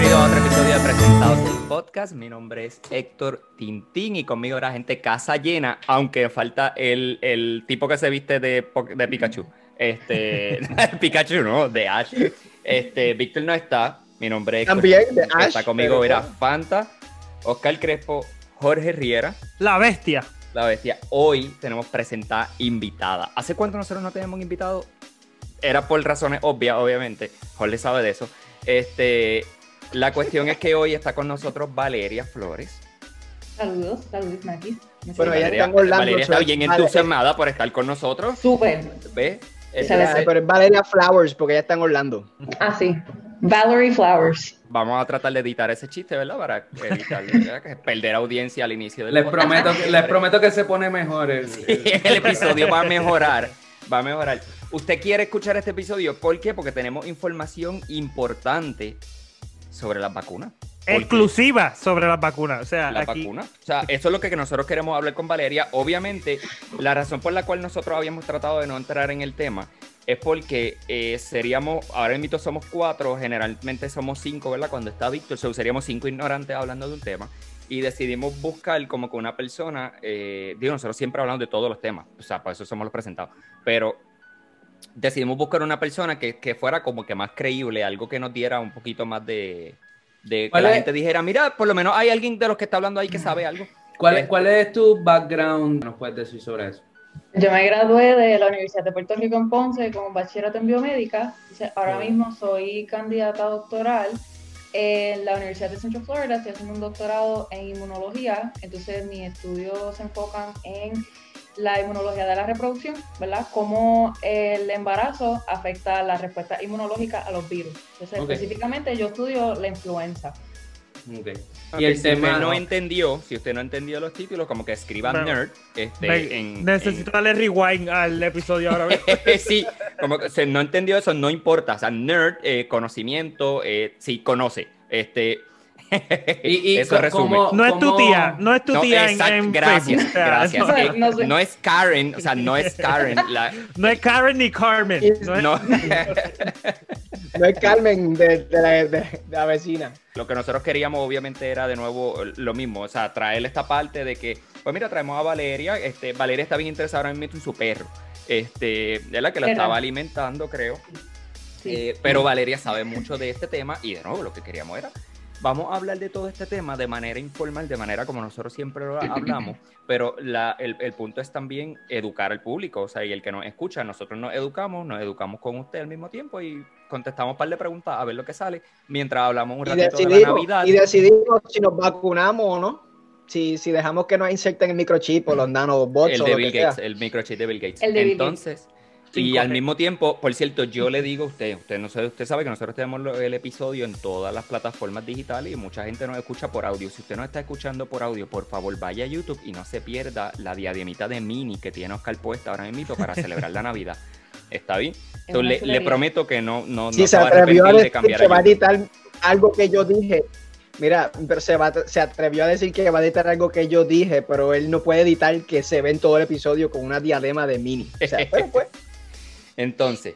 bienvenidos a otro episodio de Presentados el Podcast. Mi nombre es Héctor Tintín y conmigo era gente casa llena, aunque falta el, el tipo que se viste de, de Pikachu. Este, Pikachu no, de Ash. Este, Víctor no está. Mi nombre es También de Ash. Está conmigo era Fanta, Oscar Crespo, Jorge Riera. La bestia. La bestia. Hoy tenemos presentada invitada. ¿Hace cuánto nosotros no tenemos un invitado? Era por razones obvias, obviamente. Jorge sabe de eso. Este, la cuestión es que hoy está con nosotros Valeria Flores. Saludos, saludos, Maquis. Bueno, ella Valeria, está en Orlando, Valeria está soy bien Vale- entusiasmada por estar con nosotros. Súper. ¿Ves? Esa la Ah, Pero es Valeria Flowers, porque ella está en Orlando. Ah, sí. Valerie Flowers. Vamos a tratar de editar ese chiste, ¿verdad? Para evitar ¿verdad? que perder audiencia al inicio del Les podcast. prometo, les prometo que se pone mejor el, el- el episodio va a mejorar. Va a mejorar. ¿Usted quiere escuchar este episodio? ¿Por qué? Porque tenemos información importante sobre las vacunas. Exclusiva sobre las vacunas. O sea, la aquí, vacuna. O sea, eso es lo que nosotros queremos hablar con Valeria. Obviamente, la razón por la cual nosotros habíamos tratado de no entrar en el tema es porque eh, seríamos, ahora mismo somos cuatro, generalmente somos cinco, ¿verdad? Cuando está Víctor, so, seríamos cinco ignorantes hablando de un tema. Y decidimos buscar como que una persona, eh, digo, nosotros siempre hablamos de todos los temas, o sea, por eso somos los presentados, pero decidimos buscar una persona que, que fuera como que más creíble, algo que nos diera un poquito más de, de que ¿Cuál la es? gente dijera, mira, por lo menos hay alguien de los que está hablando ahí que sabe algo. ¿Cuál, es- ¿Cuál es tu background? ¿Qué nos puedes decir sobre eso? Yo me gradué de la Universidad de Puerto Rico en Ponce como bachillerato en biomédica. Ahora Sí. mismo soy candidata doctoral en la Universidad de Central Florida. Estoy haciendo un doctorado en inmunología. Entonces, mis estudios se enfocan en la inmunología de la reproducción, ¿verdad? Cómo el embarazo afecta la respuesta inmunológica a los virus. Entonces, específicamente, yo estudio la influenza. Ok. Ok, Y el si tema. usted no entendió, si usted no entendió los títulos, como que escriba Bueno, nerd, este, en, necesito darle rewind al episodio ahora mismo. en- sí, como que se no entendió eso, no importa, o sea, nerd, eh, conocimiento, eh, sí, conoce, este, Y- y eso resume. como- No es tu tía, no es tu No, tía en, exacto, en gracias, Facebook. O sea, gracias. No, No es Karen, o sea, no es Karen, la, no es Karen ni Carmen. No es- no, No es Carmen de, de la, de- de la vecina. Lo que nosotros queríamos, obviamente, era de nuevo lo mismo, o sea, traer esta parte de que, pues mira, traemos a Valeria, este, Valeria está bien interesada ahora mismo en su perro, este, de la que la estaba alimentando, creo, Sí. Eh, pero Valeria sabe mucho de este tema y de nuevo lo que queríamos era, vamos a hablar de todo este tema de manera informal, de manera como nosotros siempre lo hablamos, pero la- el, el punto es también educar al público, o sea, y el que nos escucha, nosotros nos educamos, nos educamos con usted al mismo tiempo y contestamos un par de preguntas a ver lo que sale, mientras hablamos un ratito de la Navidad. y decidimos si nos vacunamos o no. Si, si dejamos que nos inserten el microchip o los nanobots El o de lo Bill que Gates, sea. el microchip de Bill Gates. El de Bill Entonces, y Incorrecto. al mismo tiempo, por cierto, yo le digo a usted, usted no sabe, usted sabe que nosotros tenemos el episodio en todas las plataformas digitales y mucha gente nos escucha por audio. Si usted no está escuchando por audio, por favor vaya a YouTube y no se pierda la diademita de mini que tiene Oscar puesta ahora mismo para celebrar la Navidad. ¿Está bien? Entonces le, prometo que no, no, Si no se va a atrevió a decir cambiar que va a editar algo que yo dije. Mira, pero se, va- se atrevió a decir que va a editar algo que yo dije, pero él no puede editar que se ve en todo el episodio con una diadema de mini. O sea, pero pues, Entonces,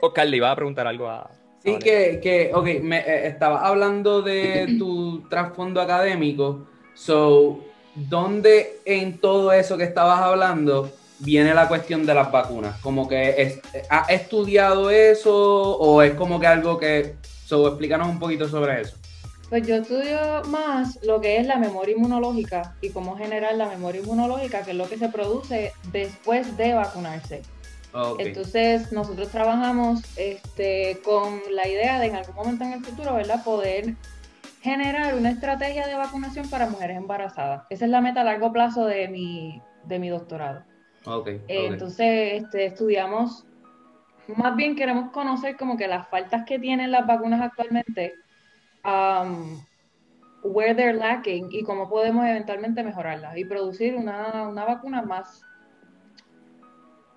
Oscar, le iba a preguntar algo a... Sí, que, que ok, me eh, estaba hablando de tu trasfondo académico. So, ¿dónde en todo eso que estabas hablando viene la cuestión de las vacunas? Como que es, ¿has estudiado eso o es como que algo que... So, explícanos un poquito sobre eso. Pues yo estudio más lo que es la memoria inmunológica y cómo generar la memoria inmunológica, que es lo que se produce después de vacunarse. Ok. Entonces, nosotros trabajamos este, con la idea de en algún momento en el futuro, ¿verdad? Poder generar una estrategia de vacunación para mujeres embarazadas. Esa es la meta a largo plazo de mi, de mi doctorado. ok, Eh, ok. Entonces, este, estudiamos, más bien queremos conocer como que las faltas que tienen las vacunas actualmente, um, where they're lacking y cómo podemos eventualmente mejorarlas y producir una, una vacuna más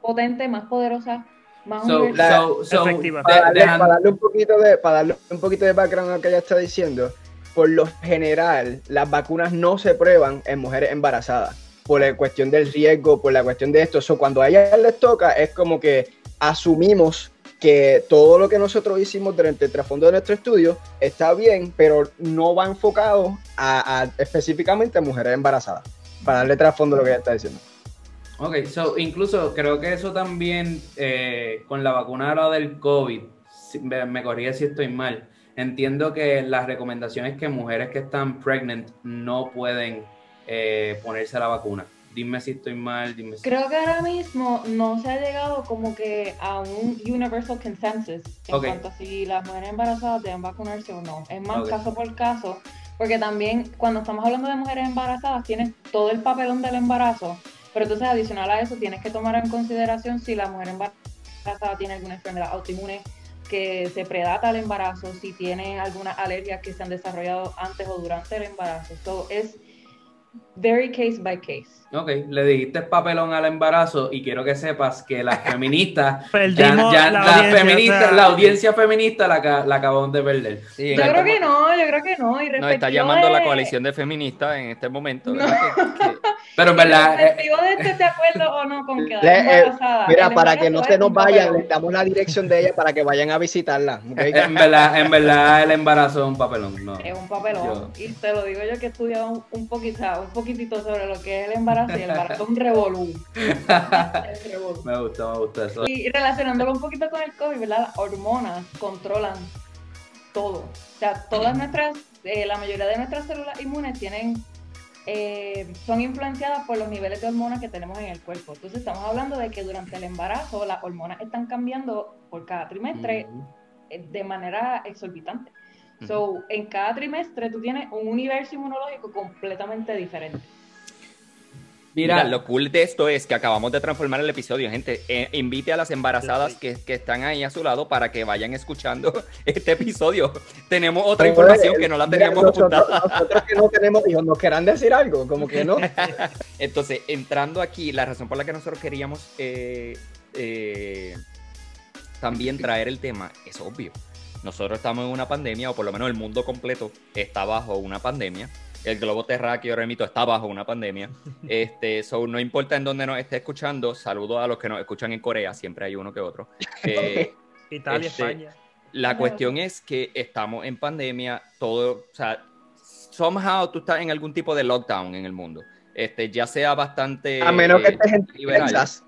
potente, más poderosa, más So, universal. so, so, Efectiva. para, darle, dejan- para darle un poquito de para darle un poquito de background a lo que ella está diciendo por lo general las vacunas no se prueban en mujeres embarazadas por la cuestión del riesgo por la cuestión de esto so, cuando a ellas les toca es como que asumimos que todo lo que nosotros hicimos durante el trasfondo de nuestro estudio está bien, pero no va enfocado a, a específicamente a mujeres embarazadas, para darle trasfondo a lo que ella está diciendo. Ok, so incluso creo que eso también eh, con la vacuna ahora del COVID, me, me corría si estoy mal. Entiendo que las recomendaciones que mujeres que están pregnant no pueden eh, ponerse la vacuna. Dime si estoy mal, dime si... Creo que ahora mismo no se ha llegado como que a un universal consensus en cuanto a si las mujeres embarazadas deben vacunarse o no. Es más caso por caso, porque también cuando estamos hablando de mujeres embarazadas tienes todo el papelón del embarazo, pero entonces adicional a eso tienes que tomar en consideración si la mujer embarazada tiene alguna enfermedad autoinmune que se predata al embarazo, si tiene alguna alergia que se han desarrollado antes o durante el embarazo. So, es very case by case. Ok, le dijiste papelón al embarazo y quiero que sepas que las feministas, ya, ya- la la, audiencia, feminista, o sea- la audiencia feminista la, la acabamos de perder. Sí, Yo en creo este que no, yo creo que no. Y Nos está llamando la coalición de feministas en este momento. No. ¿verdad? Que- que- Pero en verdad, eh, de este, ¿te acuerdo o no con quedar Le- eh, embarazada? Mira, El para que no se nos vayan, les damos la dirección de ella para que vayan a visitarla. en verdad, en verdad el embarazo es un papelón. No. Es un papelón. Y te lo digo yo que he estudiado un, un poquito, un poquitito sobre lo que es el embarazo y el embarazo es un revolú. Es un revolú. Me gusta, me gusta eso. Y relacionándolo un poquito con el COVID, ¿verdad? Las hormonas controlan todo. O sea, todas nuestras, eh, la mayoría de nuestras células inmunes tienen, eh, son influenciadas por los niveles de hormonas que tenemos en el cuerpo. Entonces estamos hablando de que durante el embarazo las hormonas están cambiando por cada trimestre eh, de manera exorbitante. So, en cada trimestre tú tienes un universo inmunológico completamente diferente. Mira, Mira, lo cool de esto es que acabamos de transformar el episodio, gente. Eh, invite a las embarazadas que, que están ahí a su lado para que vayan escuchando este episodio. Tenemos otra Como información que no la teníamos nosotros, apuntada. nosotros que no tenemos hijos, ¿nos querrán decir algo? Como que no. Entonces, entrando aquí, la razón por la que nosotros queríamos eh, eh, también traer el tema es obvio. Nosotros estamos en una pandemia, o por lo menos el mundo completo está bajo una pandemia. El globo terráqueo, remito, está bajo una pandemia. Este, so, no importa en dónde nos esté escuchando, saludo a los que nos escuchan en Corea, siempre hay uno que otro. Eh, Italia, Este, España. la cuestión es que estamos en pandemia, todo, o sea, somehow tú estás en algún tipo de lockdown en el mundo. Este, ya sea bastante A menos que eh, estés en liberal, Texas.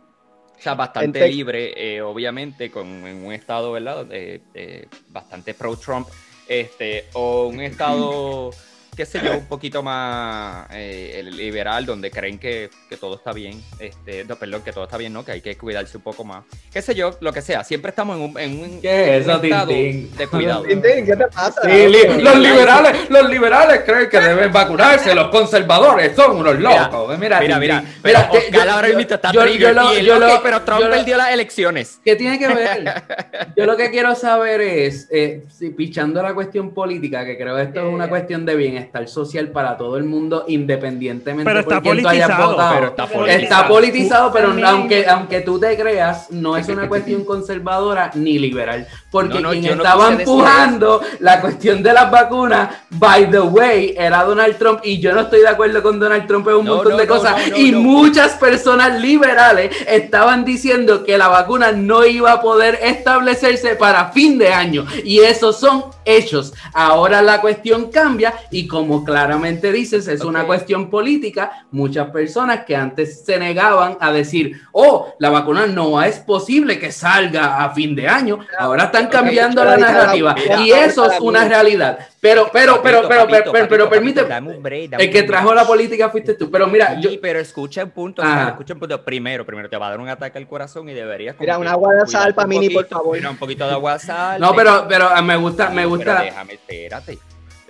o sea, bastante libre, eh, obviamente, con en un estado, ¿verdad? Eh, eh, bastante pro-Trump, este, o un estado, qué sé yo, un poquito más eh, liberal, donde creen que, que todo está bien, este, no, perdón, que todo está bien, ¿no? Que hay que cuidarse un poco más. Qué sé yo, lo que sea, siempre estamos en un, en un, ¿Qué es un eso, estado Tintín? de cuidado. Tintín, ¿Qué te pasa? Sí, li- los liberales, los liberales creen que deben vacunarse, los conservadores son unos Mira, locos. Mira, Mira, mira, Mira, que- Oscar yo- ahora yo- mismo está yo- trigger, yo lo- y yo pero Trump yo lo- perdió las elecciones. ¿Qué tiene que ver? Yo lo que quiero saber es, eh, si, pichando la cuestión política, que creo que esto es una Eh. cuestión de bienestar social para todo el mundo, independientemente Pero está por quién tú hayas politizado, votado. pero está Está politizado. politizado, pero También. aunque, aunque tú te creas, no es una cuestión conservadora ni liberal. Porque No, no, quien no estaba empujando la cuestión de las vacunas, by the way, era Donald Trump. Y yo no estoy de acuerdo con Donald Trump en un No, montón no, de no, cosas. no, no, y no. muchas personas liberales estaban diciendo que la vacuna no iba a poder establecerse para fin de año. Y esos son hechos. Ahora la cuestión cambia y como claramente dices, es una cuestión política. Muchas personas que antes se negaban a decir, oh, la vacuna no es posible que salga a fin de año. Ahora están cambiando la narrativa. Y eso es una realidad. Pero, pero, pero, pero, pero, pero, permite, papito, dame un break, dame el que trajo la política fuiste tú. Pero mira, Sí, yo, pero escucha un punto. Oscar, escucha un punto. Primero, primero te va a dar un ataque al corazón y deberías. Mira, que un agua de sal pa' un Mini, por poquito. favor. Mira, un poquito de agua de sal. no, pero, pero ah, me gusta, me Pero gusta. déjame, espérate,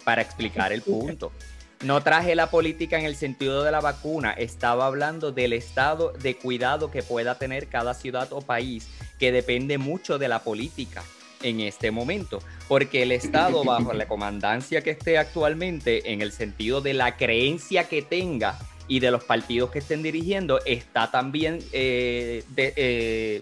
para explicar el punto. No traje la política en el sentido de la vacuna, estaba hablando del estado de cuidado que pueda tener cada ciudad o país, que depende mucho de la política en este momento, porque el Estado, bajo la comandancia que esté actualmente, en el sentido de la creencia que tenga y de los partidos que estén dirigiendo, está también eh, de- eh,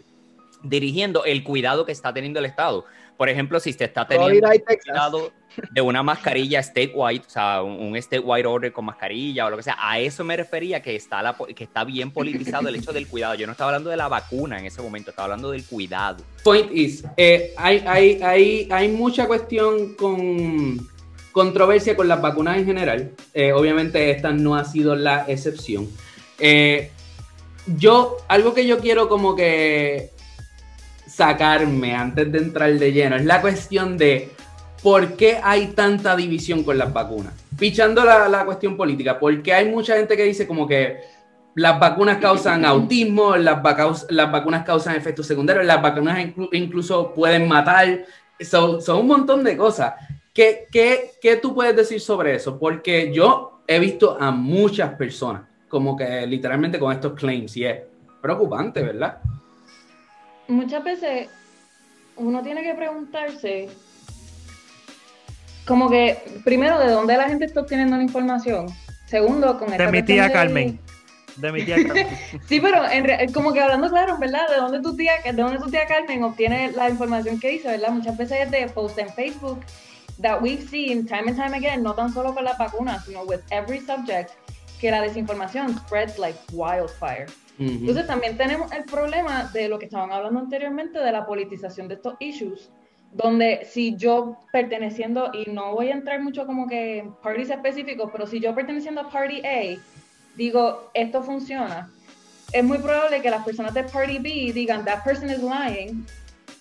dirigiendo el cuidado que está teniendo el Estado. Por ejemplo, si se está teniendo cuidado de una mascarilla statewide, o sea, un, statewide order con mascarilla o lo que sea, a eso me refería que está, la, que está bien politizado el hecho del cuidado. Yo no estaba hablando de la vacuna en ese momento, estaba hablando del cuidado. Point is, eh, hay, hay, hay, hay mucha cuestión con controversia con las vacunas en general. Eh, obviamente esta no ha sido la excepción. Eh, yo, algo que yo quiero como que sacarme antes de entrar de lleno es la cuestión de por qué hay tanta división con las vacunas. Pichando la, la cuestión política, porque hay mucha gente que dice como que las vacunas causan autismo, las, vacaus- las vacunas causan efectos secundarios, las vacunas inclu- incluso pueden matar, son, son un montón de cosas. ¿Qué, qué, qué tú puedes decir sobre eso? Porque yo he visto a muchas personas como que literalmente con estos claims y es preocupante, ¿verdad? Muchas veces uno tiene que preguntarse como que primero de dónde la gente está obteniendo la información segundo con esta De mi tía de- Carmen. De mi tía Carmen. sí pero en re- como que hablando claro verdad de dónde tu tía de dónde tu tía Carmen obtiene la información que dice verdad muchas veces es de post en Facebook that we've seen time and time again no tan solo con las vacunas sino with every subject que la desinformación spreads like wildfire Ujú. entonces también tenemos el problema de lo que estaban hablando anteriormente de la politización de estos issues, donde si yo perteneciendo, y no voy a entrar mucho como que en parties específicos, pero si yo perteneciendo a Party A, digo, esto funciona, es muy probable que las personas de Party B digan, that person is lying,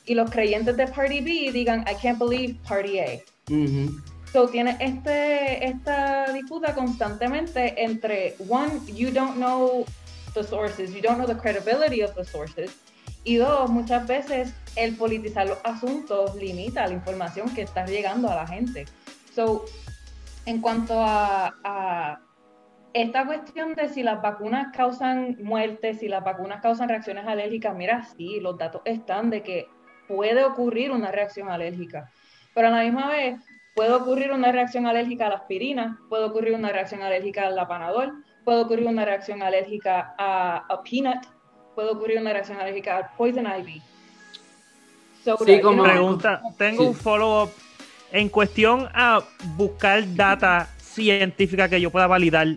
y los creyentes de Party B digan, I can't believe Party A. Ujú. So tiene este, esta disputa constantemente entre, one, you don't know the sources, you don't know the credibility of the sources, y dos, muchas veces el politizar los asuntos limita la información que está llegando a la gente. So, en cuanto a, a esta cuestión de si las vacunas causan muerte, si las vacunas causan reacciones alérgicas, mira, sí, los datos están de que puede ocurrir una reacción alérgica, pero a la misma vez puede ocurrir una reacción alérgica a la aspirina, puede ocurrir una reacción alérgica al panadol, puede ocurrir una reacción alérgica a, a peanut, puede ocurrir una reacción alérgica al poison ivy. So, Sí, como- know, Pregunta, tengo Sí. un follow-up. En cuestión a buscar data científica que yo pueda validar,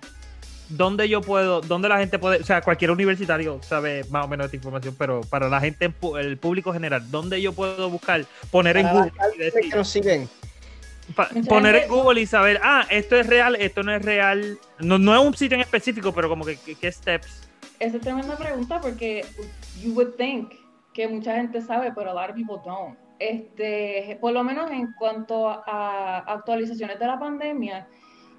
¿dónde yo puedo, dónde la gente puede, o sea, cualquier universitario sabe más o menos esta información, pero para la gente, en pu- el público general, ¿dónde yo puedo buscar, poner en Google y decir, que nos siguen. pa- Mucha poner en Google y saber, ah, esto es real, esto no es real, no, no es un sitio en específico, pero como que, qué steps. Esa es tremenda pregunta porque you would think que mucha gente sabe, pero a lot of people don't. Este, por lo menos en cuanto a actualizaciones de la pandemia,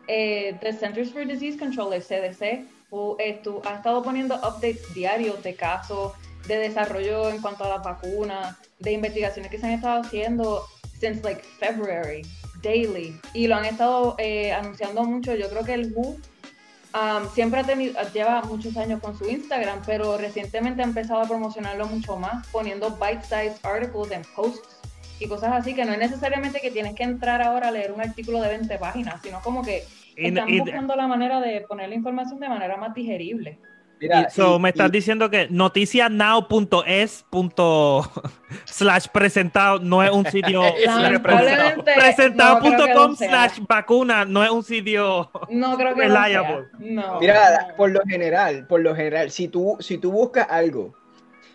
eh, the Centers for Disease Control, el CDC, pu- estu- ha estado poniendo updates diarios de casos, de desarrollo en cuanto a las vacunas, de investigaciones que se han estado haciendo since like February, daily, y lo han estado eh, anunciando mucho. Yo creo que el WHO Um, siempre ha tenido, lleva muchos años con su Instagram, pero recientemente ha empezado a promocionarlo mucho más, poniendo bite-sized articles en posts y cosas así, que no es necesariamente que tienes que entrar ahora a leer un artículo de 20 páginas, sino como que Y- están buscando la manera de poner la información de manera más digerible. Mira, So, y- me estás y- diciendo que noticianow.es. slash presentado no es un sitio no presentado.com slash vacuna no es un sitio No creo que reliable. No. Mira, por lo general, por lo general, si tú, si tú buscas algo,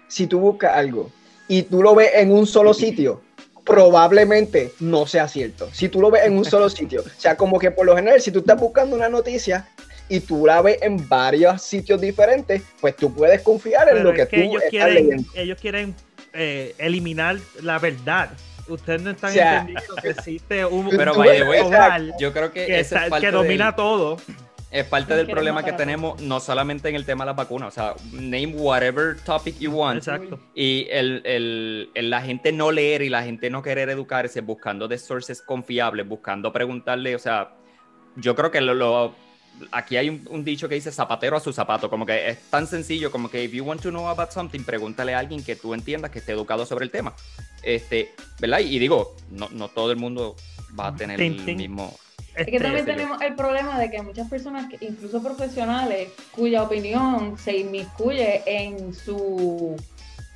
si tú buscas algo y tú lo ves en un solo sitio, probablemente no sea cierto. Si tú lo ves en un solo sitio, o sea, como que por lo general, si tú estás buscando una noticia y tú la ves en varios sitios diferentes, pues tú puedes confiar en Pero lo que, es que tú ellos estás quieren, leyendo. ellos quieren eh, eliminar la verdad. Ustedes no están O sea, entendiendo que existe un Pero, way, global Yo creo que, que, es parte que domina del- todo. Es parte del problema que tenemos, no solamente en el tema de las vacunas, o sea, name whatever topic you want. Exacto. Y el, el- el- la gente no leer y la gente no querer educarse buscando de sources confiables, buscando preguntarle, o sea, yo creo que lo, lo- aquí hay un, un dicho que dice zapatero a su zapato, como que es tan sencillo como que if you want to know about something, pregúntale a alguien que tú entiendas que esté educado sobre el tema. Este, ¿verdad? Y digo, no, no todo el mundo va a tener el mismo... Es que también tenemos el problema de que muchas personas, incluso profesionales, cuya opinión se inmiscuye en su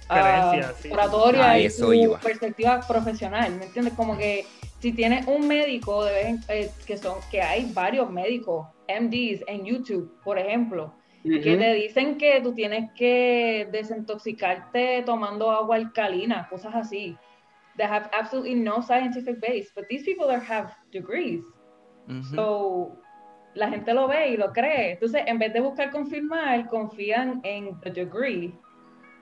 ah, sí. oratoria y tu iba. perspectiva profesional, ¿me entiendes? Como que si tienes un médico, de eh, que son, que hay varios médicos, MDs en YouTube, por ejemplo, que te dicen que tú tienes que desintoxicarte tomando agua alcalina, cosas así. They have absolutely no scientific base, but these people are, have degrees. So, la gente lo ve y lo cree. Entonces, en vez de buscar confirmar, confían en the degree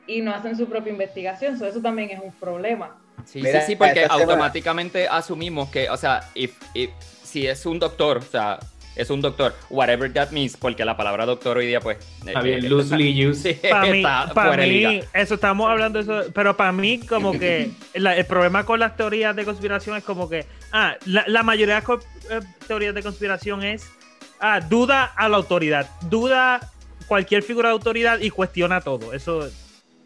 y no hacen su propia investigación. So, eso también es un problema. Sí, Mira, sí, sí, porque semana- automáticamente asumimos que, o sea, if- if- si es un doctor, o sea, es un doctor, whatever that means, porque la palabra doctor hoy día, pues. Está bien, eh, loosely used. Para mí, está pa' mí, eso estamos hablando de eso, pero para mí como que la- el problema con las teorías de conspiración es como que, ah, la, la mayoría de las eh, teorías de conspiración es, ah, duda a la autoridad, duda cualquier figura de autoridad y cuestiona todo, eso,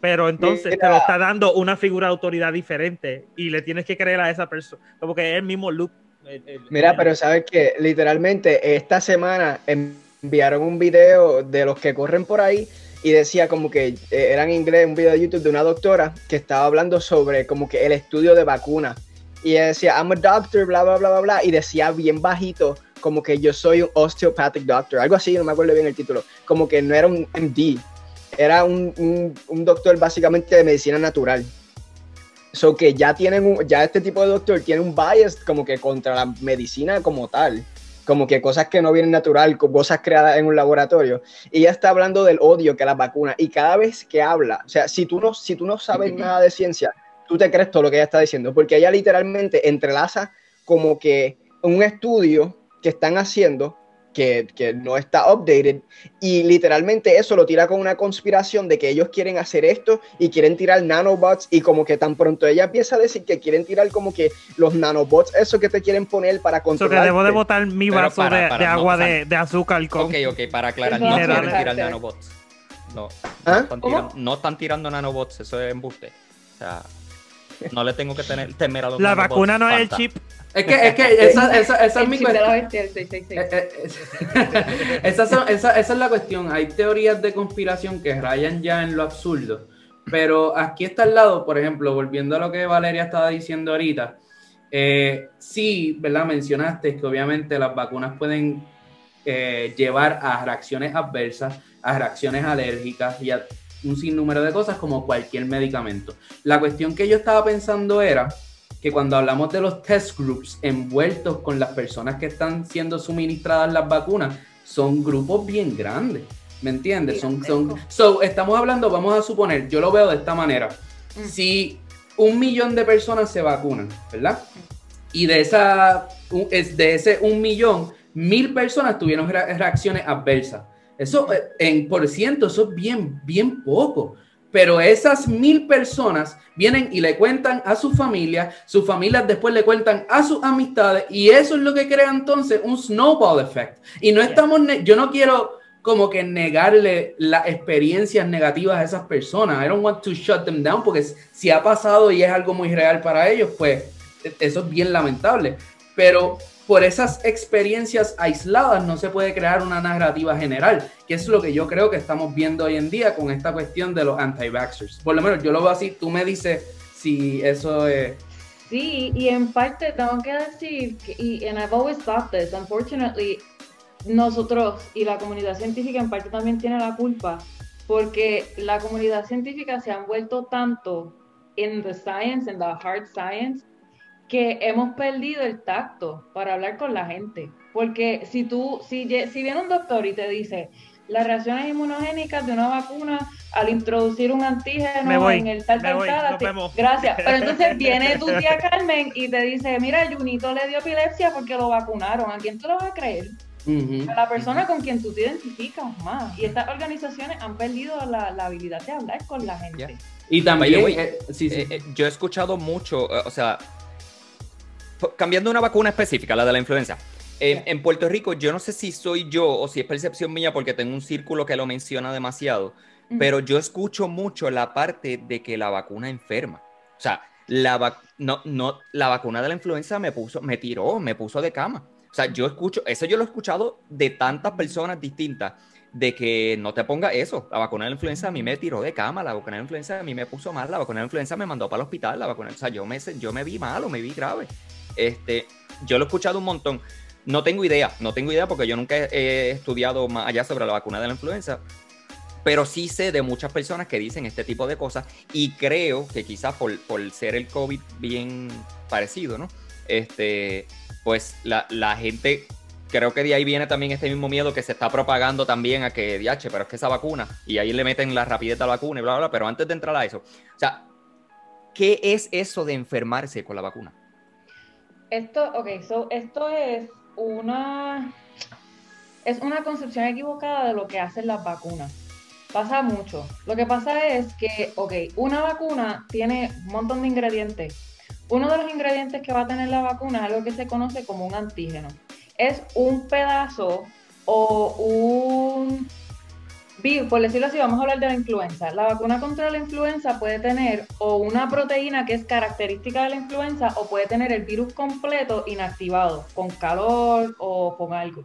pero entonces te Mira. lo está dando una figura de autoridad diferente y le tienes que creer a esa persona, como que es el mismo loop. el- el- Mira, el- pero sabes que literalmente esta semana enviaron un video de los que corren por ahí y decía como que eh, era en inglés un video de YouTube de una doctora que estaba hablando sobre como que el estudio de vacunas y ella decía I'm a doctor bla bla bla bla bla y decía bien bajito como que yo soy un osteopathic doctor algo así no me acuerdo bien el título como que no era un MD era un, un- un doctor básicamente de medicina natural. So que ya tienen un, ya este tipo de doctor tiene un bias como que contra la medicina como tal, como que cosas que no vienen natural, co- cosas creadas en un laboratorio. Y ella está hablando del odio que las vacunas y cada vez que habla, o sea, si tú no si tú no sabes nada de ciencia, tú te crees todo lo que ella está diciendo, porque ella literalmente entrelaza como que un estudio que están haciendo que, que no está updated y literalmente eso lo tira con una conspiración de que ellos quieren hacer esto y quieren tirar nanobots y como que tan pronto ella empieza a decir que quieren tirar como que los nanobots, eso que te quieren poner para Eso que controlar. debo de botar mi Pero vaso para, de, para, de no, agua o sea, de, de azúcar con... Ok, ok, para aclarar, no quieren tirar nanobots. No, ¿Ah? no, están tirando, no están tirando nanobots, eso es embuste. O sea, no le tengo que tener temer a los La nanobots, vacuna no es el chip. Es que, es que esa, esa, esa es mi cuestión. 666. Eh, eh, esa, son- esa- esa es la cuestión. Hay teorías de conspiración que rayan ya en lo absurdo. Pero aquí está al lado, por ejemplo, volviendo a lo que Valeria estaba diciendo ahorita. eh, sí, ¿verdad? Mencionaste que obviamente las vacunas pueden eh, llevar a reacciones adversas, a reacciones alérgicas y a un sinnúmero de cosas como cualquier medicamento. La cuestión que yo estaba pensando era que cuando hablamos de los test groups envueltos con las personas que están siendo suministradas las vacunas, son grupos bien grandes, ¿me entiendes? Son, son, so, estamos hablando, vamos a suponer, yo lo veo de esta manera, Mm. si un millón de personas se vacunan, ¿verdad? Y de, esa, de ese un millón, mil personas tuvieron re- reacciones adversas. Eso eh, en por ciento, eso es bien, bien poco. Pero esas mil personas vienen y le cuentan a su familia, sus familias después le cuentan a sus amistades y eso es lo que crea entonces un snowball effect. Y no estamos, yo no quiero como que negarle las experiencias negativas a esas personas. I don't want to shut them down porque si ha pasado y es algo muy real para ellos, pues e- eso es bien lamentable. Pero por esas experiencias aisladas no se puede crear una narrativa general, que es lo que yo creo que estamos viendo hoy en día con esta cuestión de los anti-vaxxers. Por lo menos yo lo veo así, tú me dices si eso es... Sí, y en parte tengo que decir, y and I've always thought this, unfortunately, nosotros y la comunidad científica en parte también tiene la culpa, porque la comunidad científica se han vuelto tanto en the science, en the hard science, que hemos perdido el tacto para hablar con la gente. Porque si tú, si, si viene un doctor y te dice las reacciones inmunogénicas de una vacuna al introducir un antígeno voy, en el tal, tal, voy, gracias. Pero entonces viene tu tía Carmen y te dice, mira, Junito le dio epilepsia porque lo vacunaron. ¿A quién tú lo vas a creer? A la persona con quien tú te identificas más. Y estas organizaciones han perdido la, la habilidad de hablar con la gente. Y también... Oye, eh, sí, sí. Eh, eh, yo he escuchado mucho, eh, o sea, cambiando una vacuna específica, la de la influenza. En, en Puerto Rico, yo no sé si soy yo o si es percepción mía porque tengo un círculo que lo menciona demasiado, pero yo escucho mucho la parte de que la vacuna enferma. O sea, la, vac- no, no, la vacuna de la influenza me puso, me tiró, me puso de cama. O sea, yo escucho, eso yo lo he escuchado de tantas personas distintas, de que no te ponga eso. La vacuna de la influenza a mí me tiró de cama, la vacuna de la influenza a mí me puso mal, la vacuna de la influenza me mandó para el hospital, la vacuna, o sea, yo me, yo me vi malo, me vi grave. Este, yo lo he escuchado un montón. No tengo idea, no tengo idea porque yo nunca he, estudiado más allá sobre la vacuna de la influenza, pero sí sé de muchas personas que dicen este tipo de cosas y creo que quizás por, por ser el COVID bien parecido, ¿no? Este, pues la, la gente creo que de ahí viene también este mismo miedo que se está propagando también a que, diache, pero es que esa vacuna, y ahí le meten la rapidez a la vacuna y bla, bla, bla, pero antes de entrar a eso, o sea, ¿qué es eso de enfermarse con la vacuna? Esto, ok, so, esto es una, es una concepción equivocada de lo que hacen las vacunas. Pasa mucho. Lo que pasa es que, ok, una vacuna tiene un montón de ingredientes. Uno de los ingredientes que va a tener la vacuna es algo que se conoce como un antígeno es un pedazo o un por decirlo así, vamos a hablar de la influenza. La vacuna contra la influenza puede tener o una proteína que es característica de la influenza o puede tener el virus completo inactivado, con calor o con algo.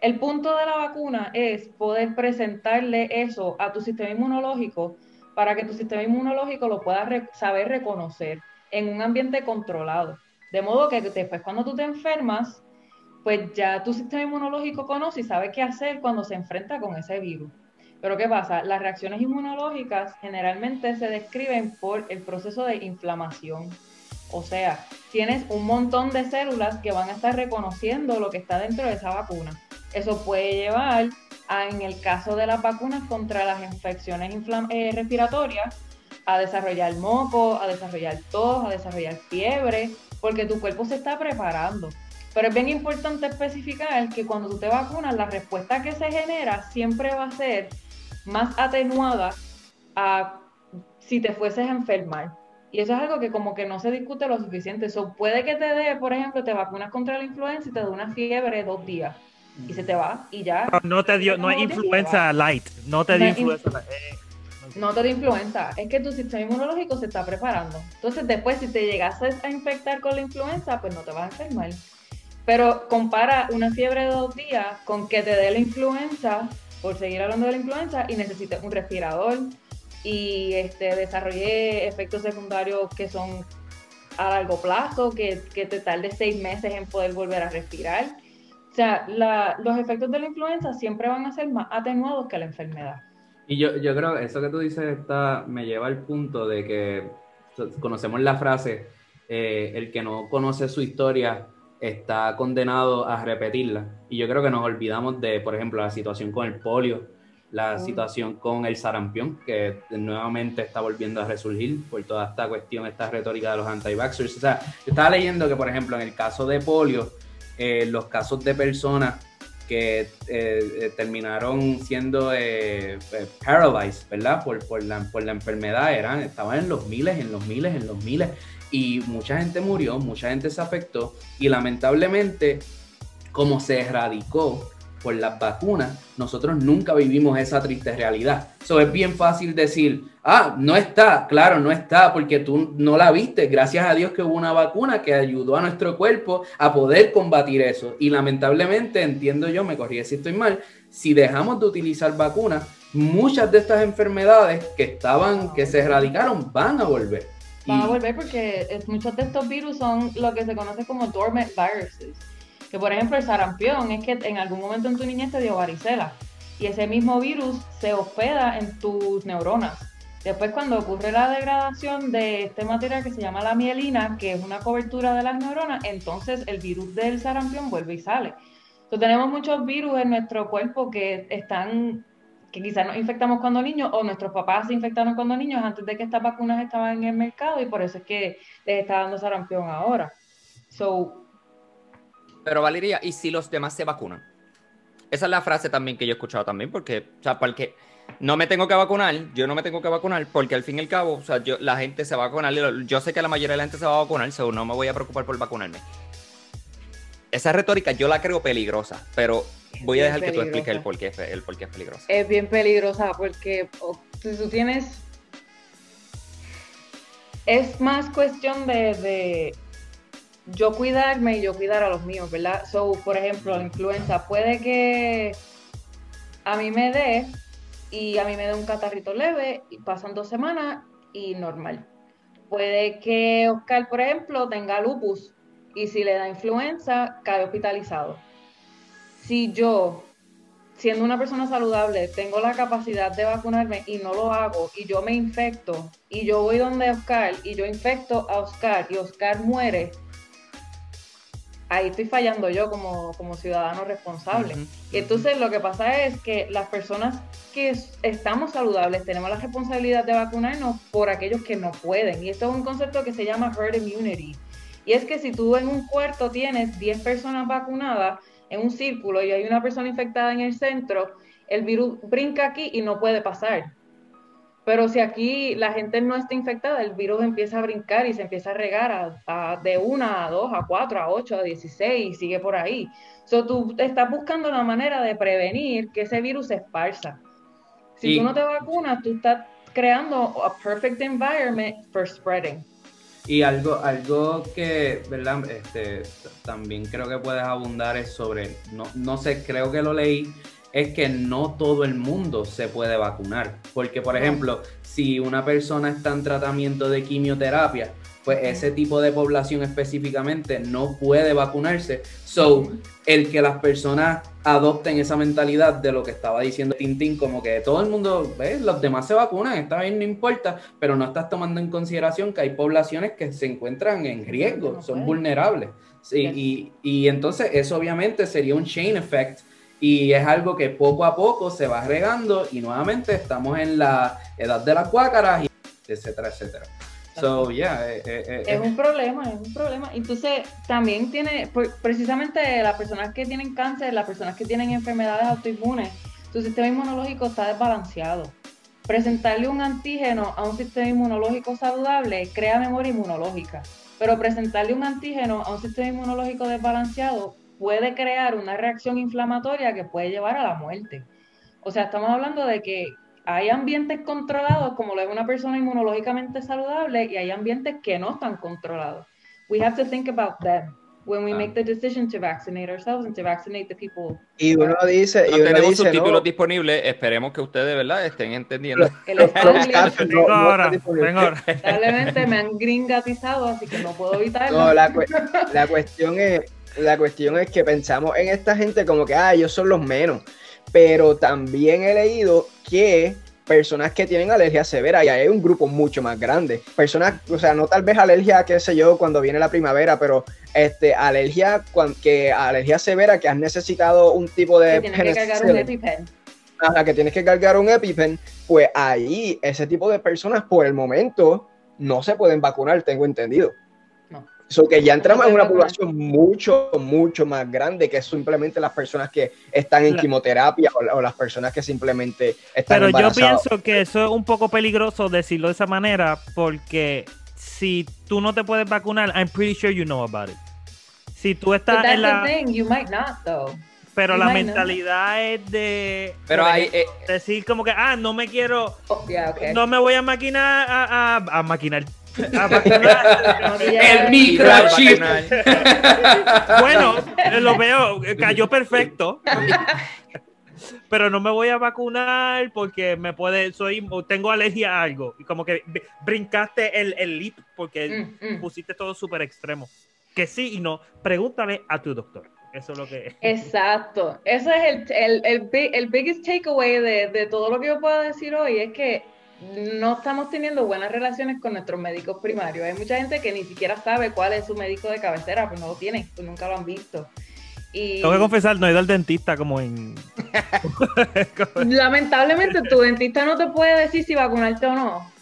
El punto de la vacuna es poder presentarle eso a tu sistema inmunológico para que tu sistema inmunológico lo pueda saber reconocer en un ambiente controlado. De modo que después cuando tú te enfermas, pues ya tu sistema inmunológico conoce y sabe qué hacer cuando se enfrenta con ese virus. Pero ¿qué pasa? Las reacciones inmunológicas generalmente se describen por el proceso de inflamación. O sea, tienes un montón de células que van a estar reconociendo lo que está dentro de esa vacuna. Eso puede llevar a, en el caso de las vacunas contra las infecciones eh, respiratorias, a desarrollar moco, a desarrollar tos, a desarrollar fiebre, porque tu cuerpo se está preparando. Pero es bien importante especificar que cuando tú te vacunas, la respuesta que se genera siempre va a ser más atenuada a si te fueses a enfermar. Y eso es algo que como que no se discute lo suficiente. Eso puede que te dé, por ejemplo, te vacunas contra la influenza y te da una fiebre de dos días. Y se te va y ya. No, te dio, no es influenza light. No te dio influenza light. no te dio influenza, es que tu sistema inmunológico se está preparando. Entonces, después, si te llegases a infectar con la influenza, pues no te vas a enfermar. Pero compara una fiebre de dos días con que te dé la influenza, por seguir hablando de la influenza, y necesites un respirador y este, desarrolle efectos secundarios que son a largo plazo, que, que te tarde seis meses en poder volver a respirar. O sea, los efectos de la influenza siempre van a ser más atenuados que la enfermedad. Y yo, yo creo que eso que tú dices está, me lleva al punto de que conocemos la frase, eh, el que no conoce su historia está condenado a repetirla. Y yo creo que nos olvidamos de, por ejemplo, la situación con el polio, la situación con el sarampión, que nuevamente está volviendo a resurgir por toda esta cuestión, esta retórica de los anti-vaxxers. O sea, yo estaba leyendo que, por ejemplo, en el caso de polio, eh, los casos de personas que eh, eh, terminaron siendo paralyzed, ¿verdad? Por, por, la, por la enfermedad, eran, estaban en los miles, en los miles, en los miles y mucha gente murió, mucha gente se afectó y lamentablemente como se erradicó por las vacunas, nosotros nunca vivimos esa triste realidad. Eso es bien fácil decir, ah, no está, claro, no está, porque tú no la viste. Gracias a Dios que hubo una vacuna que ayudó a nuestro cuerpo a poder combatir eso. Y lamentablemente, entiendo yo, me corrí si estoy mal, si dejamos de utilizar vacunas, muchas de estas enfermedades que estaban, que se erradicaron, van a volver. Van a volver porque muchos de estos virus son lo que se conoce como dormant viruses. Que por ejemplo el sarampión es que en algún momento en tu niñez te dio varicela y ese mismo virus se hospeda en tus neuronas. Después cuando ocurre la degradación de este material que se llama la mielina, que es una cobertura de las neuronas, entonces el virus del sarampión vuelve y sale. Entonces tenemos muchos virus en nuestro cuerpo que están que quizás nos infectamos cuando niños o nuestros papás se infectaron cuando niños antes de que estas vacunas estaban en el mercado y por eso es que les está dando sarampión ahora. So, Pero Valeria, ¿y si los demás se vacunan? Esa es la frase también que yo he escuchado también, porque, o sea, porque no me tengo que vacunar, yo no me tengo que vacunar, porque al fin y al cabo, o sea, yo, la gente se va a vacunar, yo sé que la mayoría de la gente se va a vacunar, so no me voy a preocupar por vacunarme. Esa retórica yo la creo peligrosa, pero Voy a dejar que tú expliques el por, qué, el por qué es peligrosa. Es bien peligrosa porque si tú tienes... Es más cuestión de, yo cuidarme y yo cuidar a los míos, ¿verdad? So, por ejemplo, la influenza puede que a mí me dé y a mí me dé un catarrito leve y pasan dos semanas y normal. Puede que Oscar, por ejemplo, tenga lupus y si le da influenza, cae hospitalizado. Si yo, siendo una persona saludable, tengo la capacidad de vacunarme y no lo hago y yo me infecto y yo voy donde Oscar y yo infecto a Oscar y Oscar muere, ahí estoy fallando yo como, como ciudadano responsable. Y entonces lo que pasa es que las personas que es- estamos saludables tenemos la responsabilidad de vacunarnos por aquellos que no pueden. Y esto es un concepto que se llama herd immunity. Y es que si tú en un cuarto tienes 10 personas vacunadas en un círculo y hay una persona infectada en el centro, el virus brinca aquí y no puede pasar. Pero si aquí la gente no está infectada, el virus empieza a brincar y se empieza a regar a- a- de una a dos, a cuatro, a ocho, a 16 y sigue por ahí. So, tú estás buscando la manera de prevenir que ese virus se esparza. Si Y- tú no te vacunas, tú estás creando a perfect environment for spreading. Y algo, algo que, ¿verdad? Este, también creo que puedes abundar es sobre, no, no sé, creo que lo leí, es que no todo el mundo se puede vacunar. Porque, por ejemplo, si una persona está en tratamiento de quimioterapia, pues ese tipo de población específicamente no puede vacunarse. So, el que las personas adopten esa mentalidad de lo que estaba diciendo Tintín, como que todo el mundo, ¿ves? los demás se vacunan, está bien, no importa, pero no estás tomando en consideración que hay poblaciones que se encuentran en riesgo, No son vulnerables. Sí, y, y entonces eso obviamente sería un chain effect y es algo que poco a poco se va regando y nuevamente estamos en la edad de las cuácaras, y etcétera, etcétera. So, yeah, eh, eh, eh, Es un problema, es un problema. Entonces, también tiene, precisamente las personas que tienen cáncer, las personas que tienen enfermedades autoinmunes, su sistema inmunológico está desbalanceado. Presentarle un antígeno a un sistema inmunológico saludable crea memoria inmunológica, pero presentarle un antígeno a un sistema inmunológico desbalanceado puede crear una reacción inflamatoria que puede llevar a la muerte. O sea, estamos hablando de que hay ambientes controlados, como lo es una persona inmunológicamente saludable, y hay ambientes que no están controlados. We have to think about them when we Ah. make the decision to vaccinate ourselves and to vaccinate the people. Y uno dice, y No uno tenemos dice, subtítulos no, disponibles. Esperemos que ustedes, ¿verdad? Estén entendiendo. El no ahora, vengo ahora. lamentablemente me han gringatizado, así que no puedo evitarlo. No, la, cue- la cuestión es, la cuestión es que pensamos en esta gente como que, ah, ellos son los menos. Pero también he leído que personas que tienen alergia severa, y hay un grupo mucho más grande. Personas, o sea, no tal vez alergia, qué sé yo, cuando viene la primavera, pero este, alergia, que, alergia severa que has necesitado un tipo de que tienes que cargar un EpiPen. ajá, que tienes que cargar un EpiPen, pues ahí ese tipo de personas por el momento no se pueden vacunar, tengo entendido. So que ya entramos en una población mucho, mucho más grande que simplemente las personas que están en quimioterapia o, o las personas que simplemente están Pero yo pienso que eso es un poco peligroso decirlo de esa manera porque si tú no te puedes vacunar, I'm pretty sure you know about it. Si tú estás that's en la... thing, you might not though. Pero you la mentalidad es de... Pero hay. eh, Decir como que, ah, no me quiero... Oh, yeah, okay. No me voy a maquinar a, a, a maquinar. A vacunar. No te llega- El microchip. bueno, eh, lo veo, eh, cayó perfecto. Pero no me voy a vacunar porque me puede, soy, tengo alergia a algo. Y como que br- brincaste el, el leap porque Mm, mm. pusiste todo súper extremo. Que sí y no. Pregúntale a tu doctor. Eso es lo que Exacto. Ese es el, el, el, big- el biggest takeaway de, de todo lo que yo puedo decir hoy, es que no estamos teniendo buenas relaciones con nuestros médicos primarios. Hay mucha gente que ni siquiera sabe cuál es su médico de cabecera, pues no lo tienen, pues nunca lo han visto. Y Tengo que confesar, no he ido al dentista como en. lamentablemente tu dentista no te puede decir si vacunarte o no.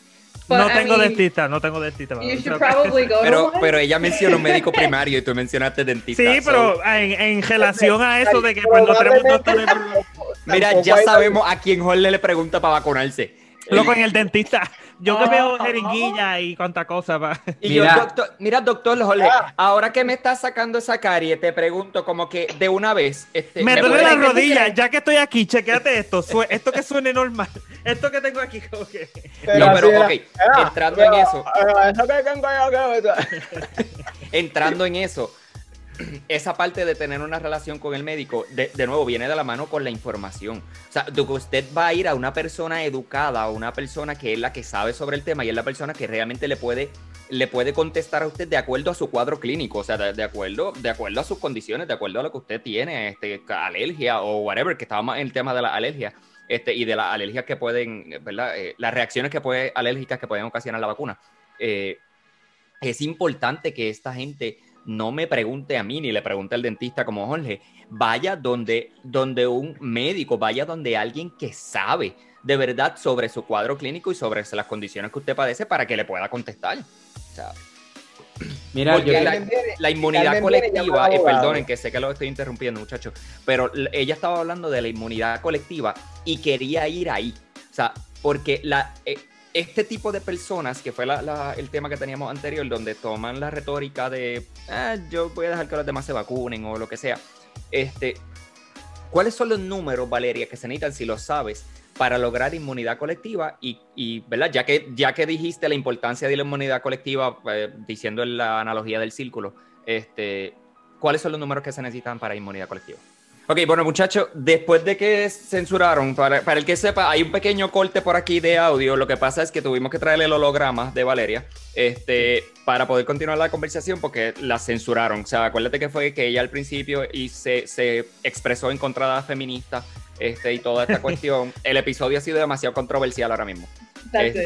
But, no I tengo mean, dentista, no tengo dentista. You mano. should probably go to pero, pero ella mencionó médico primario y tú mencionaste dentista. Sí, so- pero en, en relación a eso de que pues, no tenemos doctores. Mira, ya sabemos a quién Jorge le pregunta para vacunarse. Loco, en el dentista. Yo que veo jeringuilla y cuánta cosa. pa. Y Mira. yo, doctor, mira, doctor Ah. ahora que me estás sacando esa carie, te pregunto como que de una vez. Este, Me duele la ¿qué tú rodilla, ya que estoy aquí, chequéate esto. Esto que suene normal. Esto que tengo aquí, como que. No, pero, era. ok, entrando en pero, eso. eso que tengo yo, que- entrando en eso, esa parte de tener una relación con el médico, de, de, nuevo, viene de la mano con la información. O sea, usted va a ir a una persona educada, una persona que es la que sabe sobre el tema y es la persona que realmente le puede, le puede contestar a usted de acuerdo a su cuadro clínico, o sea, de, acuerdo, de acuerdo a sus condiciones, de acuerdo a lo que usted tiene, este, alergia o whatever, que estaba más en el tema de la alergia. Este, y de las alergias que pueden, ¿verdad? Eh, las reacciones que puede, alérgicas que pueden ocasionar la vacuna. Eh, es importante que esta gente no me pregunte a mí ni le pregunte al dentista como Jorge, vaya donde, donde un médico, vaya donde alguien que sabe de verdad sobre su cuadro clínico y sobre las condiciones que usted padece para que le pueda contestar. O sea, Mira, la, la, inmunidad colectiva, y perdonen que sé que lo estoy interrumpiendo, muchachos, pero ella estaba hablando de la inmunidad colectiva y quería ir ahí. O sea, porque la, eh, este tipo de personas, que fue el tema que teníamos anterior, donde toman la retórica de ah, yo voy a dejar que los demás se vacunen o lo que sea, este, ¿cuáles son los números, Valeria, que se necesitan, si lo sabes, para lograr inmunidad colectiva? Y, ¿verdad? Ya que, ya que dijiste la importancia de la inmunidad colectiva, eh, diciendo la analogía del círculo, este, ¿cuáles son los números que se necesitan para inmunidad colectiva? Ok, bueno muchachos, después de que censuraron, para, el que sepa, hay un pequeño corte por aquí de audio. Lo que pasa es que tuvimos que traerle el holograma de Valeria este, para poder continuar la conversación porque la censuraron. O sea, acuérdate que fue que ella al principio y se, se expresó en contra de la feminista este, y toda esta cuestión. El episodio ha sido demasiado controversial ahora mismo. Este,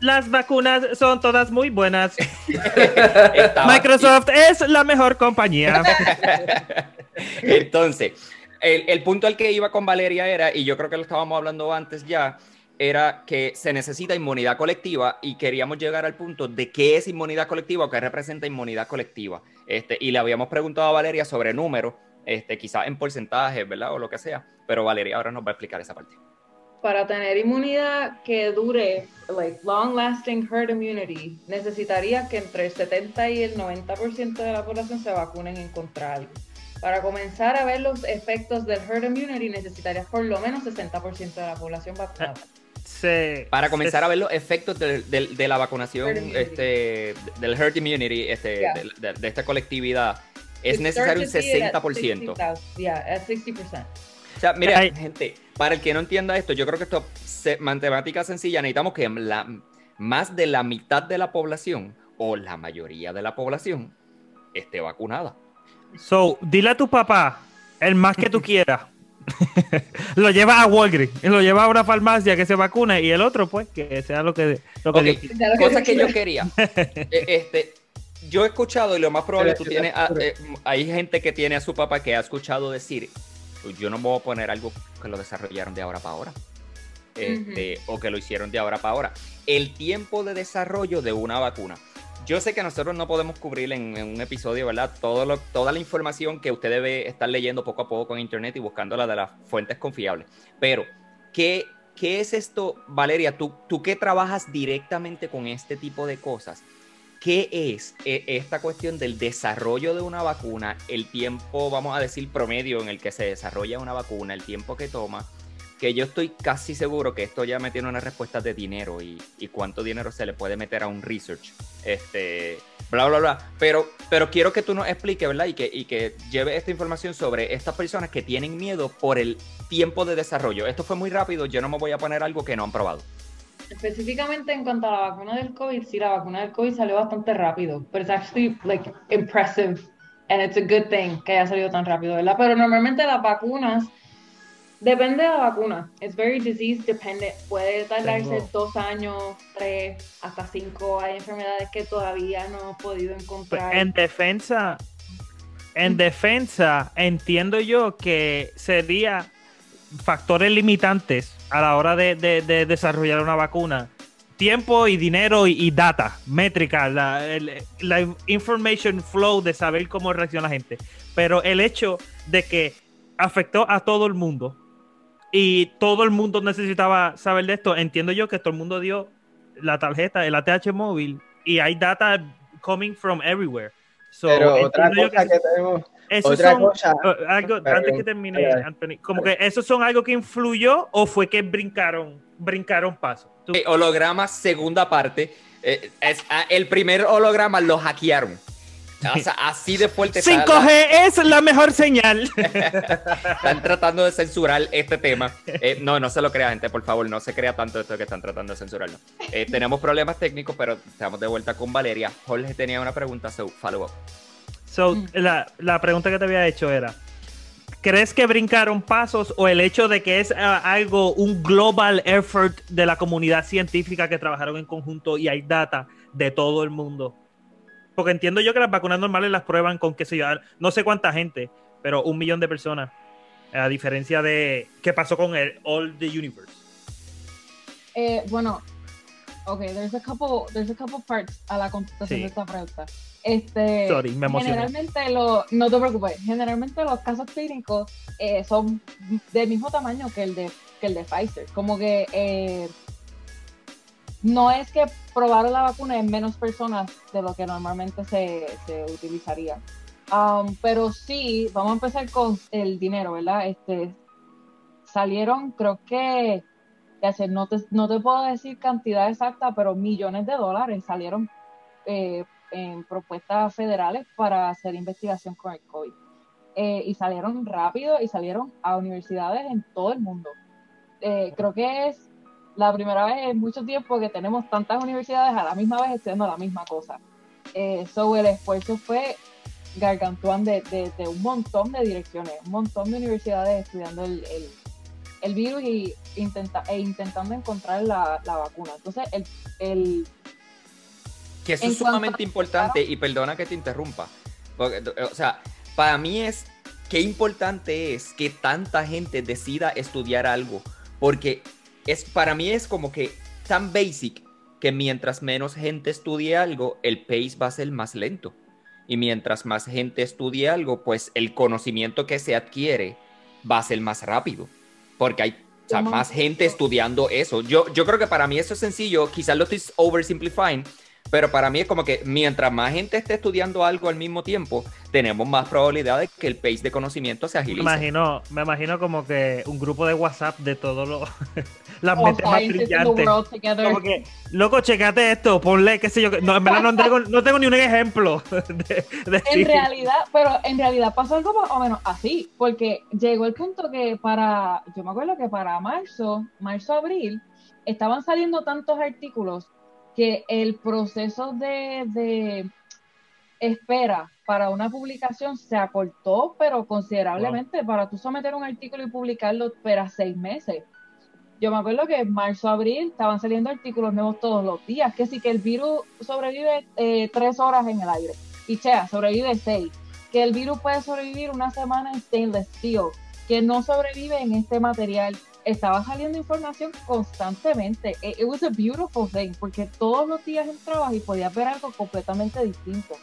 las, vacunas son todas muy buenas. Microsoft es la mejor compañía. Entonces, el, punto al que iba con Valeria era, y yo creo que lo estábamos hablando antes ya, era que se necesita inmunidad colectiva y queríamos llegar al punto de qué es inmunidad colectiva o qué representa inmunidad colectiva. Este, y le habíamos preguntado a Valeria sobre números, este, quizás en porcentajes, ¿verdad? O lo que sea, pero Valeria ahora nos va a explicar esa parte. Para tener inmunidad que dure, like long lasting herd immunity, necesitaría que entre el 70 y el 90% de la población se vacunen en contra algo. Para comenzar a ver los efectos del herd immunity necesitarías por lo menos 60% de la población vacunada. para comenzar a ver los efectos de, la vacunación este, del herd immunity este, de, esta colectividad, es necesario un 60%. Yeah, 60%. O sea, mira, gente, para el que no entienda esto, yo creo que esto es matemática sencilla. Necesitamos que la, más de la mitad de la población o la mayoría de la población esté vacunada. So, dile a tu papá el más que tú quieras. lo lleva a Walgreens, lo lleva a una farmacia que se vacune y el otro, pues, que sea lo que. Lo que Cosa que yo quería. E, este, yo he escuchado, y lo más probable, tú tienes. Eh, hay gente que tiene a su papá que ha escuchado decir: pues, Yo no me voy a poner algo que lo desarrollaron de ahora para ahora. Este, O que lo hicieron de ahora para ahora. El tiempo de desarrollo de una vacuna yo sé que nosotros no podemos cubrir en, un episodio, ¿verdad? Todo toda la información que usted debe estar leyendo poco a poco en internet y buscándola de las fuentes confiables. Pero, ¿qué, qué es esto, Valeria? ¿tú, tú que trabajas directamente con este tipo de cosas, ¿qué es eh, esta cuestión del desarrollo de una vacuna, el tiempo, vamos a decir, promedio en el que se desarrolla una vacuna, el tiempo que toma? Que yo estoy casi seguro que esto ya me tiene una respuesta de dinero y, cuánto dinero se le puede meter a un research, este, bla, bla, bla. Pero, pero quiero que tú nos expliques, ¿verdad? Y que, y que lleve esta información sobre estas personas que tienen miedo por el tiempo de desarrollo. Esto fue muy rápido, yo no me voy a poner algo que no han probado. Específicamente en cuanto a la vacuna del COVID, sí, la vacuna del COVID salió bastante rápido, pero es actually like impressive and it's a good thing que haya salido tan rápido, ¿verdad? Pero normalmente las vacunas Depende de la vacuna. Es very disease dependent. Puede tardarse dos años, tres, hasta cinco. Hay enfermedades que todavía no hemos podido encontrar. En defensa, en defensa, entiendo yo que sería factores limitantes a la hora de, desarrollar una vacuna. Tiempo y dinero y, data, métrica, la, la information flow de saber cómo reacciona la gente. Pero el hecho de que afectó a todo el mundo, y todo el mundo necesitaba saber de esto. Entiendo yo que todo el mundo dio la tarjeta, el ATH móvil, y hay data coming from everywhere. pero otra cosa que, tenemos. Otra cosa. Uh, antes que termine, Anthony, como que esos son algo que influyó o fue que brincaron, brincaron paso. Holograma, segunda parte. Eh, es, ah, el primer holograma lo hackearon. O sea, así de fuerte está la- 5G es la mejor señal. Están tratando de censurar este tema. Eh, no, no se lo crea, gente, por favor, no se crea tanto esto que están tratando de censurarlo. Eh, tenemos problemas técnicos, pero estamos de vuelta con Valeria. Jorge tenía una pregunta, so follow up. So, Mm. la, la pregunta que te había hecho era, ¿crees que brincaron pasos o el hecho de que es ah, algo, un global effort de la comunidad científica que trabajaron en conjunto y hay data de todo el mundo? Porque entiendo yo que las vacunas normales las prueban con, qué sé yo, no sé cuánta gente, pero un millón de personas. A diferencia de qué pasó con el All the Universe. Eh, bueno, ok, there's a couple, there's a couple parts a la contestación Sí. de esta pregunta. Este, Sorry, me emocioné. generalmente lo, no te preocupes, generalmente los casos clínicos eh, son del mismo tamaño que el de, que el de Pfizer. Como que eh, no es que probaron la vacuna en menos personas de lo que normalmente se, se utilizaría. Um, pero sí, vamos a empezar con el dinero, ¿verdad? Este, salieron, creo que, no te, no te puedo decir cantidad exacta, pero millones de dólares salieron eh, en propuestas federales para hacer investigación con el COVID. Eh, y salieron rápido y salieron a universidades en todo el mundo. Eh, creo que es la primera vez en mucho tiempo que tenemos tantas universidades a la misma vez estudiando la misma cosa. Eh, so el esfuerzo fue gargantuán de, de- de un montón de direcciones, un montón de universidades estudiando el, el- el virus y intenta, e intentando encontrar la, la vacuna. Entonces, el, el Que eso es sumamente importante y perdona que te interrumpa. Porque, o sea, para mí es qué importante es que tanta gente decida estudiar algo. Porque es, para mí es como que tan basic que mientras menos gente estudie algo, el pace va a ser más lento. Y mientras más gente estudie algo, pues el conocimiento que se adquiere va a ser más rápido. Porque hay o sea, Como- más gente estudiando eso. Yo, yo creo que para mí eso es sencillo. Quizás lo estoy oversimplifying, pero para mí es como que mientras más gente esté estudiando algo al mismo tiempo, tenemos más probabilidad de que el pace de conocimiento se Me agilice. imagino, me imagino como que un grupo de WhatsApp de todos los las all mentes más brillantes. Como que, loco, checate esto, ponle, qué sé yo. No, en verdad no tengo, no tengo ni un ejemplo de, de- En realidad, pero en realidad pasó algo más o menos así, porque llegó el punto que para, yo me acuerdo que para marzo, marzo, abril, estaban saliendo tantos artículos que el proceso de, de espera para una publicación se acortó, pero considerablemente. Para tú someter un artículo y publicarlo, espera seis meses. Yo me acuerdo que en marzo, abril estaban saliendo artículos nuevos todos los días, que sí que el virus sobrevive eh, tres horas en el aire y Chea sobrevive seis, que el virus puede sobrevivir una semana en stainless steel, que no sobrevive en este material. Estaba saliendo información constantemente. It, it was a beautiful thing, porque todos los días entrabas y podías ver algo completamente distinto.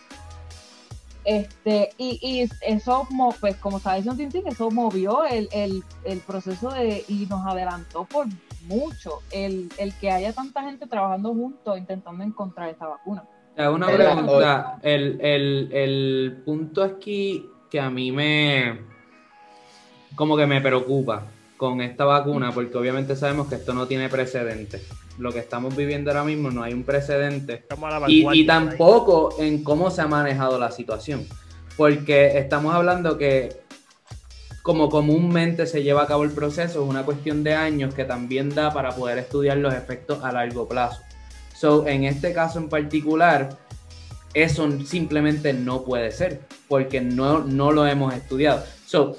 Este, y, y eso, pues como estaba diciendo Tintín, eso movió el, el, el proceso de, y nos adelantó por mucho el, el que haya tanta gente trabajando juntos intentando encontrar esta vacuna. Una pregunta. El, el- el punto aquí que a mí me. como que me preocupa con esta vacuna, porque obviamente sabemos que esto no tiene precedente. Lo que estamos viviendo ahora mismo no hay un precedente. Y, y tampoco en cómo se ha manejado la situación. Porque estamos hablando que como comúnmente se lleva a cabo el proceso, es una cuestión de años que también da para poder estudiar los efectos a largo plazo. So, en este caso en particular, eso simplemente no puede ser, porque no, no lo hemos estudiado. So,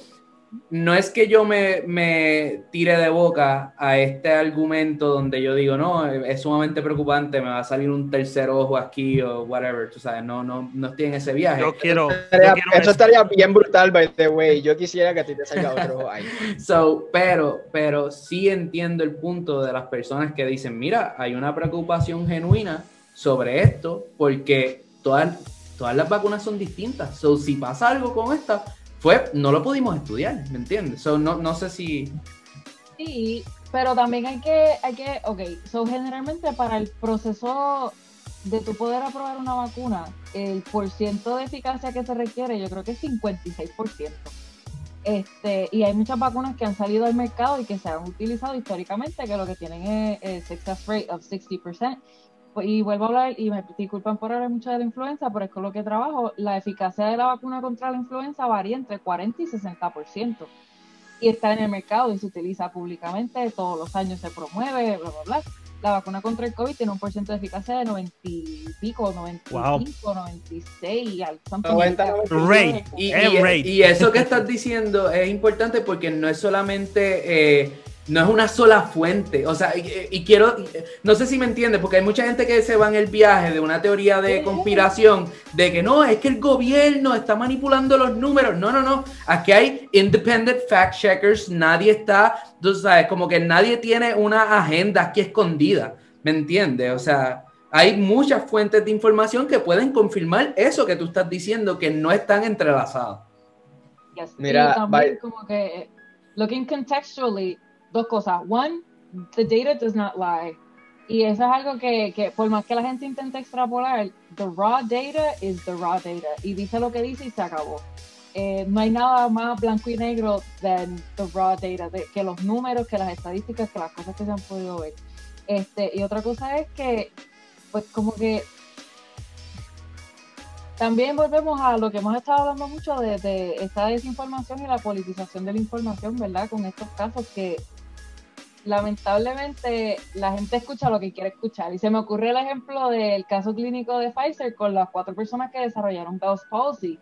no es que yo me, me tire de boca a este argumento donde yo digo, no, es sumamente preocupante, me va a salir un tercer ojo aquí o whatever, tú sabes, no, no, no estoy en ese viaje. Yo quiero, yo Estaría- quiero eso eso. estaría bien brutal, by the way. Yo quisiera que a ti te salga otro ojo ahí. So, pero, pero sí entiendo el punto de las personas que dicen, mira, hay una preocupación genuina sobre esto porque todas, todas las vacunas son distintas. So, si pasa algo con esta, fue, no lo pudimos estudiar, ¿me entiendes? So, no, no sé si... Sí, pero también hay que, hay que, ok, so generalmente para el proceso de tu poder aprobar una vacuna, el porciento de eficacia que se requiere, yo creo que es 56%. Este, y hay muchas vacunas que han salido al mercado y que se han utilizado históricamente, que lo que tienen es, es success rate of 60%. Y vuelvo a hablar, y me disculpan por hablar mucho de la influenza, pero es con lo que trabajo, la eficacia de la vacuna contra la influenza varía entre 40 y 60%. Y está en el mercado y se utiliza públicamente, todos los años se promueve, bla, bla, bla. La vacuna contra el COVID tiene un porcentaje de eficacia de 90 y pico, 95, 96, al 90, Rate. Y, y- rate. y eso que estás diciendo es importante porque no es solamente, eh, no es una sola fuente. O sea, y, y quiero, no sé si me entiendes, porque hay mucha gente que se va en el viaje de una teoría de conspiración de que no, es que el gobierno está manipulando los números. No, no, no. Aquí hay independent fact checkers. Nadie está, tú sabes, como que nadie tiene una agenda aquí escondida. ¿Me entiendes? O sea, hay muchas fuentes de información que pueden confirmar eso que tú estás diciendo, que no están entrelazadas. Yes. Mira, y también como que looking contextually, dos cosas. One, the data does not lie. Y eso es algo que, que por más que la gente intente extrapolar, the raw data is the raw data. Y dice lo que dice y se acabó. Eh, no hay nada más blanco y negro than the raw data, que los números, que las estadísticas, que las cosas que se han podido ver. Este, y otra cosa es que, pues como que también volvemos a lo que hemos estado hablando mucho de, de esta desinformación y la politización de la información, ¿verdad? Con estos casos que lamentablemente la gente escucha lo que quiere escuchar. Y se me ocurre el ejemplo del caso clínico de Pfizer con las cuatro personas que desarrollaron Bell's Palsy.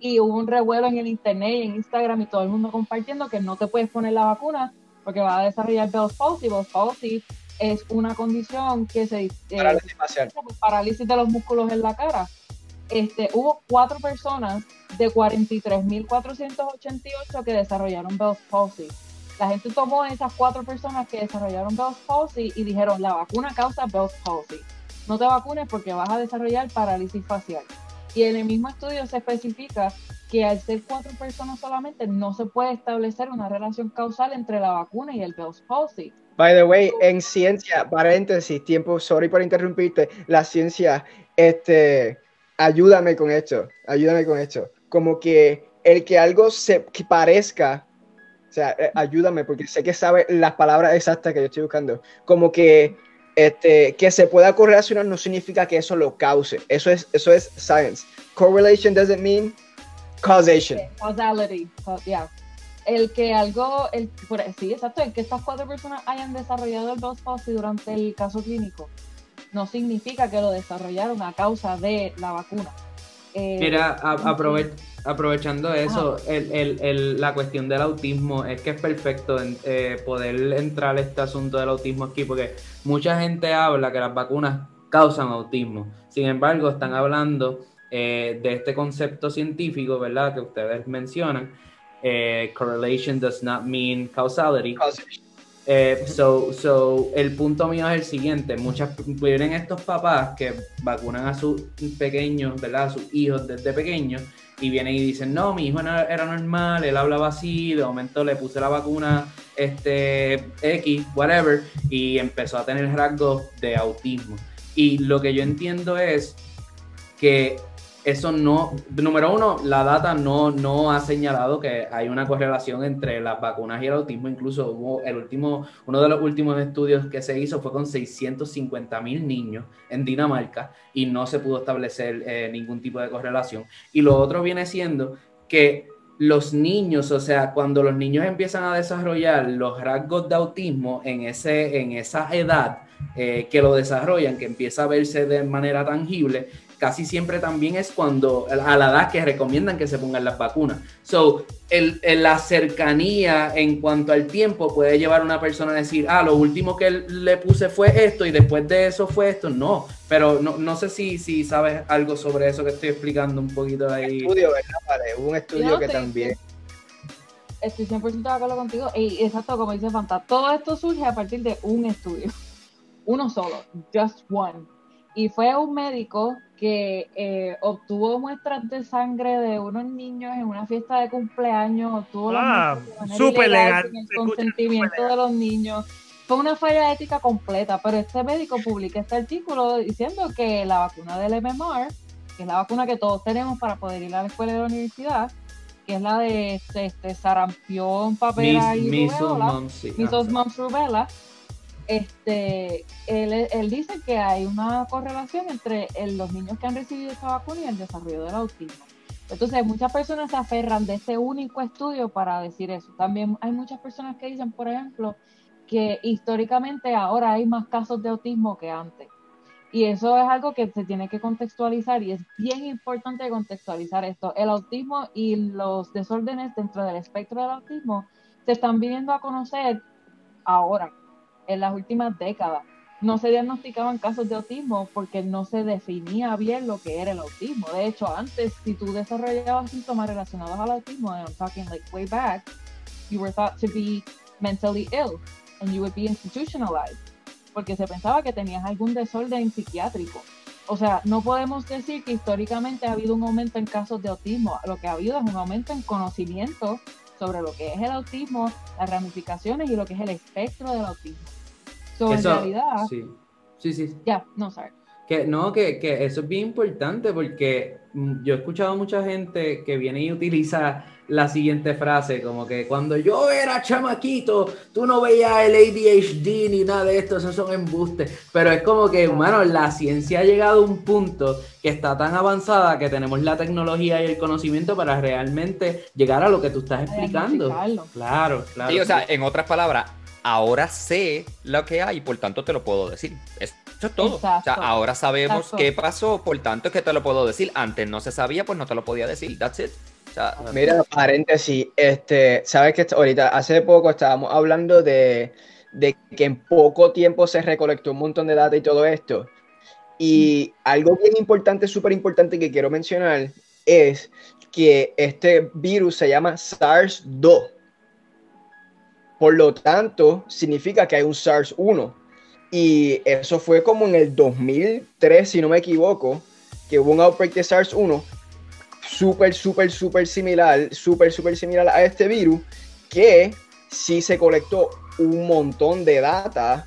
Y hubo un revuelo en el internet y en Instagram y todo el mundo compartiendo que no te puedes poner la vacuna porque va a desarrollar Bell's Palsy. Bell's Palsy es una condición que se... eh, Parálisis parálisis de los músculos en la cara. Este, hubo cuatro personas de 43.488 que desarrollaron Bell's palsy. La gente tomó esas cuatro personas que desarrollaron Bell's palsy y dijeron, la vacuna causa Bell's palsy. No te vacunes porque vas a desarrollar parálisis facial. Y en el mismo estudio se especifica que al ser cuatro personas solamente no se puede establecer una relación causal entre la vacuna y el Bell's palsy. By the way, en ciencia, paréntesis, tiempo, sorry por interrumpirte, la ciencia, este, ayúdame con esto, ayúdame con esto. Como que el que algo se que parezca, o sea, eh, ayúdame porque sé que sabe las palabras exactas que yo estoy buscando. Como que este, que se pueda correlacionar no significa que eso lo cause. Eso es, eso es science. Correlation doesn't mean causation. Causality, ca- yeah. El que algo, el, por- sí, exacto, el que estas cuatro personas hayan desarrollado el palsy durante el caso clínico no significa que lo desarrollaron a causa de la vacuna. Eh, Mira, a- aprove- aprovechando eso, el- el- el- la cuestión del autismo es que es perfecto en- eh, poder entrar este asunto del autismo aquí, porque mucha gente habla que las vacunas causan autismo. Sin embargo, están hablando eh, de este concepto científico, ¿verdad? Que ustedes mencionan. eh, correlation does not mean causality. Eh, so, so, el punto mío es el siguiente: muchas vienen estos papás que vacunan a sus pequeños, ¿verdad? A sus hijos desde pequeños y vienen y dicen: No, mi hijo era normal, él hablaba así, de momento le puse la vacuna este, X, whatever, y empezó a tener rasgos de autismo. Y lo que yo entiendo es que eso no, número uno, la data no, no ha señalado que hay una correlación entre las vacunas y el autismo. Incluso el último, uno de los últimos estudios que se hizo fue con 650 mil niños en Dinamarca y no se pudo establecer eh, ningún tipo de correlación. Y lo otro viene siendo que los niños, o sea, cuando los niños empiezan a desarrollar los rasgos de autismo en, ese, en esa edad eh, que lo desarrollan, que empieza a verse de manera tangible, casi siempre también es cuando a la edad que recomiendan que se pongan las vacunas. So, el, el- la cercanía en cuanto al tiempo puede llevar a una persona a decir, ah, lo último que le puse fue esto y después de eso fue esto. No, pero no, no sé si, si sabes algo sobre eso que estoy explicando un poquito ahí. Estudio, ¿verdad? Vale, un estudio que también. Estoy 100% de acuerdo contigo. Y exacto, como dice Fanta, todo esto surge a partir de un estudio. Uno solo, just one. Y fue un médico que eh, obtuvo muestras de sangre de unos niños en una fiesta de cumpleaños. Obtuvo Ah, ilegal, legal, Sin el consentimiento de los niños. Fue una falla ética completa, pero este médico publica este artículo diciendo que la vacuna del MMR, que es la vacuna que todos tenemos para poder ir a la escuela de la universidad, que es la de este, este, sarampión, papera Mis- y mumps, sí. measles, Ajá. mumps, rubella, este, él, dice que hay una correlación entre los niños que han recibido esta vacuna y el desarrollo del autismo. Entonces, muchas personas se aferran de este único estudio para decir eso. También hay muchas personas que dicen, por ejemplo, que históricamente ahora hay más casos de autismo que antes. Y eso es algo que se tiene que contextualizar y es bien importante contextualizar esto. El autismo y los desórdenes dentro del espectro del autismo se están viniendo a conocer ahora, en las últimas décadas. No se diagnosticaban casos de autismo porque no se definía bien lo que era el autismo. De hecho, antes, si tú desarrollabas síntomas relacionados al autismo, and I'm talking like way back, you were thought to be mentally ill and you would be institutionalized porque se pensaba que tenías algún desorden psiquiátrico. O sea, no podemos decir que históricamente ha habido un aumento en casos de autismo. Lo que ha habido es un aumento en conocimiento sobre lo que es el autismo, las ramificaciones y lo que es el espectro del autismo. So, en Eso- realidad, sí. Sí, sí. ya, no, sorry. Que no, que, que eso es bien importante porque mm, yo he escuchado mucha gente que viene y utiliza la siguiente frase, como que cuando yo era chamaquito, tú no veías el ADHD ni nada de esto, esos son embustes. Pero es como que, hermano, la ciencia ha llegado a un punto que está tan avanzada que tenemos la tecnología y el conocimiento para realmente llegar a lo que tú estás explicando. Claro, claro. Sí, o sea, en otras palabras, ahora sé lo que hay, por tanto te lo puedo decir. Eso es todo. Exacto. O sea, ahora sabemos Exacto. qué pasó, por tanto es que te lo puedo decir. Antes no se sabía, pues no te lo podía decir. That's it. O sea, Mira, paréntesis, este, sabes que ahorita, hace poco estábamos hablando de, de que en poco tiempo se recolectó un montón de data y todo esto. Y algo bien importante, súper importante que quiero mencionar es que este virus se llama SARS-2. Por lo tanto, significa que hay un SARS-1. Y eso fue como en el 2003, si no me equivoco, que hubo un outbreak de SARS-1 súper, súper, súper similar, súper, súper similar a este virus, que sí se colectó un montón de data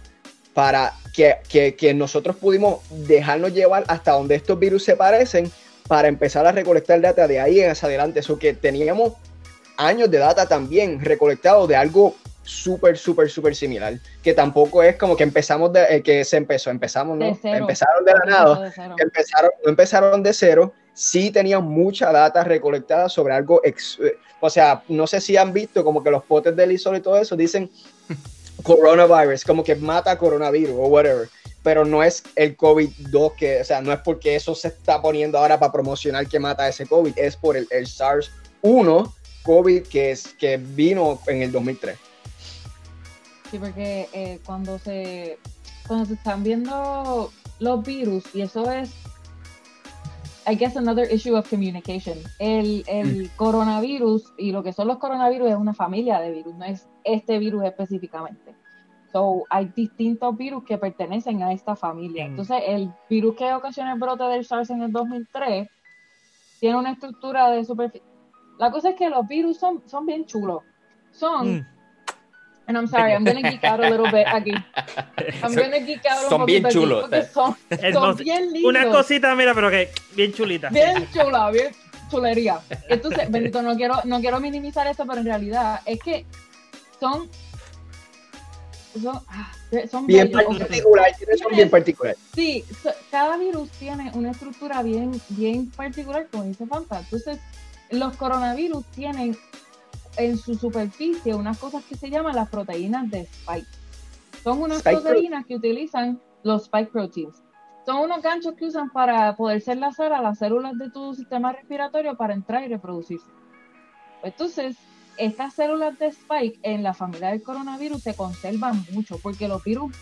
para que, que- que nosotros pudimos dejarnos llevar hasta donde estos virus se parecen para empezar a recolectar data de ahí en hacia adelante. Eso que teníamos años de data también recolectados de algo súper, súper, súper similar, que tampoco es como que empezamos de, eh, que se empezó, empezamos, ¿no? De cero. Empezaron de la nada, De empezaron de cero, sí tenían mucha data recolectada sobre algo, ex- eh, o sea, no sé si han visto como que los potes del ISOL y todo eso dicen coronavirus, como que mata coronavirus o whatever, pero no es el COVID-2 que, o sea, no es porque eso se está poniendo ahora para promocionar que mata ese COVID, es por el, el SARS-1 COVID que, es, que vino en el 2003. Sí, porque eh, cuando se cuando se están viendo los virus, y eso es, I guess, another issue of communication. El, el coronavirus y lo que son los coronavirus es una familia de virus, no es este virus específicamente. So, hay distintos virus que pertenecen a esta familia. Mm. Entonces, el virus que ocasiona el brote del SARS en el 2003 tiene una estructura de superficie. La cosa es que los virus son, son bien chulos. Son Mm. And I'm sorry, I'm gonna geek out a little bit aquí. I'm Son- gonna geek out un son bien chulos. porque Son, son bien lindos. Una cosita, mira, pero que bien chulita. Bien chula, bien chulería. Entonces, Benito, no quiero, no quiero minimizar esto, pero en realidad es que son. Son, ah, son Bien bellos. Particular, tiene son bien particular. Sí, so- cada virus tiene una estructura bien, bien particular, como dice Fanta. Entonces, los coronavirus tienen en su superficie unas cosas que se llaman las proteínas de spike. Son unas Spike proteínas que utilizan los spike proteins. Son unos ganchos que usan para poderse enlazar a las células de tu sistema respiratorio para entrar y reproducirse. Entonces, estas células de spike en la familia del coronavirus se conservan mucho porque los virus,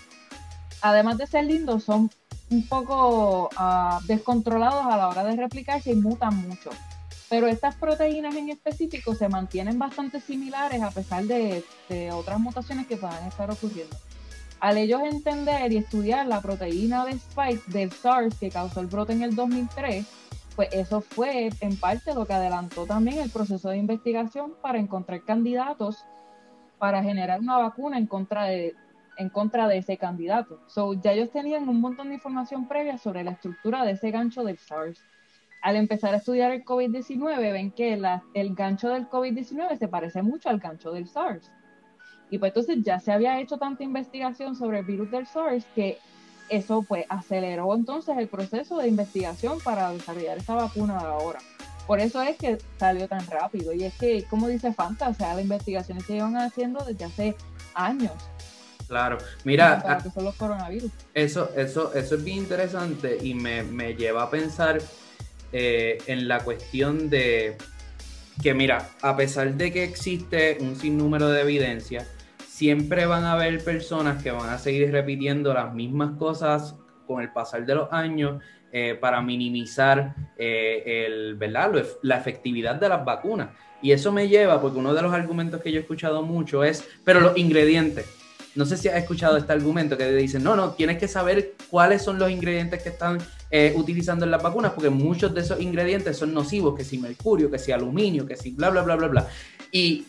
además de ser lindos, son un poco ah, descontrolados a la hora de replicarse y mutan mucho. Pero estas proteínas en específico se mantienen bastante similares a pesar de, de otras mutaciones que puedan estar ocurriendo. Al ellos entender y estudiar la proteína de spike del SARS que causó el brote en el 2003, pues eso fue en parte lo que adelantó también el proceso de investigación para encontrar candidatos para generar una vacuna en contra de, en contra de ese candidato. So, ya ellos tenían un montón de información previa sobre la estructura de ese gancho del SARS. Al empezar a estudiar el COVID-19, ven que la- el gancho del COVID-19 se parece mucho al gancho del SARS. Y pues entonces ya se había hecho tanta investigación sobre el virus del SARS que eso pues aceleró entonces el proceso de investigación para desarrollar esa vacuna de ahora. Por eso es que salió tan rápido. Y es que, como dice Fanta, o sea, las investigaciones se llevan haciendo desde hace años. Claro, mira, Para que son los coronavirus. eso, eso, eso es bien interesante y me, me lleva a pensar eh, en la cuestión de que, mira, a pesar de que existe un sinnúmero de evidencia, siempre van a haber personas que van a seguir repitiendo las mismas cosas con el pasar de los años eh, para minimizar eh, el, la efectividad de las vacunas. Y eso me lleva, porque uno de los argumentos que yo he escuchado mucho es, pero los ingredientes. No sé si has escuchado este argumento que dicen, no, no, tienes que saber cuáles son los ingredientes que están eh, utilizando en las vacunas, porque muchos de esos ingredientes son nocivos, que si mercurio, que si aluminio, que si bla, bla, bla, bla, bla. Y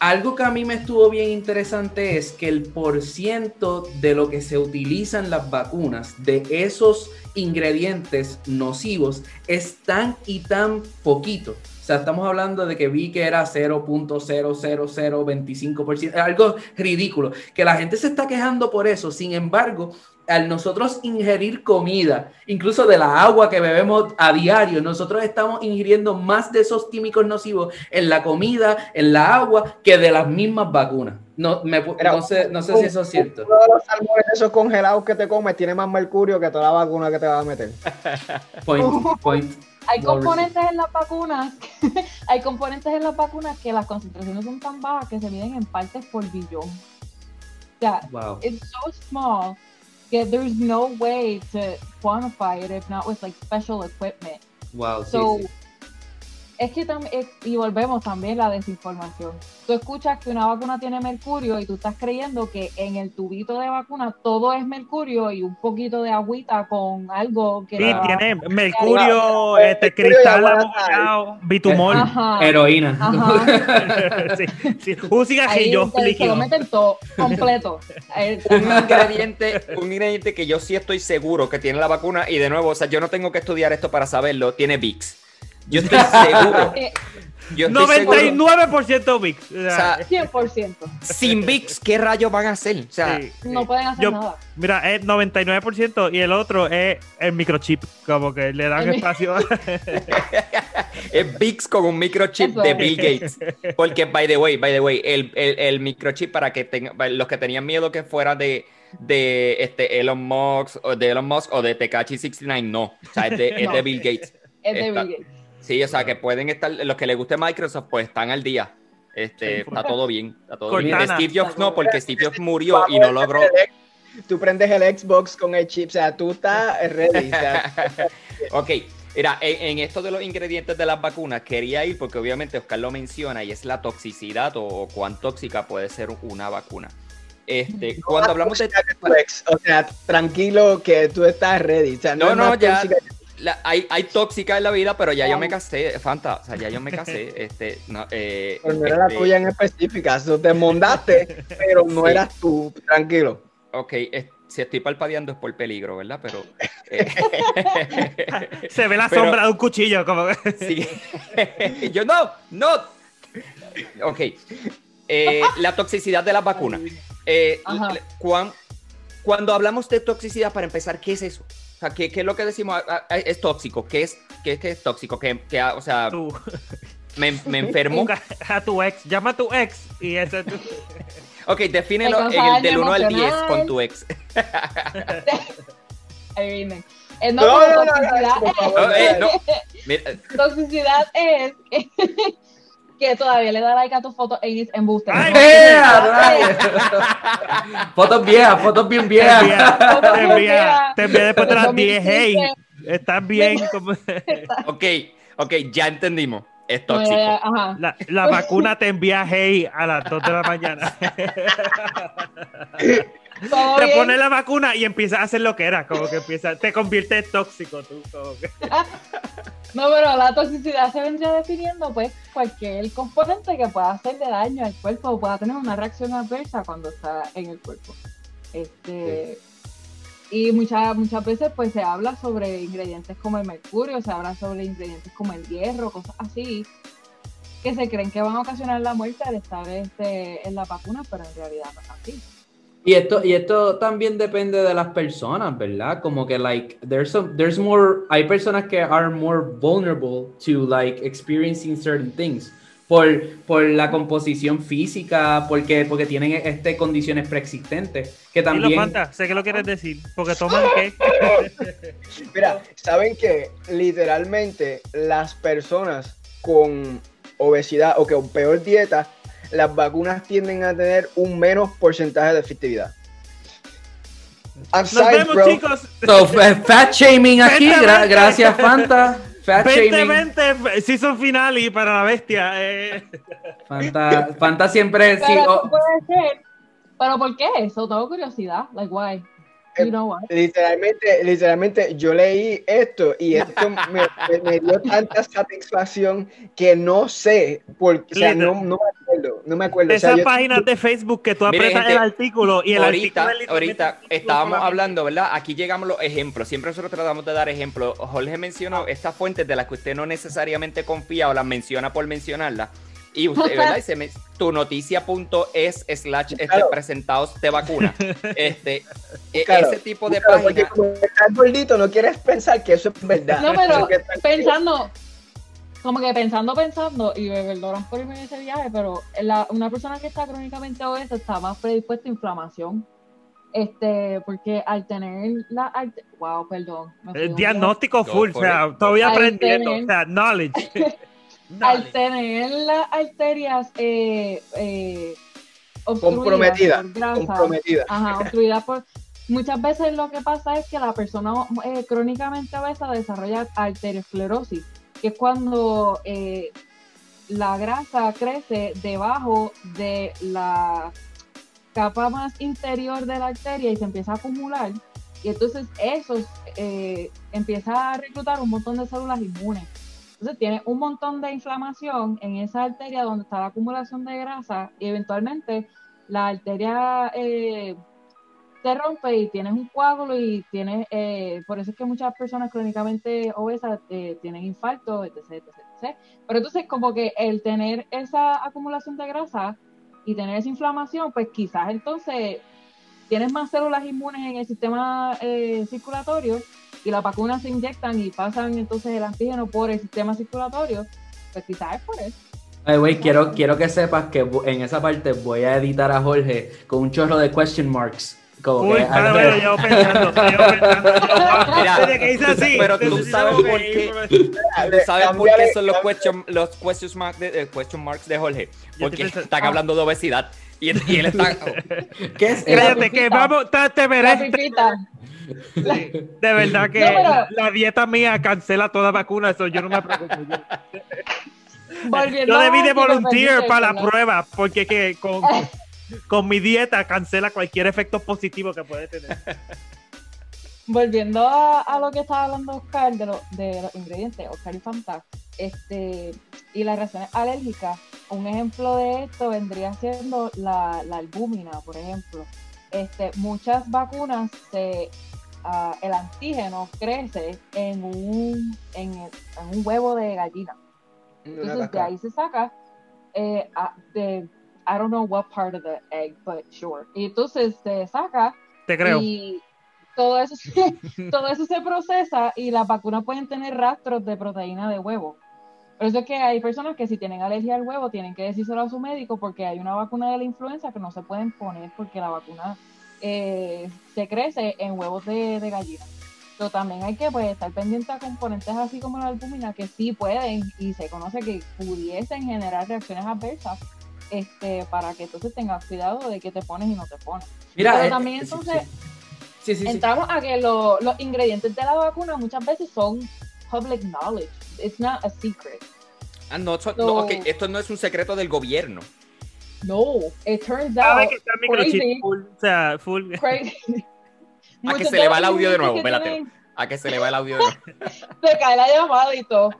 algo que a mí me estuvo bien interesante es que el porciento de lo que se utiliza en las vacunas, de esos ingredientes nocivos, es tan y tan poquito. O sea, estamos hablando de que vi que era 0.00025%, algo ridículo, que la gente se está quejando por eso. Sin embargo, al nosotros ingerir comida, incluso de la agua que bebemos a diario, nosotros estamos ingiriendo más de esos químicos nocivos en la comida, en la agua, que de las mismas vacunas. No, me, Mira, no sé, no sé si eso es cierto. Uno de los salmones esos congelados que te comes tiene más mercurio que toda la vacuna que te vas a meter. Point, point. Hay componentes en las vacunas, hay componentes en las vacunas que las concentraciones son tan bajas que se miden en partes por billón. O sea, Wow. it's so small that there's no way to quantify it if not with like special equipment. Wow, sí, So, sí. Es que también, y volvemos también la desinformación. Tú escuchas que una vacuna tiene mercurio y tú estás creyendo que en el tubito de vacuna todo es mercurio y un poquito de agüita con algo que... Sí, le va- tiene mercurio, Claro, este cristal agua amollado, bitumol. Ajá. Heroína. Ajá. Sí, sí. Un te- se lo meten todo, completo. Un ingrediente, un ingrediente que yo sí estoy seguro que tiene la vacuna y de nuevo, o sea, yo no tengo que estudiar esto para saberlo, tiene VIX. Yo estoy seguro. Eh, Yo estoy seguro. 99% VIX. O sea, sea, 100%. sin VIX, ¿qué rayos van a hacer? O sea, sí, No sí. pueden hacer Yo- nada. Mira, es 99% y el otro es el microchip, como que le dan El espacio. es VIX con un microchip Eso de es. Bill Gates. Porque, by the way, by the way, el, el- el microchip para que tenga, los que tenían miedo que fuera de, de este Elon Musk o de Elon Musk o de Tekashi 69, no. O sea, es de, es No. de Bill Gates. Es de Está- Bill Gates. Sí, o sea, que pueden estar, los que les guste Microsoft, pues están al día. Este, Sí, está todo bien, está todo bien. Cortana. Steve Jobs no, porque Steve Jobs murió y no logró. Tú prendes el Xbox con el chip, o sea, tú estás ready. o sea, Ok, mira, en, en esto de los ingredientes de las vacunas quería ir porque obviamente Oscar lo menciona y es la toxicidad o, o cuán tóxica puede ser una vacuna. Este, cuando hablamos de... tóxica que tu ex, O sea, tranquilo que tú estás ready. O sea, No, no, más ya. tóxica la- hay, hay tóxica en la vida, pero ya yo me casé, Fanta, o sea, ya yo me casé. Este, no, eh, Pero no era la este, tuya en específica, te mondaste, pero no Sí. eras tú, tranquilo. Ok, es- si estoy palpadeando es por peligro, ¿verdad? Pero... eh, Se ve la Pero- sombra de un cuchillo, como Sí. Yo no, no. Ok. Eh, la toxicidad de las vacunas. Eh, cuando hablamos de toxicidad, para empezar, ¿qué es eso? O sea, ¿qué, qué es lo que decimos? Ah, ah, Es tóxico. ¿Qué es, qué, es- qué es tóxico? Que, que, ah, o sea, tú, me, me enfermo. a tu ex, llama a tu ex y ese es tu- Ok, defínelo en el del daño 1 al 10 emocional. con tu ex. Ahí viene. Eh, no, No, no, no, no, toxicidad, por favor, No, eh, no. Mira, toxicidad es que, todavía le da like a tu foto en embuste. Ay, ¡Eh, rayos! fotos viejas, fotos bien viejas. te envía, Mira, te envía después de las 10, 2015. hey, estás bien, como- ok, ok, ya entendimos. Es tóxico. ya, ajá. la, la vacuna te envía hey a las 2 de la mañana. Te bien. pones la vacuna y empiezas a hacer lo que era, como que empieza, te conviertes en tóxico tú, como que- No, pero la toxicidad se vendría definiendo, pues, cualquier componente que pueda hacerle daño al cuerpo o pueda tener una reacción adversa cuando está en el cuerpo. Este. Y muchas, muchas veces, pues, se habla sobre ingredientes como el mercurio, se habla sobre ingredientes como el hierro, cosas así. que se creen que van a ocasionar la muerte al estar este, en la vacuna, pero en realidad no es así. Y esto, y esto también depende de las personas, ¿verdad? Como que, like, there's, some, there's more, hay personas que are more vulnerable to, like, experiencing certain things. Por, por la composición física, porque, porque tienen este, condiciones preexistentes. Que también... Fanta, sé que lo quieres decir, porque toman qué. Mira, ¿saben que Literalmente las personas con obesidad o con peor dieta, las vacunas tienden a tener un menos porcentaje de efectividad. Nos vemos, bro. chicos. So, fat shaming aquí, gra- gracias Fanta. Fat shaming. 2020, season finale para la bestia. eh. Fanta, Fanta siempre Pero no puede ser. ¿Pero por qué eso? Tengo curiosidad. Like, why? Eh, You know what? Literalmente, literalmente, yo leí esto y esto me, dio tanta satisfacción que no sé, porque, o sea, no, no me acuerdo, no me acuerdo. O sea, Esas yo- páginas de Facebook que tú Miren, aprietas gente, el artículo y el ahorita, artículo ahorita estábamos hablando, ¿verdad? Aquí llegamos los ejemplos. Siempre nosotros tratamos de dar ejemplos. Jorge mencionó estas fuentes de las que usted no necesariamente confía o las menciona por mencionarlas. Y usted, ¿verdad? Y se me- tu noticia.es slash este, Claro. presentados de vacuna. Este, e- Claro, ese tipo de Claro, porque páginas. como estás gordito, no quieres pensar que eso es verdad. No, pero pensando, como que pensando, pensando, y me perdonan por irme en ese viaje, pero la- una persona que está crónicamente obesa está más predispuesta a inflamación. Este, porque al tener la. al- wow, perdón. El diagnóstico full, o sea, it. todavía aprendiendo, o sea, knowledge. al tener las arterias eh, eh, obstruidas Comprometida, por grasa, comprometida. ajá, obstruidas por muchas veces lo que pasa es que la persona eh, crónicamente obesa desarrolla arteriosclerosis, que es cuando eh, la grasa crece debajo de la capa más interior de la arteria y se empieza a acumular y entonces eso eh, empieza a reclutar un montón de células inmunes. Entonces tiene un montón de inflamación en esa arteria donde está la acumulación de grasa y eventualmente la arteria eh, se rompe y tienes un coágulo y tienes, eh, por eso es que muchas personas crónicamente obesas eh, tienen infarto, etc, etc, etc. Pero entonces como que el tener esa acumulación de grasa y tener esa inflamación, pues quizás entonces tienes más células inmunes en el sistema eh, circulatorio y las vacunas se inyectan y pasan entonces el antígeno por el sistema circulatorio, pues quizás es por eso. Ay, güey, quiero, quiero que sepas que en esa parte voy a editar a Jorge con un chorro de question marks. Como Uy, que, claro, bueno, llevo pensando, llevo pensando. yo, Mira, desde que hice así, pero tú sabes por qué- ¿Tú sabes por qué son los question, los question, marks de, eh, question marks de Jorge? Yo Porque están ah. hablando de obesidad. Y, y él está. ¿Qué es Cállate, que vamos, te, te La pipita. De verdad que No, pero- la dieta mía cancela toda vacuna, eso yo no me preocupo. Yo, Volviendo yo debí de volunteer para la prueba, porque que con, con mi dieta cancela cualquier efecto positivo que puede tener. Volviendo a, a lo que estaba hablando Oscar de, lo- de los ingredientes, Oscar y Fanta, este, y las reacciones alérgicas, un ejemplo de esto vendría siendo la, la albúmina, por ejemplo. Este, muchas vacunas, se, ah, el antígeno crece en un, en, un huevo de gallina. Entonces de ahí se saca eh, a- de, I don't know what part of the egg, but sure. Y entonces se saca Te creo. y todo eso, se, todo eso se procesa y las vacunas pueden tener rastros de proteína de huevo. Por eso es que hay personas que si tienen alergia al huevo tienen que decírselo a su médico porque hay una vacuna de la influenza que no se pueden poner porque la vacuna eh, se crece en huevos de, de gallina. Pero también hay que pues, estar pendiente a componentes así como la albúmina que sí pueden y se conoce que pudiesen generar reacciones adversas este, para que entonces tengas cuidado de qué te pones y no te pones. Mira, Pero eh, también entonces sí, sí, sí, sí. entramos a que lo- los ingredientes de la vacuna muchas veces son public knowledge. It's not a secret. Ah, no, So- no, esto no es un secreto del gobierno. No, it turns out que está crazy. full, o sea, full. crazy. A que se le va el audio de nuevo, espérate. tienen- A que se le va el audio de nuevo. Se cae la llamada y todo.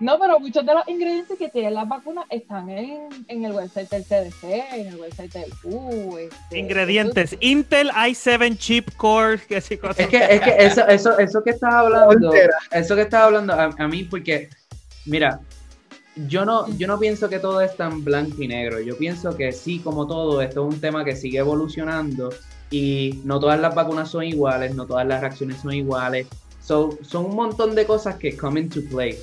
No, pero muchos de los ingredientes que tienen las vacunas están en, en el website del CDC, en el website del WHO. este, Ingredientes: Intel i7 chip core, que sí, cosas. Es que, es que eso, eso, eso que estás hablando, eso que estás hablando a, a mí, porque, mira, yo no, yo no pienso que todo es tan blanco y negro. Yo pienso que sí, como todo, esto es un tema que sigue evolucionando y no todas las vacunas son iguales, no todas las reacciones son iguales. So, son un montón de cosas que come into play.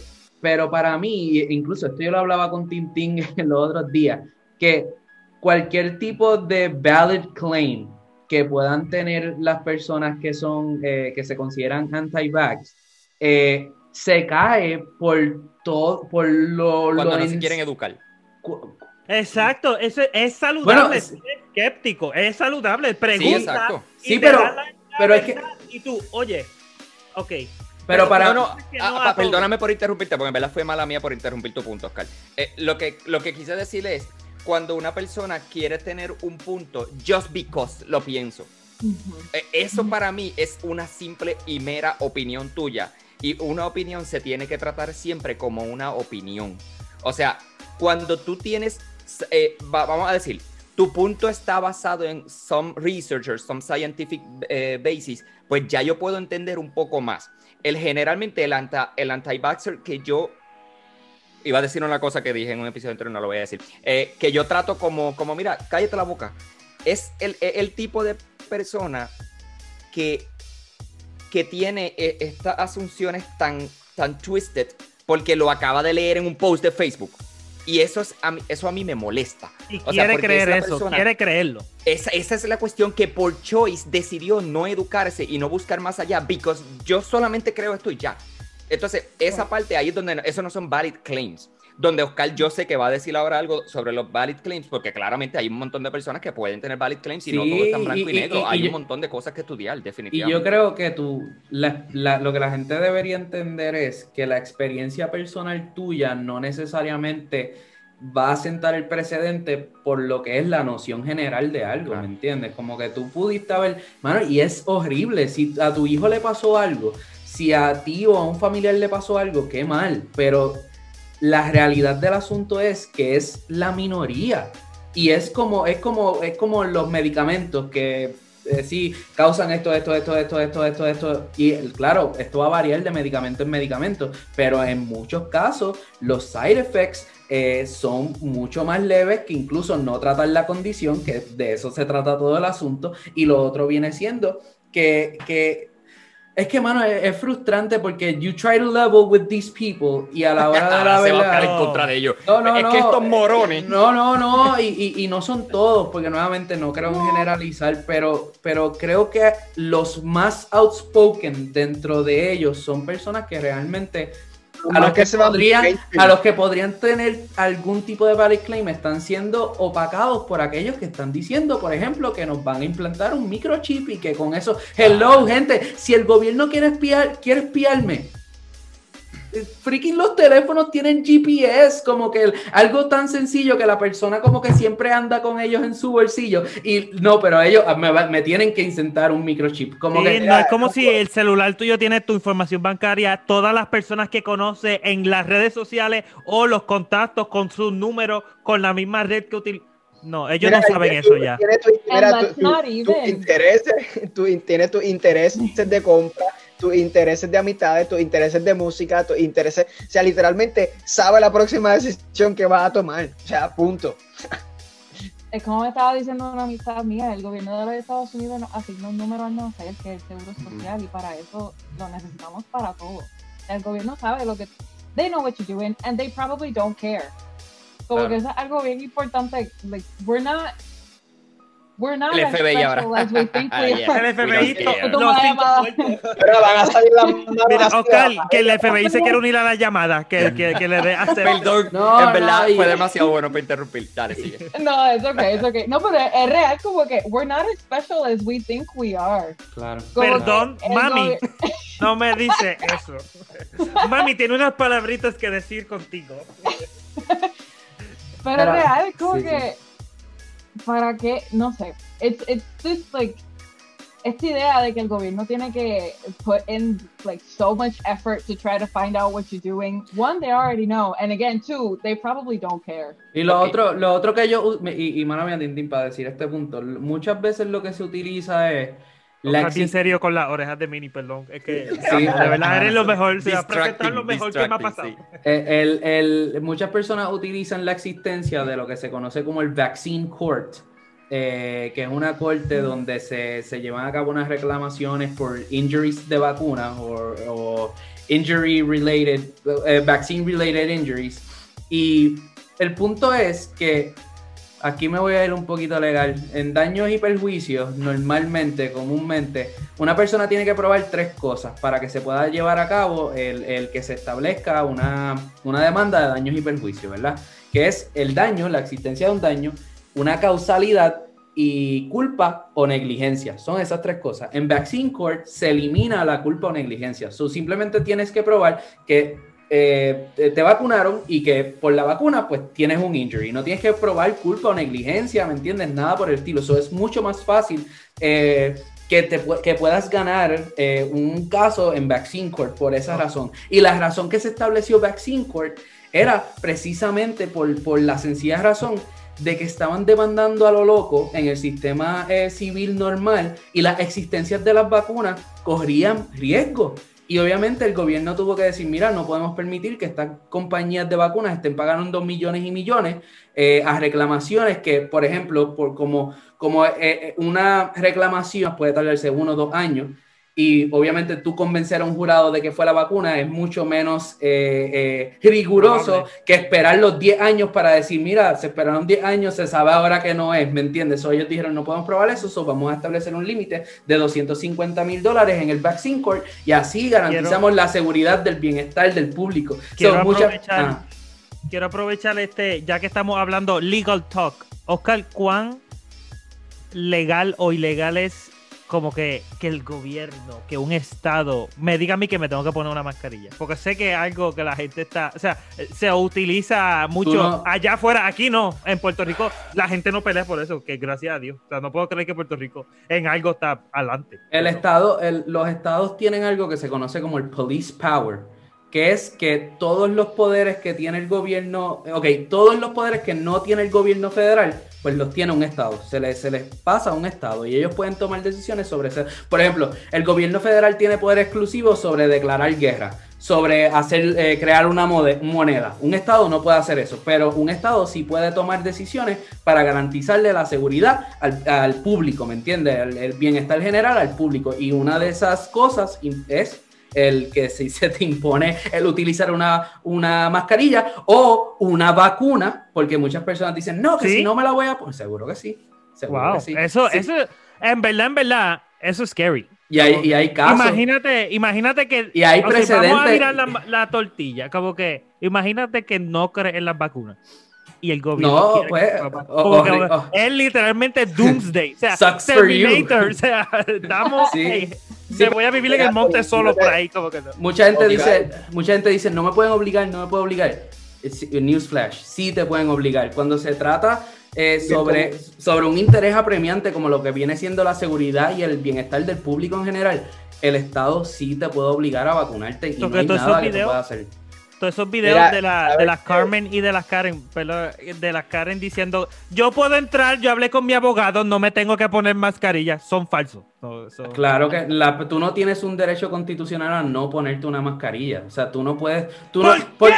Pero para mí, incluso esto yo lo hablaba con Tintín en los otros días, que cualquier tipo de valid claim que puedan tener las personas que son, eh, que se consideran anti-vax, eh, se cae por todo, por lo... Cuando lo no se quieren educar. Exacto, eso es saludable, Bueno, es- ser escéptico, es saludable, Sí, pregunta. exacto. y Sí, pero- dan la- la pero es que- Y tú, oye, ok, Pero para... No, no, que ah, no pa- a todo. perdóname por interrumpirte, porque en verdad fue mala mía por interrumpir tu punto, Oscar. Eh, lo, que, lo que quise decir es, cuando una persona quiere tener un punto, just because lo pienso. Eh, Eso para mí es una simple y mera opinión tuya. Y una opinión se tiene que tratar siempre como una opinión. O sea, cuando tú tienes, eh, va- vamos a decir, tu punto está basado en some researchers, some scientific eh, basis, pues ya yo puedo entender un poco más. El generalmente el, anti, el anti-vaxxer que yo iba a decir una cosa que dije en un episodio anterior, no lo voy a decir, eh, que yo trato como, como, mira, cállate la boca. Es el, el tipo de persona que, que tiene eh, estas asunciones tan, tan twisted porque lo acaba de leer en un post de Facebook. Y eso, es a mí, eso a mí me molesta. y O sea, quiere porque creer eso, persona- quiere creerlo. Esa, esa es la cuestión que por choice decidió no educarse y no buscar más allá, because yo solamente creo esto y ya. Entonces, esa parte ahí es donde, eso no son valid claims. Donde Oscar yo sé que va a decir ahora algo sobre los valid claims, porque claramente hay un montón de personas que pueden tener valid claims y no Sí, todo es tan blanco y, y- y- negro. y- hay y un montón de cosas que estudiar, Y definitivamente. yo creo que tú, la- la- lo que la gente debería entender es que la experiencia personal tuya no necesariamente va a sentar el precedente por lo que es la noción general de algo, Claro. ¿me entiendes? Como que tú pudiste haber, mano, y es horrible, si a tu hijo le pasó algo, si a ti o a un familiar le pasó algo, qué mal, pero la realidad del asunto es que es la minoría. Y es como, es como, es como los medicamentos que eh, sí causan esto, esto, esto, esto, esto, esto, esto. Y claro, esto va a variar de medicamento en medicamento, pero en muchos casos los side effects eh, son mucho más leves que incluso no tratar la condición, que de eso se trata todo el asunto. Y lo otro viene siendo que, que es que, mano, es, es frustrante porque you try to level with these people y a la hora de la Ahora se va a en contra de ellos. No, no, es no. que estos morones. No, no, no, y, y- y no son todos, porque nuevamente no creo en generalizar, pero, pero creo que los más outspoken dentro de ellos son personas que realmente a los que, podrían, a los que podrían tener algún tipo de valid claim están siendo opacados por aquellos que están diciendo, por ejemplo, que nos van a implantar un microchip y que con eso, hello, gente, si el gobierno quiere espiar, quiere espiarme, freaking los teléfonos tienen GPS, como que el- algo tan sencillo que la persona como que siempre anda con ellos en su bolsillo y no, pero ellos ah, me, me tienen que insertar un microchip, como Sí, que no es como si el celular tuyo tiene tu información bancaria, todas las personas que conoce en las redes sociales o los contactos con sus números con la misma red que utilizan. No, ellos Mira, no saben eso ya. Tiene tu, mira, tu- tiene tus intereses de compra, tus intereses de amistades, tus intereses de música, tus intereses. O sea, literalmente sabe la próxima decisión que va a tomar. O sea, punto. Es como me estaba diciendo una amistad mía, el gobierno de los Estados Unidos nos asigna un número al nacer, que es el seguro social, y para eso lo necesitamos para todo. El gobierno sabe lo que... They know what you're doing, and they probably don't care. Como Claro. que eso es algo bien importante. Like, we're not... We're not El as FBI ahora. we think we Yeah. are. El FBI, We los cinco. Pero van a salir las manos Mira, Oscar, la- que el FBI se quiere unir a la llamada, que, que, que le dé hacer. Perdón, No, en verdad no, y- fue demasiado bueno para interrumpir. Dale, sigue. No, es okay, es okay. No, pero es real como que we're not as special as we think we are. claro. Como Perdón, que mami. No me dice eso. Mami, tiene unas palabritas que decir contigo. Pero es real, es como sí, que. ¿Para qué? No sé. It's, it's this, like. Esta idea de que el gobierno tiene que put in like so much effort to try to find out what you're doing. One, they already know, and again, two, they probably don't care. Y lo Ok. otro, lo otro que yo, y, y mano mía, Tintín, para decir este punto, muchas veces lo que se utiliza es La bien serio con las orejas de Mini, perdón. Es que Sí. de verdad eres lo mejor. Se va a lo mejor que me ha pasado. sí. Eh, el- el- muchas personas utilizan la existencia de lo que se conoce como el Vaccine Court, eh, que es una corte donde se, se llevan a cabo unas reclamaciones por injuries de vacunas o, o injury related, eh, vaccine related injuries. Y el punto es que aquí me voy a ir un poquito legal. En daños y perjuicios, normalmente, comúnmente, una persona tiene que probar tres cosas para que se pueda llevar a cabo el, que se establezca una, una demanda de daños y perjuicios, ¿verdad? Que es el daño, la existencia de un daño, una causalidad y culpa o negligencia. Son esas tres cosas. En Vaccine Court se elimina la culpa o negligencia. So, simplemente tienes que probar que eh, te vacunaron y que por la vacuna pues tienes un injury. No tienes que probar culpa o negligencia, ¿me entiendes? Nada por el estilo. Eso es mucho más fácil eh, que, te, que puedas ganar eh, un caso en Vaccine Court por esa razón. Y la razón que se estableció Vaccine Court era precisamente por, por la sencilla razón de que estaban demandando a lo loco en el sistema eh, civil normal y las existencias de las vacunas corrían riesgo. Y obviamente el gobierno tuvo que decir, mira, no podemos permitir que estas compañías de vacunas estén pagando millones y millones eh, a reclamaciones que, por ejemplo, por como, como eh, eh, una reclamación puede tardarse uno o dos años. Y obviamente tú convencer a un jurado de que fue la vacuna es mucho menos eh, eh, riguroso Probable. que esperar los 10 años para decir, mira, se esperaron 10 años, se sabe ahora que no es, ¿me entiendes? So, ellos dijeron, no podemos probar eso, so, vamos a establecer un límite de 250 mil dólares en el Vaccine Court y así garantizamos la seguridad del bienestar del público. So, Quiero aprovechar, Ah, quiero aprovechar este, ya que estamos hablando legal talk. Oscar, ¿cuán legal o ilegal es como que, que el gobierno, que un estado me diga a mí que me tengo que poner una mascarilla? Porque sé que es algo que la gente está, o sea, se utiliza mucho no- allá afuera, aquí no, en Puerto Rico la gente no pelea por eso, que gracias a Dios. O sea, no puedo creer que Puerto Rico en algo está adelante. El estado, el- los estados tienen algo que se conoce como el police power, que es que todos los poderes que tiene el gobierno, ok, todos los poderes que no tiene el gobierno federal, pues los tiene un estado, se les, pasa a un estado y ellos pueden tomar decisiones sobre eso. Por ejemplo, el gobierno federal tiene poder exclusivo sobre declarar guerra, sobre hacer, eh, crear una moneda. Un estado no puede hacer eso, pero un estado sí puede tomar decisiones para garantizarle la seguridad al, público, ¿me entiendes? El, el bienestar general al público. Y una de esas cosas es el que si se te impone el utilizar una, una mascarilla o una vacuna, porque muchas personas dicen, no, que ¿Sí? si no me la voy a poner, seguro que sí. Seguro Wow, que sí. eso, Sí. eso, en verdad, en verdad, eso es scary. Y hay, y hay casos. Imagínate, imagínate que. Y hay o sea, vamos a precedentes. mirar la, la tortilla, como que. Imagínate que no crees en las vacunas. Y el gobierno. No, pues, oh. es literalmente Doomsday. O sea, Sucks for you. Terminator. O sea, estamos. Sí. ey, Sí, me voy a vivir en el monte solo por ahí, como que no. Mucha gente dice, mucha gente dice, no me pueden obligar, no me pueden obligar. Newsflash, sí te pueden obligar. Cuando se trata eh, sobre, sobre un interés apremiante como lo que viene siendo la seguridad y el bienestar del público en general, el Estado sí te puede obligar a vacunarte y no hay nada que tú videos- puedas hacer. Todos esos videos Mira, de, la, de ¿sabes las qué? Carmen y de las Karen, perdón, de las Karen diciendo, yo puedo entrar, yo hablé con mi abogado, no me tengo que poner mascarilla, son falsos. Claro que la- tú no tienes un derecho constitucional a no ponerte una mascarilla. O sea, tú no puedes. Tú ¿Por no, por-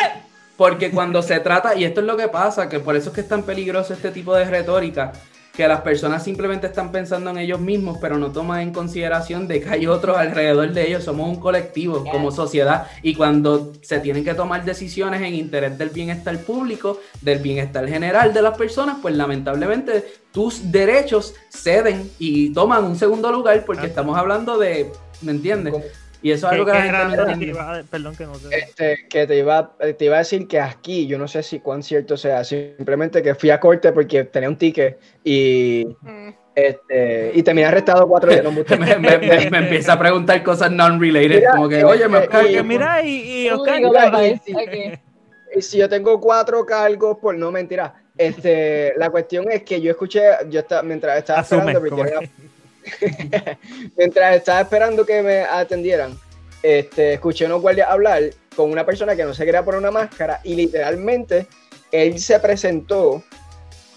porque cuando se trata, y esto es lo que pasa, que por eso es que es tan peligroso este tipo de retórica, que las personas simplemente están pensando en ellos mismos, pero no toman en consideración de que hay otros alrededor de ellos. Somos un colectivo como sociedad y cuando se tienen que tomar decisiones en interés del bienestar público, del bienestar general de las personas, pues lamentablemente tus derechos ceden y toman un segundo lugar porque Ah. estamos hablando de, ¿me entiendes? Y eso es ¿Qué- algo que la gente no te iba a- Perdón que no sé. Este, que te iba, te iba a decir que aquí, yo no sé si cuán cierto sea, simplemente que fui a corte porque tenía un ticket y, este, y terminé arrestado cuatro días. no, me, me- me- me empieza a preguntar cosas non-related, como que, eh, oye, me eh, y- Porque mira, y, y y- si yo tengo cuatro cargos, por no mentira. Este, la cuestión es que yo escuché, yo estaba, mientras estaba asume. esperando, porque era- mientras estaba esperando que me atendieran, este, escuché a unos guardias hablar con una persona que no se quería poner una máscara y literalmente él se presentó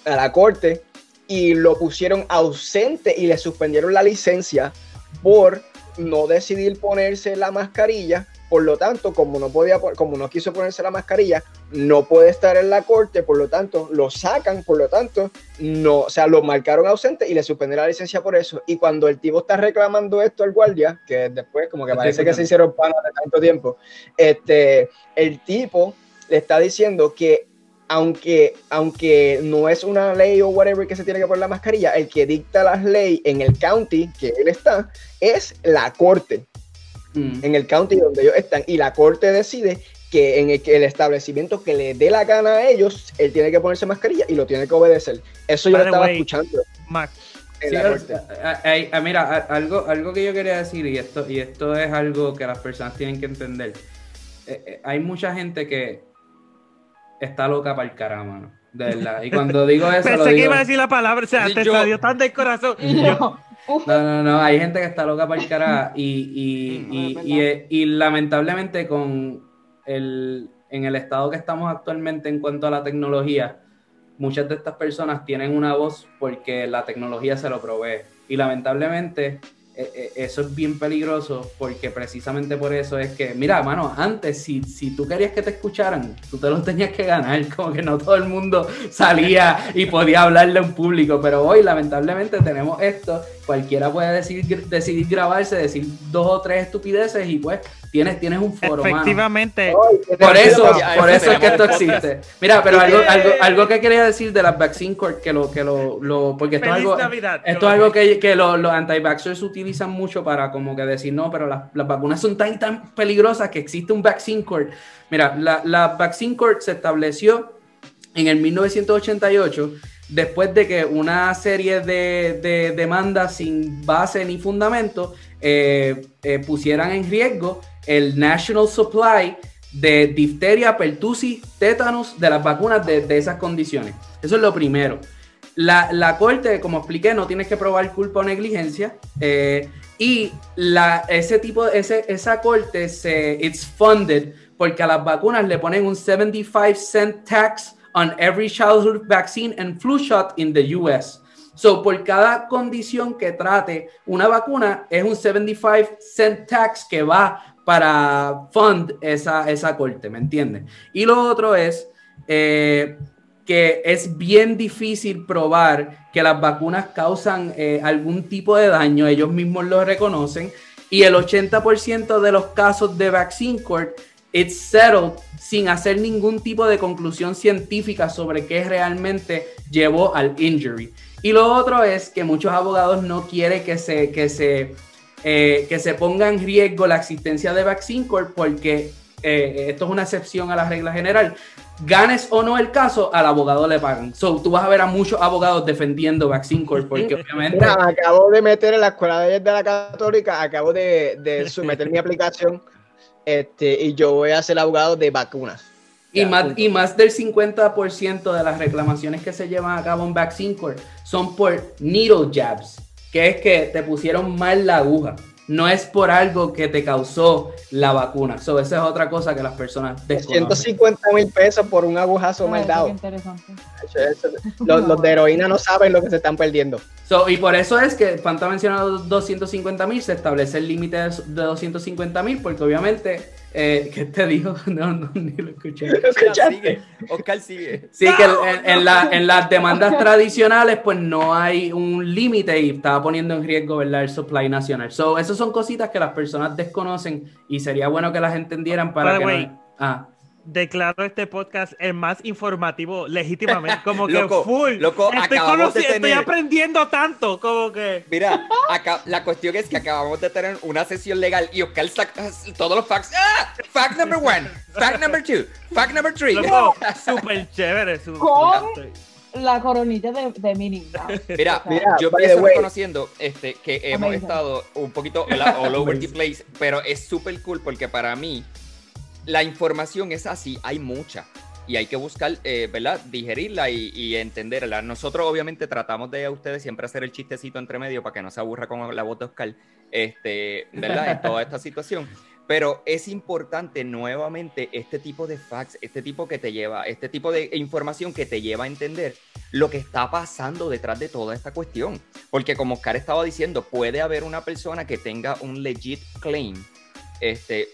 a la corte y lo pusieron ausente y le suspendieron la licencia por no decidir ponerse la mascarilla. Por lo tanto, como no podía, como no quiso ponerse la mascarilla, no puede estar en la corte. Por lo tanto, lo sacan. Por lo tanto, no, o sea, lo marcaron ausente y le suspendieron la licencia por eso. Y cuando el tipo está reclamando esto al guardia, que después como que parece que se hicieron panas de tanto tiempo, este, el tipo le está diciendo que aunque, aunque no es una ley o whatever que se tiene que poner la mascarilla, el que dicta las leyes en el county que él está es la corte. Mm. En el county donde ellos están. Y la corte decide que en el, que el establecimiento que le dé la gana a ellos, él tiene que ponerse mascarilla y lo tiene que obedecer. Eso yo lo the estaba way, escuchando Max, en Sí, a- a- a- mira, a- algo, algo que yo quería decir, y esto, y esto es algo que las personas tienen que entender. Eh, eh, hay mucha gente que está loca para el cara, mano. De verdad. Y cuando digo eso, lo pensé que digo- iba a decir la palabra, o sea, te yo- salió tan del corazón. Yo, No, no, no, hay gente que está loca para el cara y, y, y, y, lamentablemente con el, en el estado que estamos actualmente en cuanto a la tecnología, muchas de estas personas tienen una voz porque la tecnología se lo provee. Y lamentablemente eso es bien peligroso porque precisamente por eso es que, mira, mano, antes si, si tú querías que te escucharan, tú te los tenías que ganar, como que no todo el mundo salía y podía hablarle a un público, pero hoy lamentablemente tenemos esto, cualquiera puede decidir, decidir grabarse, decir dos o tres estupideces y pues tienes, tienes un foro. Efectivamente, Por eso, por eso es que esto existe. Mira, pero algo, algo, algo que quería decir de las vaccine court, que lo, que lo, lo porque esto es algo, Navidad. esto es algo que, que lo- los anti-vaxxers utilizan mucho para como que decir, no, pero las, las vacunas son tan y tan peligrosas que existe un vaccine court. Mira, la, la vaccine court se estableció en el 1988 después de que una serie de, de demandas sin base ni fundamento eh, eh, pusieran en riesgo el national supply de difteria, pertussis, tétanos de las vacunas de, de esas condiciones. Eso es lo primero. La, la corte, como expliqué, no tienes que probar culpa o negligencia. eh, y la, ese tipo, ese, esa corte se it's funded porque a las vacunas le ponen un 75 cent tax on every childhood vaccine and flu shot in the US. So, por cada condición que trate una vacuna, es un 75 cent tax que va para fund esa, esa corte, ¿me entiendes? Y lo otro es eh, que es bien difícil probar que las vacunas causan eh, algún tipo de daño, ellos mismos lo reconocen, y el 80% de los casos de Vaccine Court, it's settled sin hacer ningún tipo de conclusión científica sobre qué realmente llevó al injury. Y lo otro es que muchos abogados no quieren que se, que se, eh, que se ponga en riesgo la existencia de Vaccine Court porque eh, esto es una excepción a la regla general. Ganes o no el caso, al abogado le pagan. So, tú vas a ver a muchos abogados defendiendo Vaccine Court porque obviamente... Mira, acabo de meter en la escuela de la católica, acabo de, de someter mi aplicación este, y yo voy a ser abogado de vacunas. Y Ya, más, punto. y más del 50% de las reclamaciones que se llevan a cabo en Vaccine Court son por needle jabs, que es que te pusieron mal la aguja. No es por algo que te causó la vacuna. So, esa es otra cosa que las personas desconocen. 150 mil pesos por un agujazo ay, mal qué dado. interesante. Los, los de heroína no saben lo que se están perdiendo. So, y por eso es que Fanta ha mencionado 250 mil, se establece el límite de de 250 mil, porque obviamente, eh, ¿qué te dijo? No, no, ni lo escuché. ¿Lo Oscar escuchaste? sigue. Oscar sigue. Sí, que en, en la- en las demandas tradicionales, pues no hay un límite y estaba poniendo en riesgo ¿verdad? el supply nacional. So, esas son cositas que las personas desconocen y sería bueno que las entendieran para By que no- Ah, declaro este podcast el más informativo legítimamente, como que Loco, full. loco, estoy, acabamos de conoci- estoy tener- aprendiendo tanto, como que Mira, acá, la cuestión es que acabamos de tener una sesión legal y Oscar saca todos los facts. ¡Ah! Fact number one, fact number two, fact number three. loco, súper chévere. su- Con- estoy- La coronilla de, de Minnie. Mira, Mira, yo by the empiezo reconociendo este, que hemos Amazing. estado un poquito ¿verdad? all over the place, pero es súper cool porque para mí la información es así, hay mucha. Y hay que buscar, eh, ¿verdad? Digerirla y, y entenderla. Nosotros obviamente tratamos de a ustedes siempre hacer el chistecito entre medio para que no se aburra con la voz de Oscar, este, ¿verdad? En toda esta situación. Pero es importante nuevamente este tipo de facts, este tipo que te lleva, este tipo de información que te lleva a entender lo que está pasando detrás de toda esta cuestión. Porque como Oscar estaba diciendo, puede haber una persona que tenga un legit claim, este,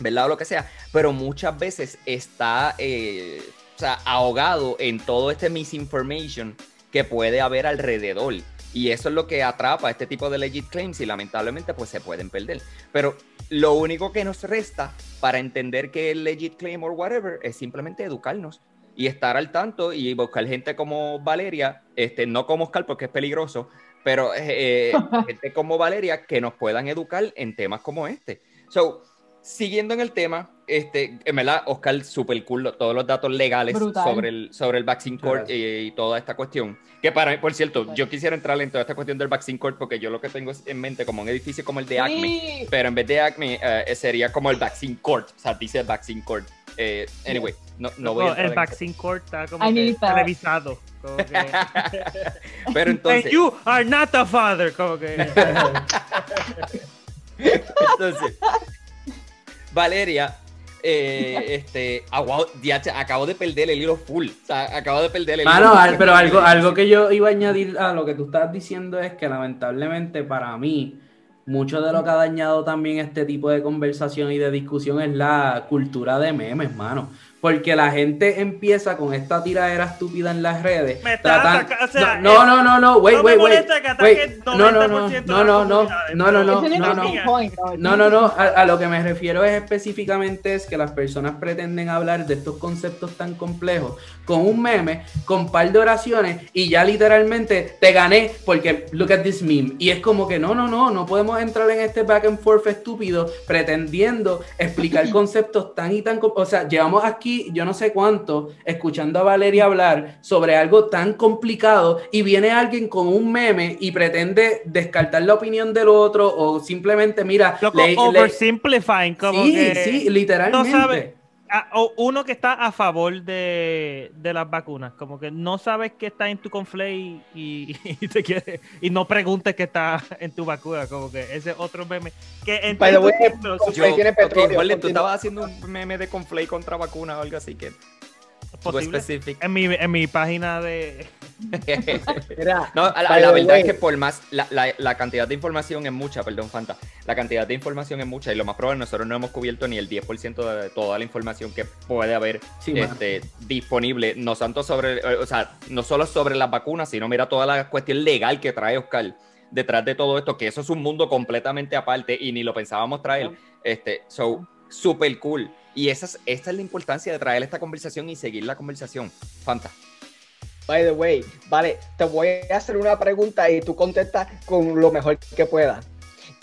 ¿verdad? O lo que sea, pero muchas veces está eh, o sea, ahogado en todo este misinformation que puede haber alrededor. Y eso es lo que atrapa a este tipo de legit claims y lamentablemente pues se pueden perder. Pero lo único que nos resta para entender que es legit claim or whatever es simplemente educarnos y estar al tanto y buscar gente como Valeria, este, no como Oscar porque es peligroso, pero eh, gente como Valeria que nos puedan educar en temas como este. So, siguiendo en el tema, este, en verdad, Oscar, super cool, todos los datos legales sobre el, sobre el Vaccine Court y, toda esta cuestión. Que para mí, por cierto, yo quisiera entrar en toda esta cuestión del Vaccine Court porque yo lo que tengo en mente como un edificio como el de Acme, pero en vez de Acme eh, sería como el Vaccine Court, o sea, dice Vaccine Court. Eh, anyway, no, no voy a El Vaccine Court está como que televisado. pero entonces... And you are not a father, como que... entonces... Valeria, eh, este, acabo de perder el hilo full. O sea, acabo de perder el hilo. pero algo, algo que yo iba a añadir a lo que tú estás diciendo es que lamentablemente para mí, mucho de lo que ha dañado también este tipo de conversación y de discusión es la cultura de memes, mano porque la gente empieza con esta tiradera estúpida en las redes. Me tratan... o sea, no, no, no, no, wait, wait, wait. No, no, no, no, no, no, no, no, no, no, no, no, no, no, a lo que me refiero es específicamente es que las personas pretenden hablar de estos conceptos tan complejos con un meme, con par de oraciones y ya literalmente te gané porque look at this meme. Y es como que no, no, no, no podemos entrar en este back and forth estúpido pretendiendo explicar conceptos tan y tan, o sea, llevamos aquí yo no sé cuánto, escuchando a Valeria hablar sobre algo tan complicado y viene alguien con un meme y pretende descartar la opinión del otro o simplemente, mira, oversimplifying, como sí, sí, literalmente. O uno que está a favor de, las vacunas, como que no sabes que está en tu conflay y, te quiere, y no preguntes que está en tu vacuna, como que ese otro meme. Que en tiene petróleo. tú estabas haciendo un meme de conflay contra vacuna o algo así que en mi, en mi página de. no, la, verdad es que por más. La, cantidad de información es mucha, perdón, Fanta. La cantidad de información es mucha y lo más probable, nosotros no hemos cubierto ni el 10% de toda la información que puede haber este, disponible. No tanto sobre. Eh, o sea, no solo sobre las vacunas, sino mira toda la cuestión legal que trae Oscar detrás de todo esto, que eso es un mundo completamente aparte y ni lo pensábamos traer. Este, so, super cool. Y esa es, esta es la importancia de traer esta conversación y seguir la conversación. Fanta. By the way, vale, te voy a hacer una pregunta y tú contestas con lo mejor que puedas.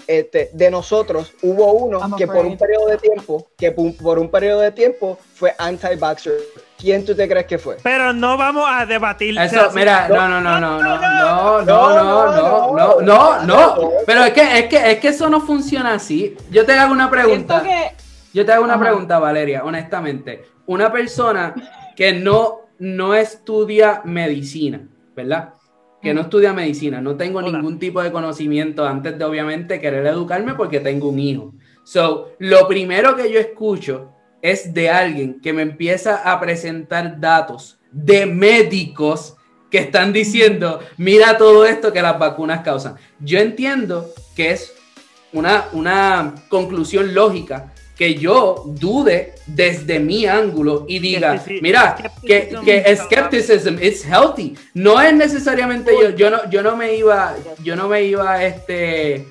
Este, de nosotros hubo uno que por un periodo de tiempo, que por un periodo de tiempo fue anti-vaxxer. ¿Quién tú te crees que fue? Pero no vamos a debatir. Eso, mira, no, no, no, no, no, no, no, no, no, no, no, Pero es que, es que, es que eso no funciona así. Yo te hago una pregunta. Yo te hago una pregunta, Valeria, honestamente. Una persona que no, no estudia medicina, ¿verdad? Que no estudia medicina, no tengo ningún tipo de conocimiento antes de obviamente querer educarme porque tengo un hijo. So, lo primero que yo escucho es de alguien que me empieza a presentar datos de médicos que están diciendo, mira todo esto que las vacunas causan. Yo entiendo que es una, una conclusión lógica que yo dude desde mi ángulo y diga, mira, que, que skepticism is healthy. No es necesariamente yo, yo no, yo no me iba, yo no me iba, este,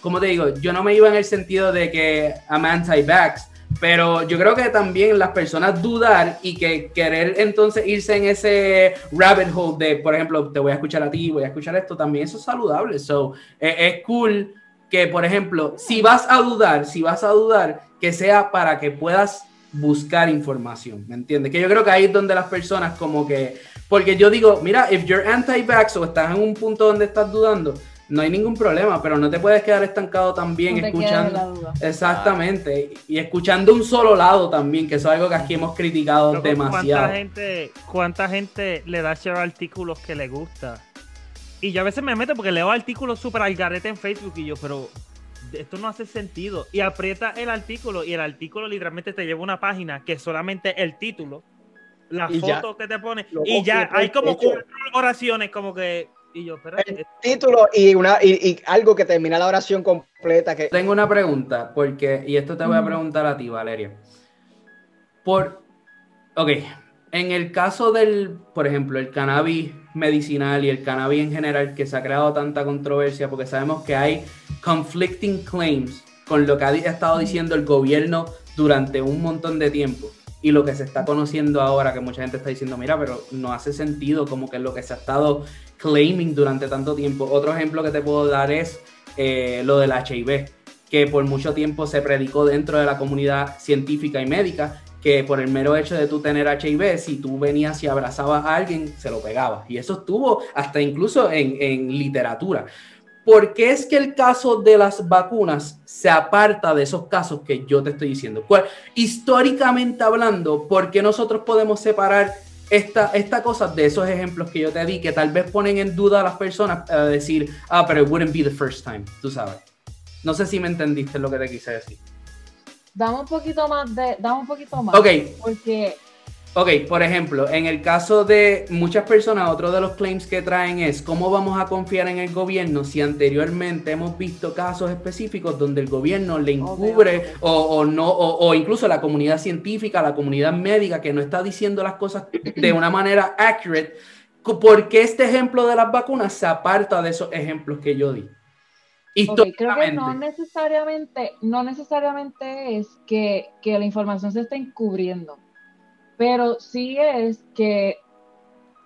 ¿cómo te digo? Yo no me iba en el sentido de que I'm anti-vax, pero yo creo que también las personas dudar y que querer entonces irse en ese rabbit hole de, por ejemplo, te voy a escuchar a ti, voy a escuchar esto, también eso es saludable. So, es, es cool que, por ejemplo, si vas a dudar, si vas a dudar, que sea para que puedas buscar información, ¿me entiendes? Que yo creo que ahí es donde las personas como que, porque yo digo, mira, if you're anti-vax o estás en un punto donde estás dudando, no hay ningún problema, pero no te puedes quedar estancado también escuchando. Exactamente. Y escuchando un solo lado también, que eso es algo que aquí hemos criticado demasiado. ¿cuánta gente, ¿Cuánta gente le da share artículos que le gusta? Y yo a veces me meto porque leo artículos súper al garete en Facebook y yo, pero esto no hace sentido. Y aprieta el artículo y el artículo literalmente te lleva a una página que es solamente el título, la Y ya. foto que te pone y ya hay como cuatro oraciones como que... Y yo, espera, El título y, una, y, y algo que termina la oración completa. Que, Tengo una pregunta, porque, y esto te voy a preguntar a ti, Valeria. Por, ok, en el caso del, por ejemplo, el cannabis medicinal y el cannabis en general, que se ha creado tanta controversia, porque sabemos que hay conflicting claims con lo que ha estado diciendo el gobierno durante un montón de tiempo. Y lo que se está conociendo ahora, que mucha gente está diciendo, mira, pero no hace sentido como que lo que se ha estado claiming durante tanto tiempo. Otro ejemplo que te puedo dar es eh, lo del HIV, que por mucho tiempo se predicó dentro de la comunidad científica y médica que por el mero hecho de tú tener HIV, si tú venías y abrazabas a alguien, se lo pegabas. Y eso estuvo hasta incluso en, en literatura. ¿Por qué es que el caso de las vacunas se aparta de esos casos que yo te estoy diciendo? ¿Cuál- históricamente hablando, ¿por qué nosotros podemos separar esta, esta cosa de esos ejemplos que yo te di que tal vez ponen en duda a las personas a decir, ah, pero it wouldn't be the first time, tú sabes? No sé si me entendiste lo que te quise decir. Dame un poquito más de, dame un poquito más. Ok, Porque Ok, por ejemplo, en el caso de muchas personas, otro de los claims que traen es cómo vamos a confiar en el gobierno si anteriormente hemos visto casos específicos donde el gobierno le encubre o, o no, o, o incluso la comunidad científica, la comunidad médica que no está diciendo las cosas de una manera accurate. ¿Por qué este ejemplo de las vacunas se aparta de esos ejemplos que yo di? Ok, creo que no necesariamente, no necesariamente es que, que la información se esté encubriendo, pero sí es que,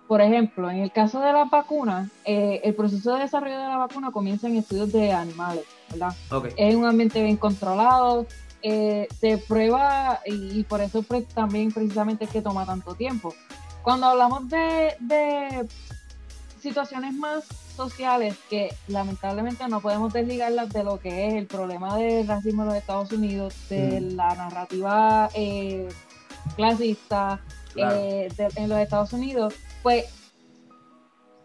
por ejemplo, en el caso de las vacunas, eh, el proceso de desarrollo de la vacuna comienza en estudios de animales, ¿verdad? Es un ambiente bien controlado, eh, se prueba y, y por eso pues, también precisamente es que toma tanto tiempo. Cuando hablamos de, de situaciones más sociales que lamentablemente no podemos desligarlas de lo que es el problema del racismo en los Estados Unidos, de Mm. la narrativa eh, clasista Claro. eh, de- en los Estados Unidos, pues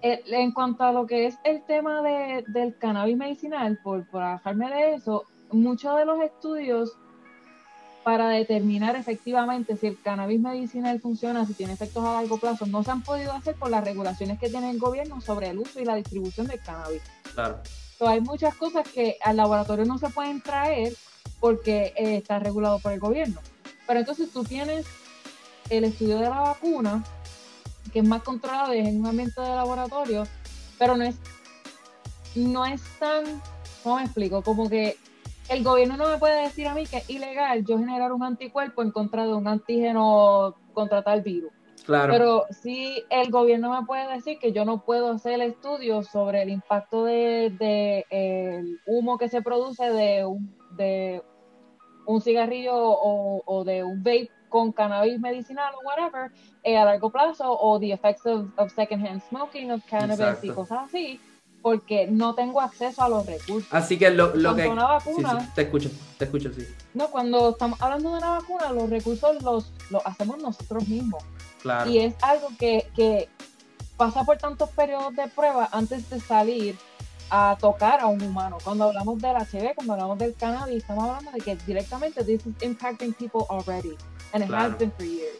eh, en cuanto a lo que es el tema de- del cannabis medicinal, por, por de eso, muchos de los estudios para determinar efectivamente si el cannabis medicinal funciona, si tiene efectos a largo plazo, no se han podido hacer por las regulaciones que tiene el gobierno sobre el uso y la distribución del cannabis. claro. So, hay muchas cosas que al laboratorio no se pueden traer porque eh, está regulado por el gobierno. Pero entonces tú tienes el estudio de la vacuna, que es más controlado y es en un ambiente de laboratorio, pero no es, no es tan, ¿cómo me explico? Como que el gobierno no me puede decir a mí que es ilegal yo generar un anticuerpo en contra de un antígeno contra tal virus. Claro. Pero sí, el gobierno me puede decir que yo no puedo hacer estudios sobre el impacto de, de, el humo que se produce de un, de un cigarrillo o, o de un vape con cannabis medicinal o whatever eh, a largo plazo o the effects of, of secondhand smoking of cannabis y cosas así, porque no tengo acceso a los recursos. Así que lo, lo que... Sí, sí, te escucho, te escucho, sí. no, cuando estamos hablando de una vacuna, los recursos los, los hacemos nosotros mismos. Claro. Y es algo que, que pasa por tantos periodos de prueba antes de salir a tocar a un humano. Cuando hablamos del HIV, cuando hablamos del cannabis, estamos hablando de que directamente this is impacting people already. And it Claro. has been for years.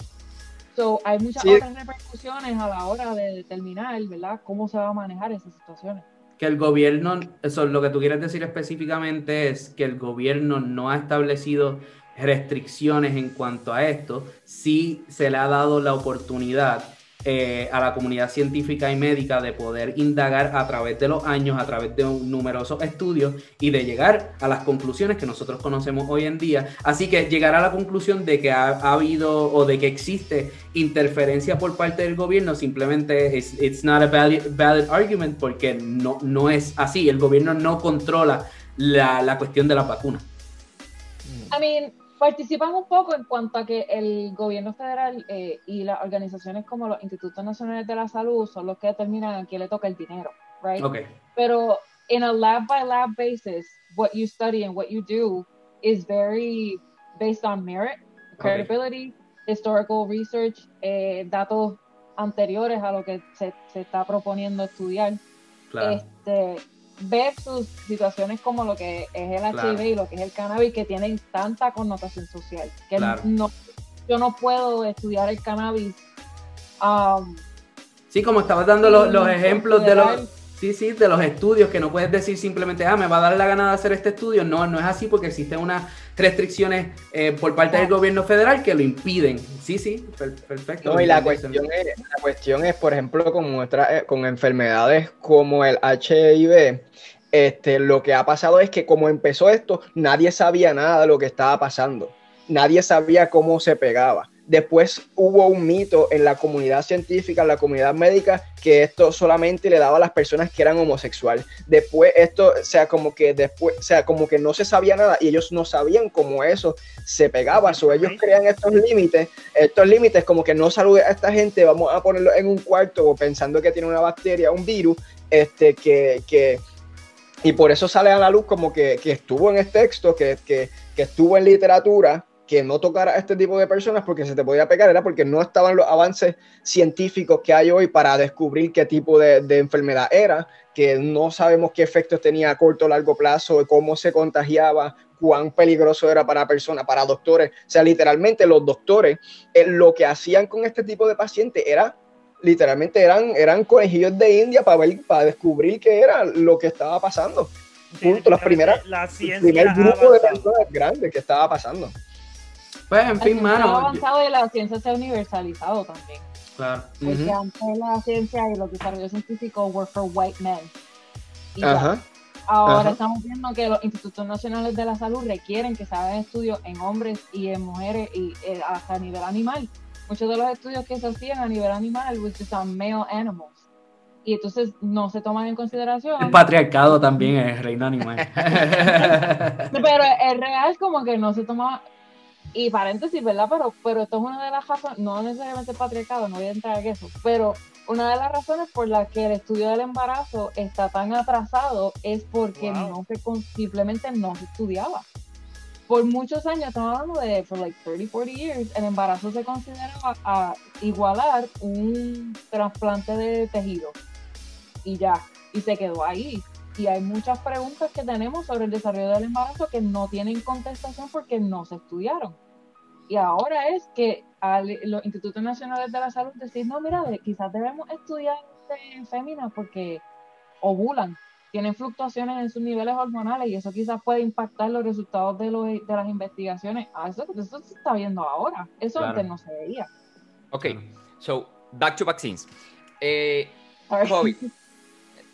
So, hay muchas Sí. otras repercusiones a la hora de determinar, ¿verdad?, cómo se va a manejar esas situaciones. que el gobierno, eso lo que tú quieres decir específicamente es que el gobierno no ha establecido restricciones en cuanto a esto, sí se le ha dado la oportunidad eh, a la comunidad científica y médica de poder indagar a través de los años, a través de numerosos estudios y de llegar a las conclusiones que nosotros conocemos hoy en día. Así que llegar a la conclusión de que ha, ha habido o de que existe interferencia por parte del gobierno simplemente es it's not a valid, valid argument porque no, no es así. El gobierno no controla la, la cuestión de las vacunas. Participan un poco en cuanto a que el gobierno federal eh, y las organizaciones como los institutos nacionales de la salud son los que determinan a quién le toca el dinero, right? Ok, Pero in a lab by lab basis, what you study and what you do is very based on merit, credibility, historical research, eh, datos anteriores a lo que se, se está proponiendo estudiar. claro. Este, versus situaciones como lo que es el Claro. HIV y lo que es el cannabis que tienen tanta connotación social. Que Claro. no, yo no puedo estudiar el cannabis. um, Sí, como estabas dando los, los ejemplos de los, sí, sí, de los estudios, que no puedes decir simplemente, ah, me va a dar la gana de hacer este estudio. No, no es así porque existen unas restricciones eh, por parte del gobierno federal que lo impiden. Sí, sí, per- perfecto. No, y la cuestión, es, la cuestión es, por ejemplo, con, nuestra- eh, con enfermedades como el HIV, este, lo que ha pasado es que como empezó esto, nadie sabía nada de lo que estaba pasando. Nadie sabía cómo se pegaba. Después hubo un mito en la comunidad científica, en la comunidad médica, que esto solamente le daba a las personas que eran homosexuales. Después esto, o sea, como que después, o sea, como que no se sabía nada y ellos no sabían cómo eso se pegaba. So, ellos crean estos límites estos límites como que no salude a esta gente, vamos a ponerlo en un cuarto pensando que tiene una bacteria, un virus, este, que, que y por eso sale a la luz como que, que estuvo en el texto, que, que, que estuvo en literatura, que no tocara a este tipo de personas porque se te podía pegar, era porque no estaban los avances científicos que hay hoy para descubrir qué tipo de, de enfermedad era, que no sabemos qué efectos tenía a corto o largo plazo, cómo se contagiaba, cuán peligroso era para personas, para doctores. O sea, literalmente los doctores eh, lo que hacían con este tipo de pacientes era, literalmente eran, eran conejillos de India para ver, para descubrir qué era lo que estaba pasando. Punto. Las primeras, La el primer grupo de personas grandes que estaba pasando. Pues, en fin, mano. avanzado y la ciencia se ha universalizado también. Claro. Porque Ujú. antes la ciencia y los desarrollos científicos were for white men. Y ya. Ajá. Ahora Ajá. estamos viendo que los institutos nacionales de la salud requieren que se hagan estudios en hombres y en mujeres y eh, hasta a nivel animal. Muchos de los estudios que se hacían a nivel animal, which is on male animals. Y entonces no se toman en consideración. El patriarcado también es reino animal. Pero es real como que no se toma. Y paréntesis, ¿verdad? Pero, pero esto es una de las razones, no necesariamente el patriarcado, no voy a entrar en eso, pero una de las razones por las que el estudio del embarazo está tan atrasado es porque Wow. no se con- simplemente no se estudiaba. Por muchos años, estamos hablando de for like 30, 40 years, el embarazo se consideraba a igualar un trasplante de tejido. Y ya, y se quedó ahí y hay muchas preguntas que tenemos sobre el desarrollo del embarazo que no tienen contestación porque no se estudiaron. Y ahora es que al- los institutos nacionales de la salud decir, no, mira, quizás debemos estudiar este, féminas porque ovulan, tienen fluctuaciones en sus niveles hormonales y eso quizás puede impactar los resultados de, los- de las investigaciones. Ah, eso, eso se está viendo ahora. Eso Claro. antes no se veía. Ok, so, back to vaccines. Eh, COVID.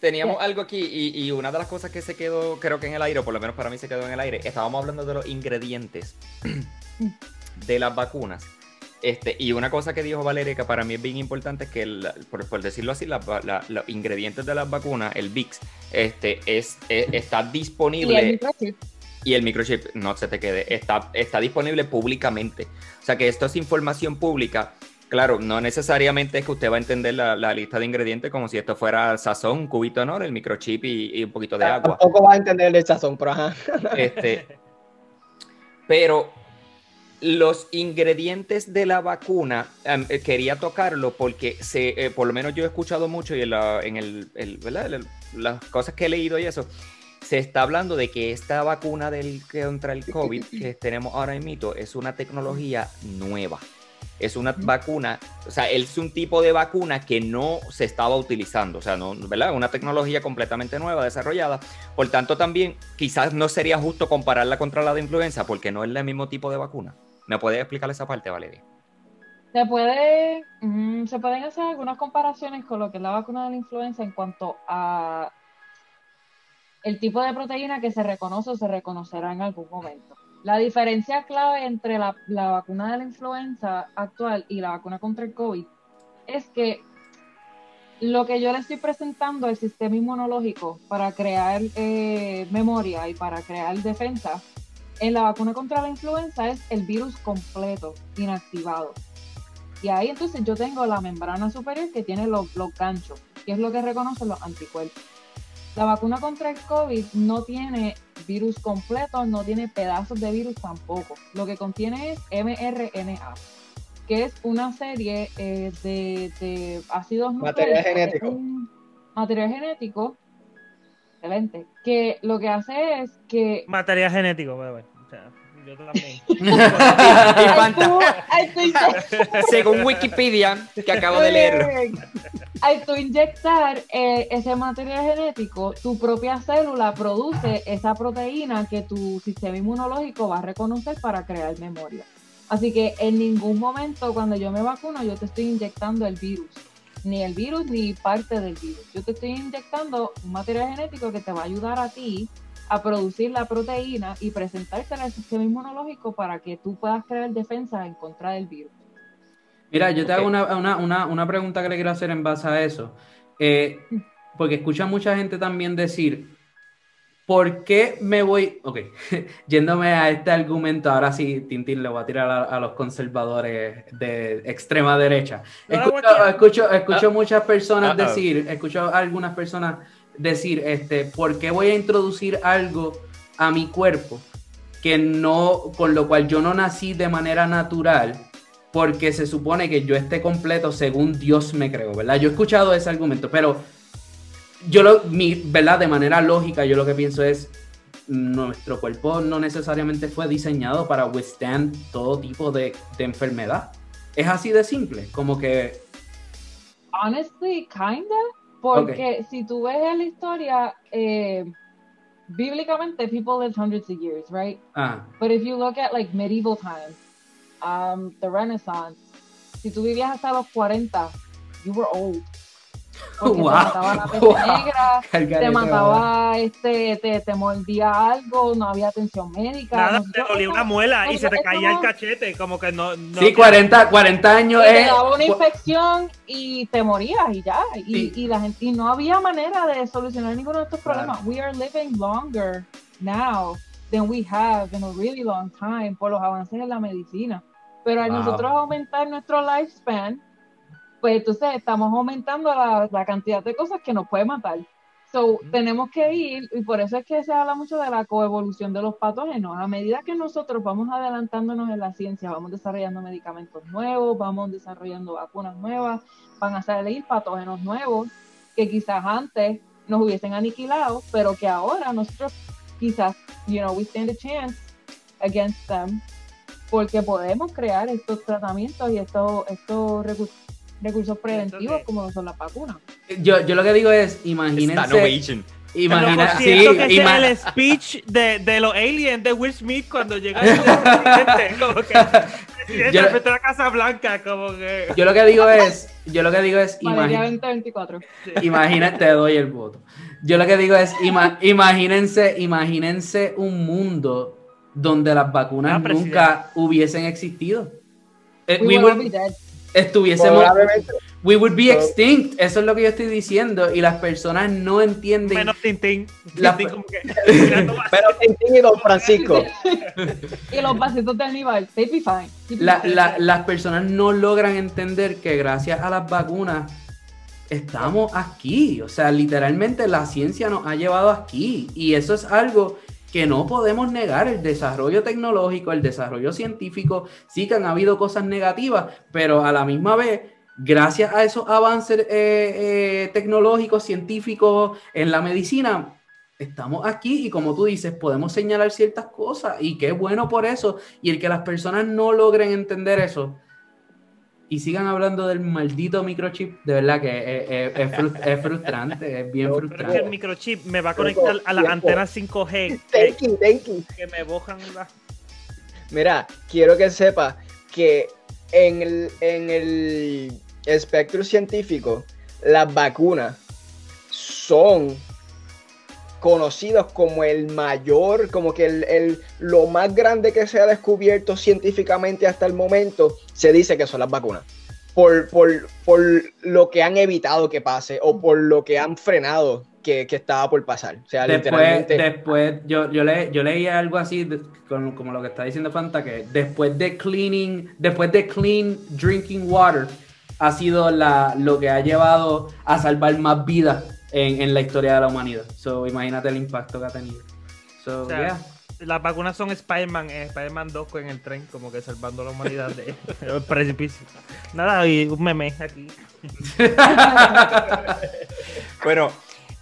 Teníamos algo aquí y, y una de las cosas que se quedó, creo que en el aire, o por lo menos para mí se quedó en el aire, estábamos hablando de los ingredientes de las vacunas. Este, y una cosa que dijo Valeria que para mí es bien importante es que, el- por, por decirlo así, la- la- los ingredientes de las vacunas, el VIX, este, es, es- está Y el disponible microchip. y el microchip, no se te quede, está, está disponible públicamente. O sea que esto es información pública. Claro, no necesariamente es que usted va a entender la, la lista de ingredientes como si esto fuera sazón, cubito de honor, el microchip y, y un poquito de agua. Tampoco vas a entender el sazón, pero ajá. Este, pero los ingredientes de la vacuna, em, eh, quería tocarlo porque se, eh, por lo menos yo he escuchado mucho y en, la- en el. El- las cosas que he leído y eso, se está hablando de que esta vacuna del, contra el COVID que tenemos ahora en mito es una tecnología nueva. Es una vacuna, o sea, es un tipo de vacuna que no se estaba utilizando, o sea, no, ¿verdad? Una tecnología completamente nueva, desarrollada. Por tanto, también quizás no sería justo compararla contra la de influenza porque no es el mismo tipo de vacuna. ¿Me puedes explicar esa parte, Valeria? Se puede, mm, se pueden hacer algunas comparaciones con lo que es la vacuna de la influenza en cuanto a el tipo de proteína que se reconoce o se reconocerá en algún momento. La diferencia clave entre la, la vacuna de la influenza actual y la vacuna contra el COVID es que lo que yo le estoy presentando al sistema inmunológico para crear eh, memoria y para crear defensa, en la vacuna contra la influenza es el virus completo, inactivado. Y ahí entonces yo tengo la membrana superior que tiene los, los ganchos, que es lo que reconocen los anticuerpos. La vacuna contra el COVID no tiene virus completo, no tiene pedazos de virus tampoco. Lo que contiene es mRNA, que es una serie eh, de, de ácidos Material nucleicos, genético. Material genético. excelente. Que lo que hace es que Material genético, the way. O sea, yo también. Según Wikipedia, que acabo de leerlo. Al tú inyectar eh, ese material genético, tu propia célula produce esa proteína que tu sistema inmunológico va a reconocer para crear memoria. Así que en ningún momento cuando yo me vacuno yo te estoy inyectando el virus, ni el virus ni parte del virus. Yo te estoy inyectando un material genético que te va a ayudar a ti a producir la proteína y presentársela al sistema inmunológico para que tú puedas crear defensa en contra del virus. Mira, yo te hago una, una- una- una pregunta que le quiero hacer en base a eso. Eh, porque escucha mucha gente también decir, ¿por qué me voy? Ok, yéndome a este argumento, ahora sí, Tintín, le voy a tirar a, a los conservadores de extrema derecha. Escucho, escucho, escucho muchas personas Uh-oh. decir, escucho a algunas personas decir, este, ¿por qué voy a introducir algo a mi cuerpo que no, con lo cual yo no nací de manera natural? porque se supone que yo esté completo según Dios me creó, ¿verdad? Yo he escuchado ese argumento, pero yo lo, mi, ¿verdad? De manera lógica, yo lo que pienso es, nuestro cuerpo no necesariamente fue diseñado para withstand todo tipo de, de enfermedad. Es así de simple, como que, Honestly, kinda, porque si tú ves en la historia, eh, bíblicamente, people lived hundreds of years, right? ah, But if you look at like medieval times, um, the Renaissance, si tú vivías hasta los 40, you were old. Porque Wow. te mataba la peste Wow. negra, te mataba, este, te, te mordía algo, no había atención médica. Nada, te dolía una muela y se te caía el cachete, como que no. no Sí, 40, 40 años y te daba una infección y te morías y ya. Y, Sí. y la gente, y no había manera de solucionar ninguno de estos Claro. problemas. We are living longer now than we have in a really long time por los avances en la medicina. Pero al Wow. nosotros aumentar nuestro lifespan, pues entonces estamos aumentando la, la cantidad de cosas que nos puede matar. So, tenemos que ir, y por eso es que se habla mucho de la coevolución de los patógenos. A medida que nosotros vamos adelantándonos en la ciencia, vamos desarrollando medicamentos nuevos, vamos desarrollando vacunas nuevas, van a salir patógenos nuevos que quizás antes nos hubiesen aniquilado, pero que ahora nosotros quizás, you know, we stand a chance against them porque podemos crear estos tratamientos y estos, estos recursos, recursos preventivos como son las vacunas. Yo, yo lo que digo es, imagínense... Imagina, Loco, sí, que ima- es el speech de, de los aliens de Will Smith cuando llega el presidente, como que el presidente Yo- frente la Casa Blanca, como que yo lo que digo es, yo lo que digo es, imagina- 2024. Imagínate, te doy el voto. Yo lo que digo es, ima- imagínense, imagínense un mundo donde las vacunas Ah, presidente. nunca hubiesen existido. Eh, We we will be dead. Estuviésemos, we would be extinct. Eso es lo que yo estoy diciendo y las personas no entienden. menos Tintín. La- Tintín como que y Don Francisco. Y los vasitos de Aníbal, they be fine. La- fine. la- las personas no logran entender que gracias a las vacunas estamos aquí. O sea, literalmente la ciencia nos ha llevado aquí. Y eso es algo que no podemos negar. El desarrollo tecnológico, el desarrollo científico, sí que han habido cosas negativas, pero a la misma vez, gracias a esos avances eh, eh, tecnológicos, científicos en la medicina, estamos aquí y como tú dices, podemos señalar ciertas cosas y qué bueno por eso. Y el que las personas no logren entender eso y sigan hablando del maldito microchip, de verdad que es, es- es frus- es frustrante, es bien Pero es que el frustrante. microchip me va a conectar a las antenas 5G que, Thank you, thank you. que me bojan las Mira, quiero que sepa que en el, en el espectro científico, las vacunas son conocidos como el mayor, como que el, el- lo más grande que se ha descubierto científicamente hasta el momento, se dice que son las vacunas. Por, por, por lo que han evitado que pase o por lo que han frenado que, que estaba por pasar. O sea, Después, literalmente. después yo, yo, le, yo leí algo así, de- con- como lo que está diciendo Fanta, que después de cleaning, después de clean drinking water, ha sido la, lo que ha llevado a salvar más vidas en, en la historia de la humanidad. So, imagínate el impacto que ha tenido. So, O sea, yeah. Las vacunas son Spider-Man, eh, Spider-Man 2 en el tren, como que salvando a la humanidad de- del precipicio. Nada, y un meme aquí. Bueno,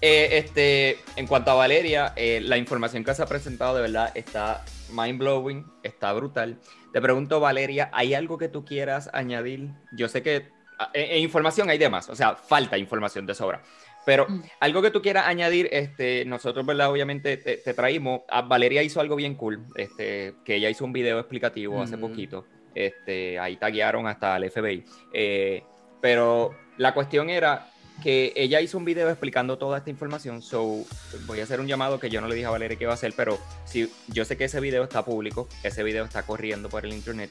eh, este, en cuanto a Valeria, eh, la información que se ha presentado de verdad está mind blowing, está brutal. Te pregunto, Valeria, ¿hay algo que tú quieras añadir? Yo sé que ah, en, información hay demás, o sea, falta información de sobra. Pero Mm. algo que tú quieras añadir, este, nosotros, ¿verdad? Obviamente te, te traímos. A Valeria hizo algo bien cool, este, que ella hizo un video explicativo hace Ujú. poquito. Este, ahí taguearon hasta el FBI. Eh, pero la cuestión era que ella hizo un video explicando toda esta información. So, voy a hacer un llamado que yo no le dije a Valeria que iba a hacer, pero si yo sé que ese video está público, ese video está corriendo por el internet.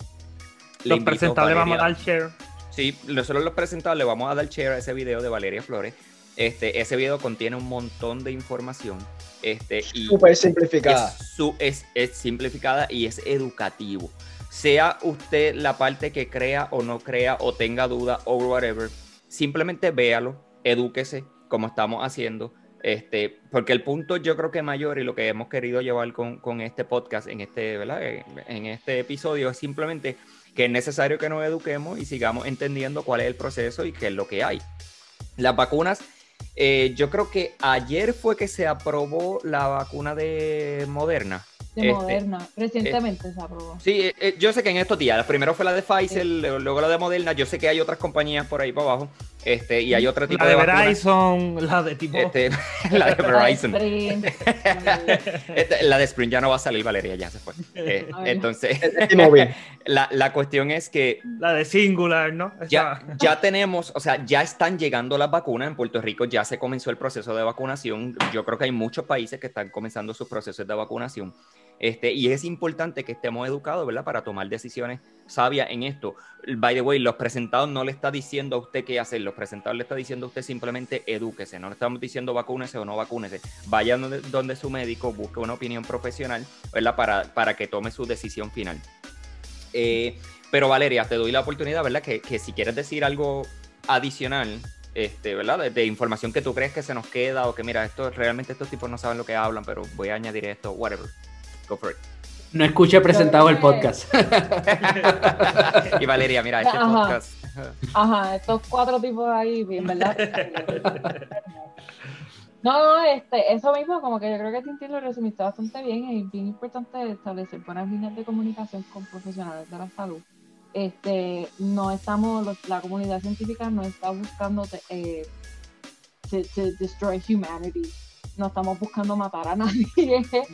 Los presentables vamos a dar share. Sí, nosotros los presentados le vamos a dar share a ese video de Valeria Flores. Este, ese video contiene un montón de información. Este, Súper simplificada. es, su- es, es simplificada y es educativo. Sea usted la parte que crea o no crea o tenga duda o whatever, simplemente véalo, edúquese como estamos haciendo. Este, porque el punto yo creo que mayor y lo que hemos querido llevar con, con este podcast, en este, ¿verdad? En, en este episodio, es simplemente que es necesario que nos eduquemos y sigamos entendiendo cuál es el proceso y qué es lo que hay. Las vacunas, eh, yo creo que ayer fue que se aprobó la vacuna de Moderna. De Este, Moderna. Recientemente se aprobó. Sí, eh, eh, yo sé que en estos días, la primero fue la de Pfizer, luego la de Moderna, yo sé que hay otras compañías por ahí para abajo, este, y hay otro tipo La de vacunas. Verizon, la de tipo. Este, la de Verizon. Sprint. Este, la de Sprint ya no va a salir, Valeria, ya se fue. Eh, entonces, la, la cuestión es que La de Singular, ¿no? Ya, ya tenemos, o sea, ya están llegando las vacunas en Puerto Rico, ya se comenzó el proceso de vacunación. Yo creo que hay muchos países que están comenzando sus procesos de vacunación. Este, y es importante que estemos educados, ¿verdad? Para tomar decisiones sabias en esto. By the way, los presentados no le está diciendo a usted qué hacer, los presentados le está diciendo a usted simplemente edúquese. No le estamos diciendo vacúnese o no vacúnese. Vaya donde, donde su médico, busque una opinión profesional, ¿verdad? Para, para que tome su decisión final. Eh, pero Valeria, te doy la oportunidad, ¿verdad? Que, que si quieres decir algo adicional, este, ¿verdad? De, de información que tú crees que se nos queda o que mira, esto realmente estos tipos no saben lo que hablan, pero voy a añadir esto, whatever. Go for it. No escuché presentado el podcast. y Valeria, mira, este Ajá. podcast. Ajá, estos cuatro tipos ahí, bien, ¿verdad? No, no, este, eso mismo, como que yo creo que Tintín lo resumiste bastante bien. Es bien importante establecer buenas líneas de comunicación con profesionales de la salud. Este, no estamos, los- la comunidad científica no está buscando eh, to, to destroy humanity. No estamos buscando matar a nadie.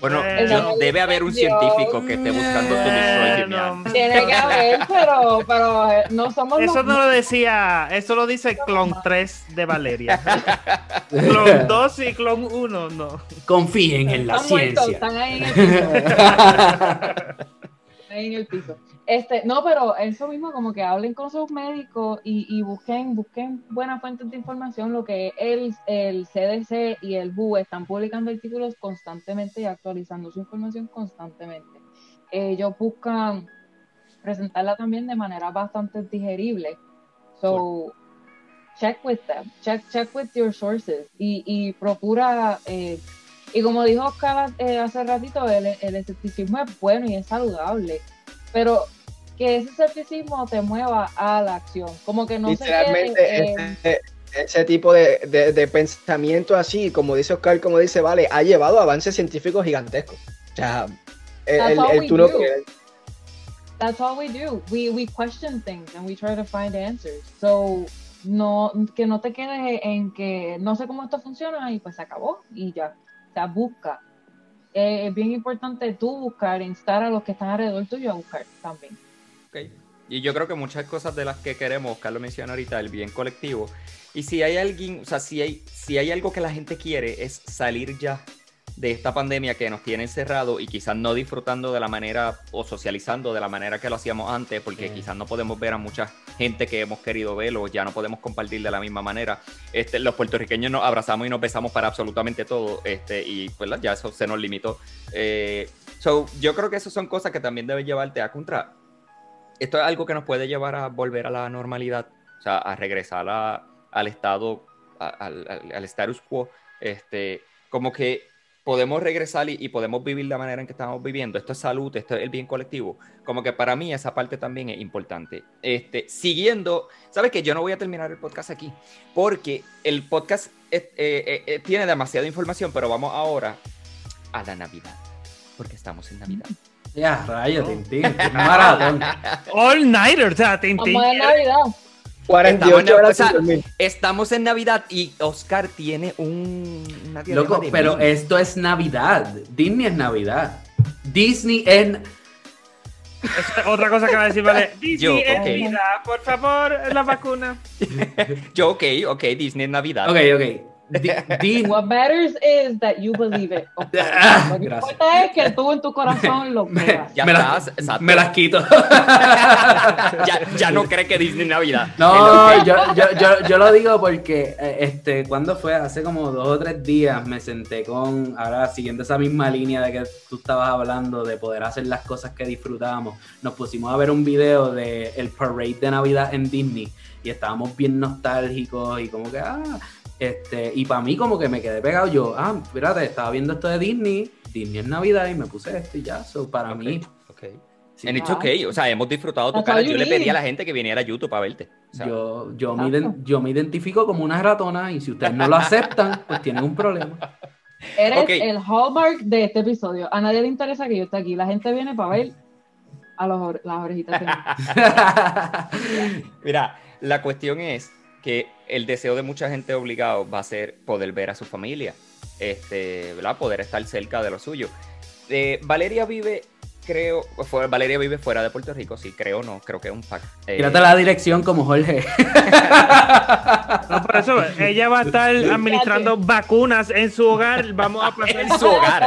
Bueno, Eh, yo- debe haber un científico que esté buscando tu humanity. Tiene que haber, pero, pero eh, no somos Eso los no lo decía, eso lo dice Clon 3 de Valeria. Clon 2 y Clon 1, no. Confíen en la Están muertos, ciencia. están ahí en el. ahí en el piso. Este, no, pero eso mismo, como que hablen con sus médicos y, y busquen, busquen buenas fuentes de información. Lo que el, el CDC y el WHO están publicando artículos constantemente y actualizando su información constantemente. Ellos buscan presentarla también de manera bastante digerible. So, check with them, check, check with your sources y, y procura eh, y como dijo Oscar eh, hace ratito, el, el escepticismo es bueno y es saludable, pero que ese escepticismo te mueva a la acción, como que no se Literalmente, quede en- ese, ese tipo de, de- de pensamiento así, como dice Oscar, como dice Vale, ha llevado a avances científicos gigantescos. O sea, el, That's el- all el we tú no quieres- That's all we do. We, we question things and we try to find answers. So, no, que no te quedes en que no sé cómo esto funciona y pues se acabó y ya. Busca. Eh, es bien importante tú buscar, instar a los que están alrededor tuyo a buscar también. Ok. Y yo creo que muchas cosas de las que queremos, Oscar lo menciona ahorita, el bien colectivo. Y si hay alguien, o sea, si hay, si hay algo que la gente quiere es salir ya de esta pandemia que nos tiene encerrado y quizás no disfrutando de la manera o socializando de la manera que lo hacíamos antes, porque Sí. quizás no podemos ver a mucha gente que hemos querido ver o ya no podemos compartir de la misma manera. Este, los puertorriqueños nos abrazamos y nos besamos para absolutamente todo, este, y pues ya eso se nos limitó. Eh, so, yo creo que esas son cosas que también deben llevarte a contra. Esto es algo que nos puede llevar a volver a la normalidad, o sea, a regresar a- al estado, a- al, al- al status quo. Este, como que podemos regresar y, y podemos vivir la manera en que estamos viviendo. Esto es salud, esto es el bien colectivo. Como que para mí esa parte también es importante. Este, siguiendo, ¿sabes qué? Yo no voy a terminar el podcast aquí porque el podcast eh, eh, eh, tiene demasiada información, pero vamos ahora a la Navidad, porque estamos en Navidad. Ya, rayo, Tintín. maratón. All Nighter, o sea, Tintín. Vamos a Navidad. 48 Estamos en- horas o sea. Estamos en Navidad y Oscar tiene un... una Loco, de pero esto es Navidad. Disney es Navidad. Disney es. Esa es Otra cosa que va a decir, vale. Disney Yo, es ok. vida, por favor, la vacuna. Yo, ok, ok, Disney es Navidad. Ok, ok. Di- What matters is that you believe it. okay? Lo que gracias. importa es que tú en tu corazón lo creas. Ya me las- estás, exacto. me las quito. ya, ya no cree que Disney Navidad. No, yo, yo, yo, yo lo digo porque, eh, este, cuando fue? Hace como dos o tres días me senté con, ahora siguiendo esa misma línea de que tú estabas hablando, de poder hacer las cosas que disfrutamos, nos pusimos a ver un video de el parade de Navidad en Disney y estábamos bien nostálgicos y como que, ah, este, y para mí como que me quedé pegado yo, ah, fíjate, estaba viendo esto de Disney, Disney es Navidad y me puse esto y ya, so, para mí. Sí, En hecho, ok, o sea, hemos disfrutado tu cara. Yo le pedí a la gente que viniera a YouTube a verte. O sea, Yo, yo, me yo me identifico como una ratona y si ustedes no lo aceptan, pues tienen un problema. Eres el hallmark de este episodio. A nadie le interesa que yo esté aquí. La gente viene para ver a los las orejitas. Mira, la cuestión es que el deseo de mucha gente obligado va a ser poder ver a su familia, este, ¿verdad? Poder estar cerca de lo suyo. Eh, Valeria vive, creo, fue- Valeria vive fuera de Puerto Rico, sí, creo no, creo que es un fact. Eh, Tírate la dirección como Jorge. No, por eso, ella va a estar administrando vacunas en su hogar. Vamos a pasar. en su hogar.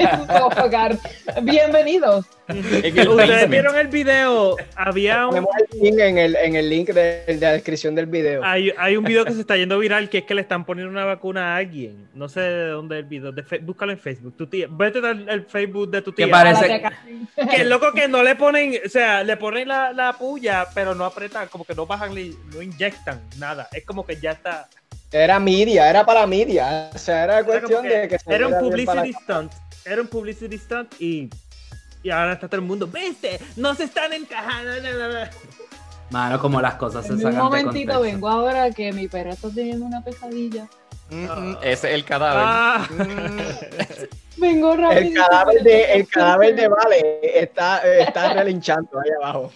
En su hogar. Bienvenidos. en el Ustedes vieron el video. Había un, Ponemos el link en el, en el link de, de la descripción del video. hay, hay un video que se está yendo viral que es que le están poniendo una vacuna a alguien. No sé de dónde es el video. De Fe- búscalo en Facebook. Tu tía. Vete al el Facebook de tu ¿Qué tía. parece? Que loco que no le ponen, o sea, le ponen la, la puya, pero no apretan, como que no bajan, ni- no inyectan nada. Es como que ya está. Era media, era para media. O sea, era cuestión que de que se era un publicity stunt. Era un publicity stunt y, y ahora está todo el mundo. ¿Viste? No se están encajando. na, na, na". Mano, como las cosas se Un sacan de momentito, vengo ahora que mi perro está teniendo una pesadilla. Mm, ese es el cadáver. Ah. Mm. Vengo El rápido. cadáver de, el cadáver de Vale está, eh, está relinchando ahí abajo.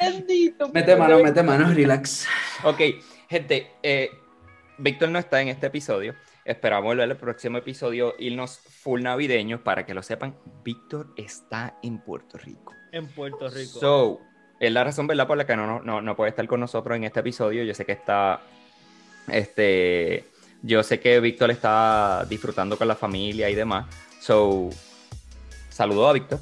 Bendito. Mete mano, mete mano, relax. Ok, gente, eh, Víctor no está en este episodio. Esperamos ver el próximo episodio, irnos full navideños para que lo sepan. Víctor está en Puerto Rico. En Puerto Rico. So, es la razón, ¿verdad? Por la que no, no- no, no puede estar con nosotros en este episodio. Yo sé que está, este, yo sé que Víctor está disfrutando con la familia y demás. So, saludo a Víctor.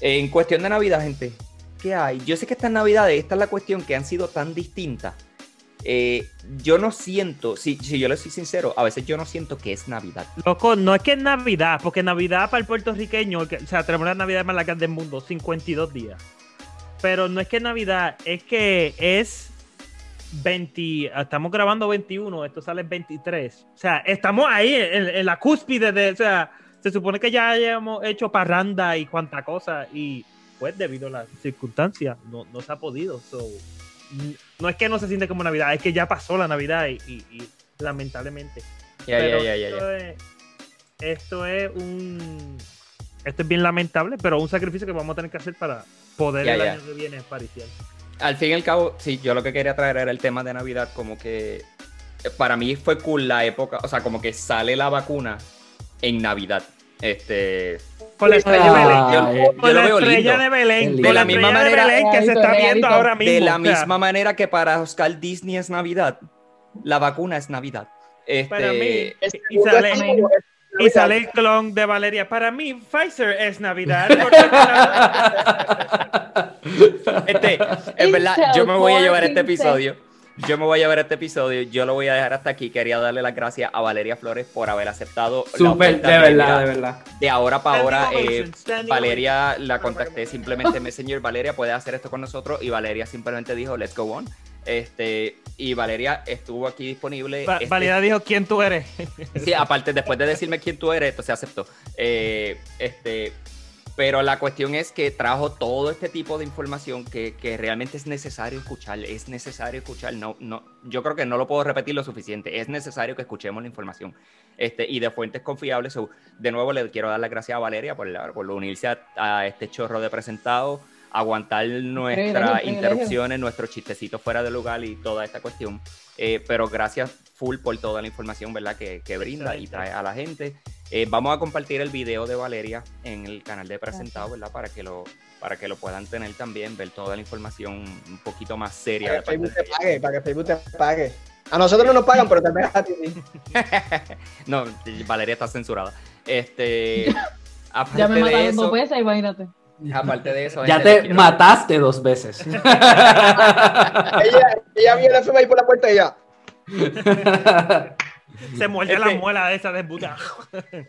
En cuestión de Navidad, gente, ¿qué hay? Yo sé que estas Navidades, esta es la cuestión que han sido tan distintas. Eh, yo no siento, si, yo le soy sincero, a veces yo no siento que es Navidad. Loco, no es que es Navidad, porque Navidad para el puertorriqueño, que- o sea, tenemos la Navidad más larga del mundo, 52 días. Pero no es que Navidad, es que es 20, estamos grabando 21, esto sale el 23. O sea, estamos ahí en, en la cúspide de, o sea, se supone que ya hayamos hecho parranda y cuanta cosa y pues debido a las circunstancias no, no se ha podido. So, no es que no se siente como Navidad, es que ya pasó la Navidad y, y- y lamentablemente. Pero esto es- Esto es un. Esto es bien lamentable, pero un sacrificio que vamos a tener que hacer para poder el año que viene pariciar. Al fin y al cabo, sí, yo lo que quería traer era el tema de Navidad, como que eh, para mí fue cool la época, o sea, como que sale la vacuna en Navidad. Este, Con la estrella de Belén. Yo, yo Con lo la veo estrella lindo. de Belén. De la misma manera- Belén que se está viendo ahora mismo. De la misma manera que para Oscar Disney es Navidad, la vacuna es Navidad. Este, Para mí, Es y sale, y sale el clon de Valeria. Para mí, Pfizer es Navidad. porque- Este, es verdad, yo me voy a llevar este episodio. Yo me voy a llevar este episodio. Yo lo voy a dejar hasta aquí. Quería darle las gracias a Valeria Flores por haber aceptado. la Súper, de verdad, de verdad. De ahora para ahora, eh, Valeria la contacté simplemente en Messenger. Valeria puede hacer esto con nosotros y Valeria simplemente dijo, let's go on. Este, y Valeria estuvo aquí disponible. Va- este- Valeria dijo quién tú eres. Sí, aparte, después de decirme quién tú eres, entonces aceptó. Eh, este, pero la cuestión es que trajo todo este tipo de información que, que realmente es necesario escuchar. Es necesario escuchar. No, no, yo creo que no lo puedo repetir lo suficiente. Es necesario que escuchemos la información. Este, y de fuentes confiables. So, de nuevo, le quiero dar las gracias a Valeria por, la- por unirse a, a este chorro de presentado, aguantar nuestras interrupciones, nuestros chistecitos fuera de lugar y toda esta cuestión. Eh, pero gracias full por toda la información ¿verdad? Que, que brinda y trae a la gente. Eh, vamos a compartir el video de Valeria en el canal de presentado, ¿verdad? Para que lo para que lo puedan tener también, ver toda la información un poquito más seria. Para que Facebook te pague, para que Facebook te pague. A nosotros no nos pagan, pero también a ti. no, Valeria está censurada. Este, aparte Ya me de mataron dos veces, imagínate. aparte de eso, Ya te quiero- mataste dos veces. Ella, ella viene el ahí por la puerta y ya. Se muerde Este- la muela esa de puta.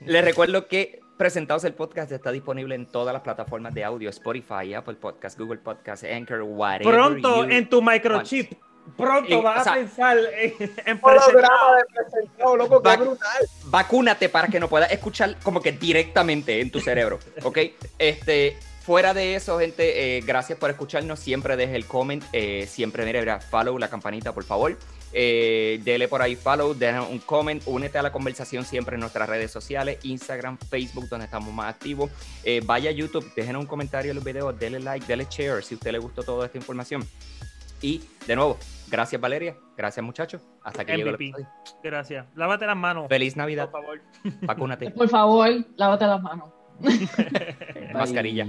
Les recuerdo que Presentados el podcast está disponible en todas las plataformas de audio, Spotify, Apple Podcast, Google Podcast, Anchor, whatever. Pronto you en tu microchip. Pronto vas o sea, a pensar en, en presentado. de presentado, loco, qué Va- brutal. vacúnate para que no puedas escuchar como que directamente en tu cerebro, ¿ok? Este, fuera de eso, gente, eh, gracias por escucharnos. Siempre deje el comment, eh, siempre mira, follow la campanita, por favor. Eh, dele por ahí follow, deja un comment, únete a la conversación siempre en nuestras redes sociales, Instagram, Facebook, donde estamos más activos. Eh, vaya a YouTube, dejen un comentario en los videos, dele like, dele share si a usted le gustó toda esta información. Y de nuevo, gracias Valeria, gracias muchachos. Hasta que llegue el MVP. episodio. Gracias. Lávate las manos. Feliz Navidad, Por favor. vacúnate, Por favor, lávate las manos. mascarilla.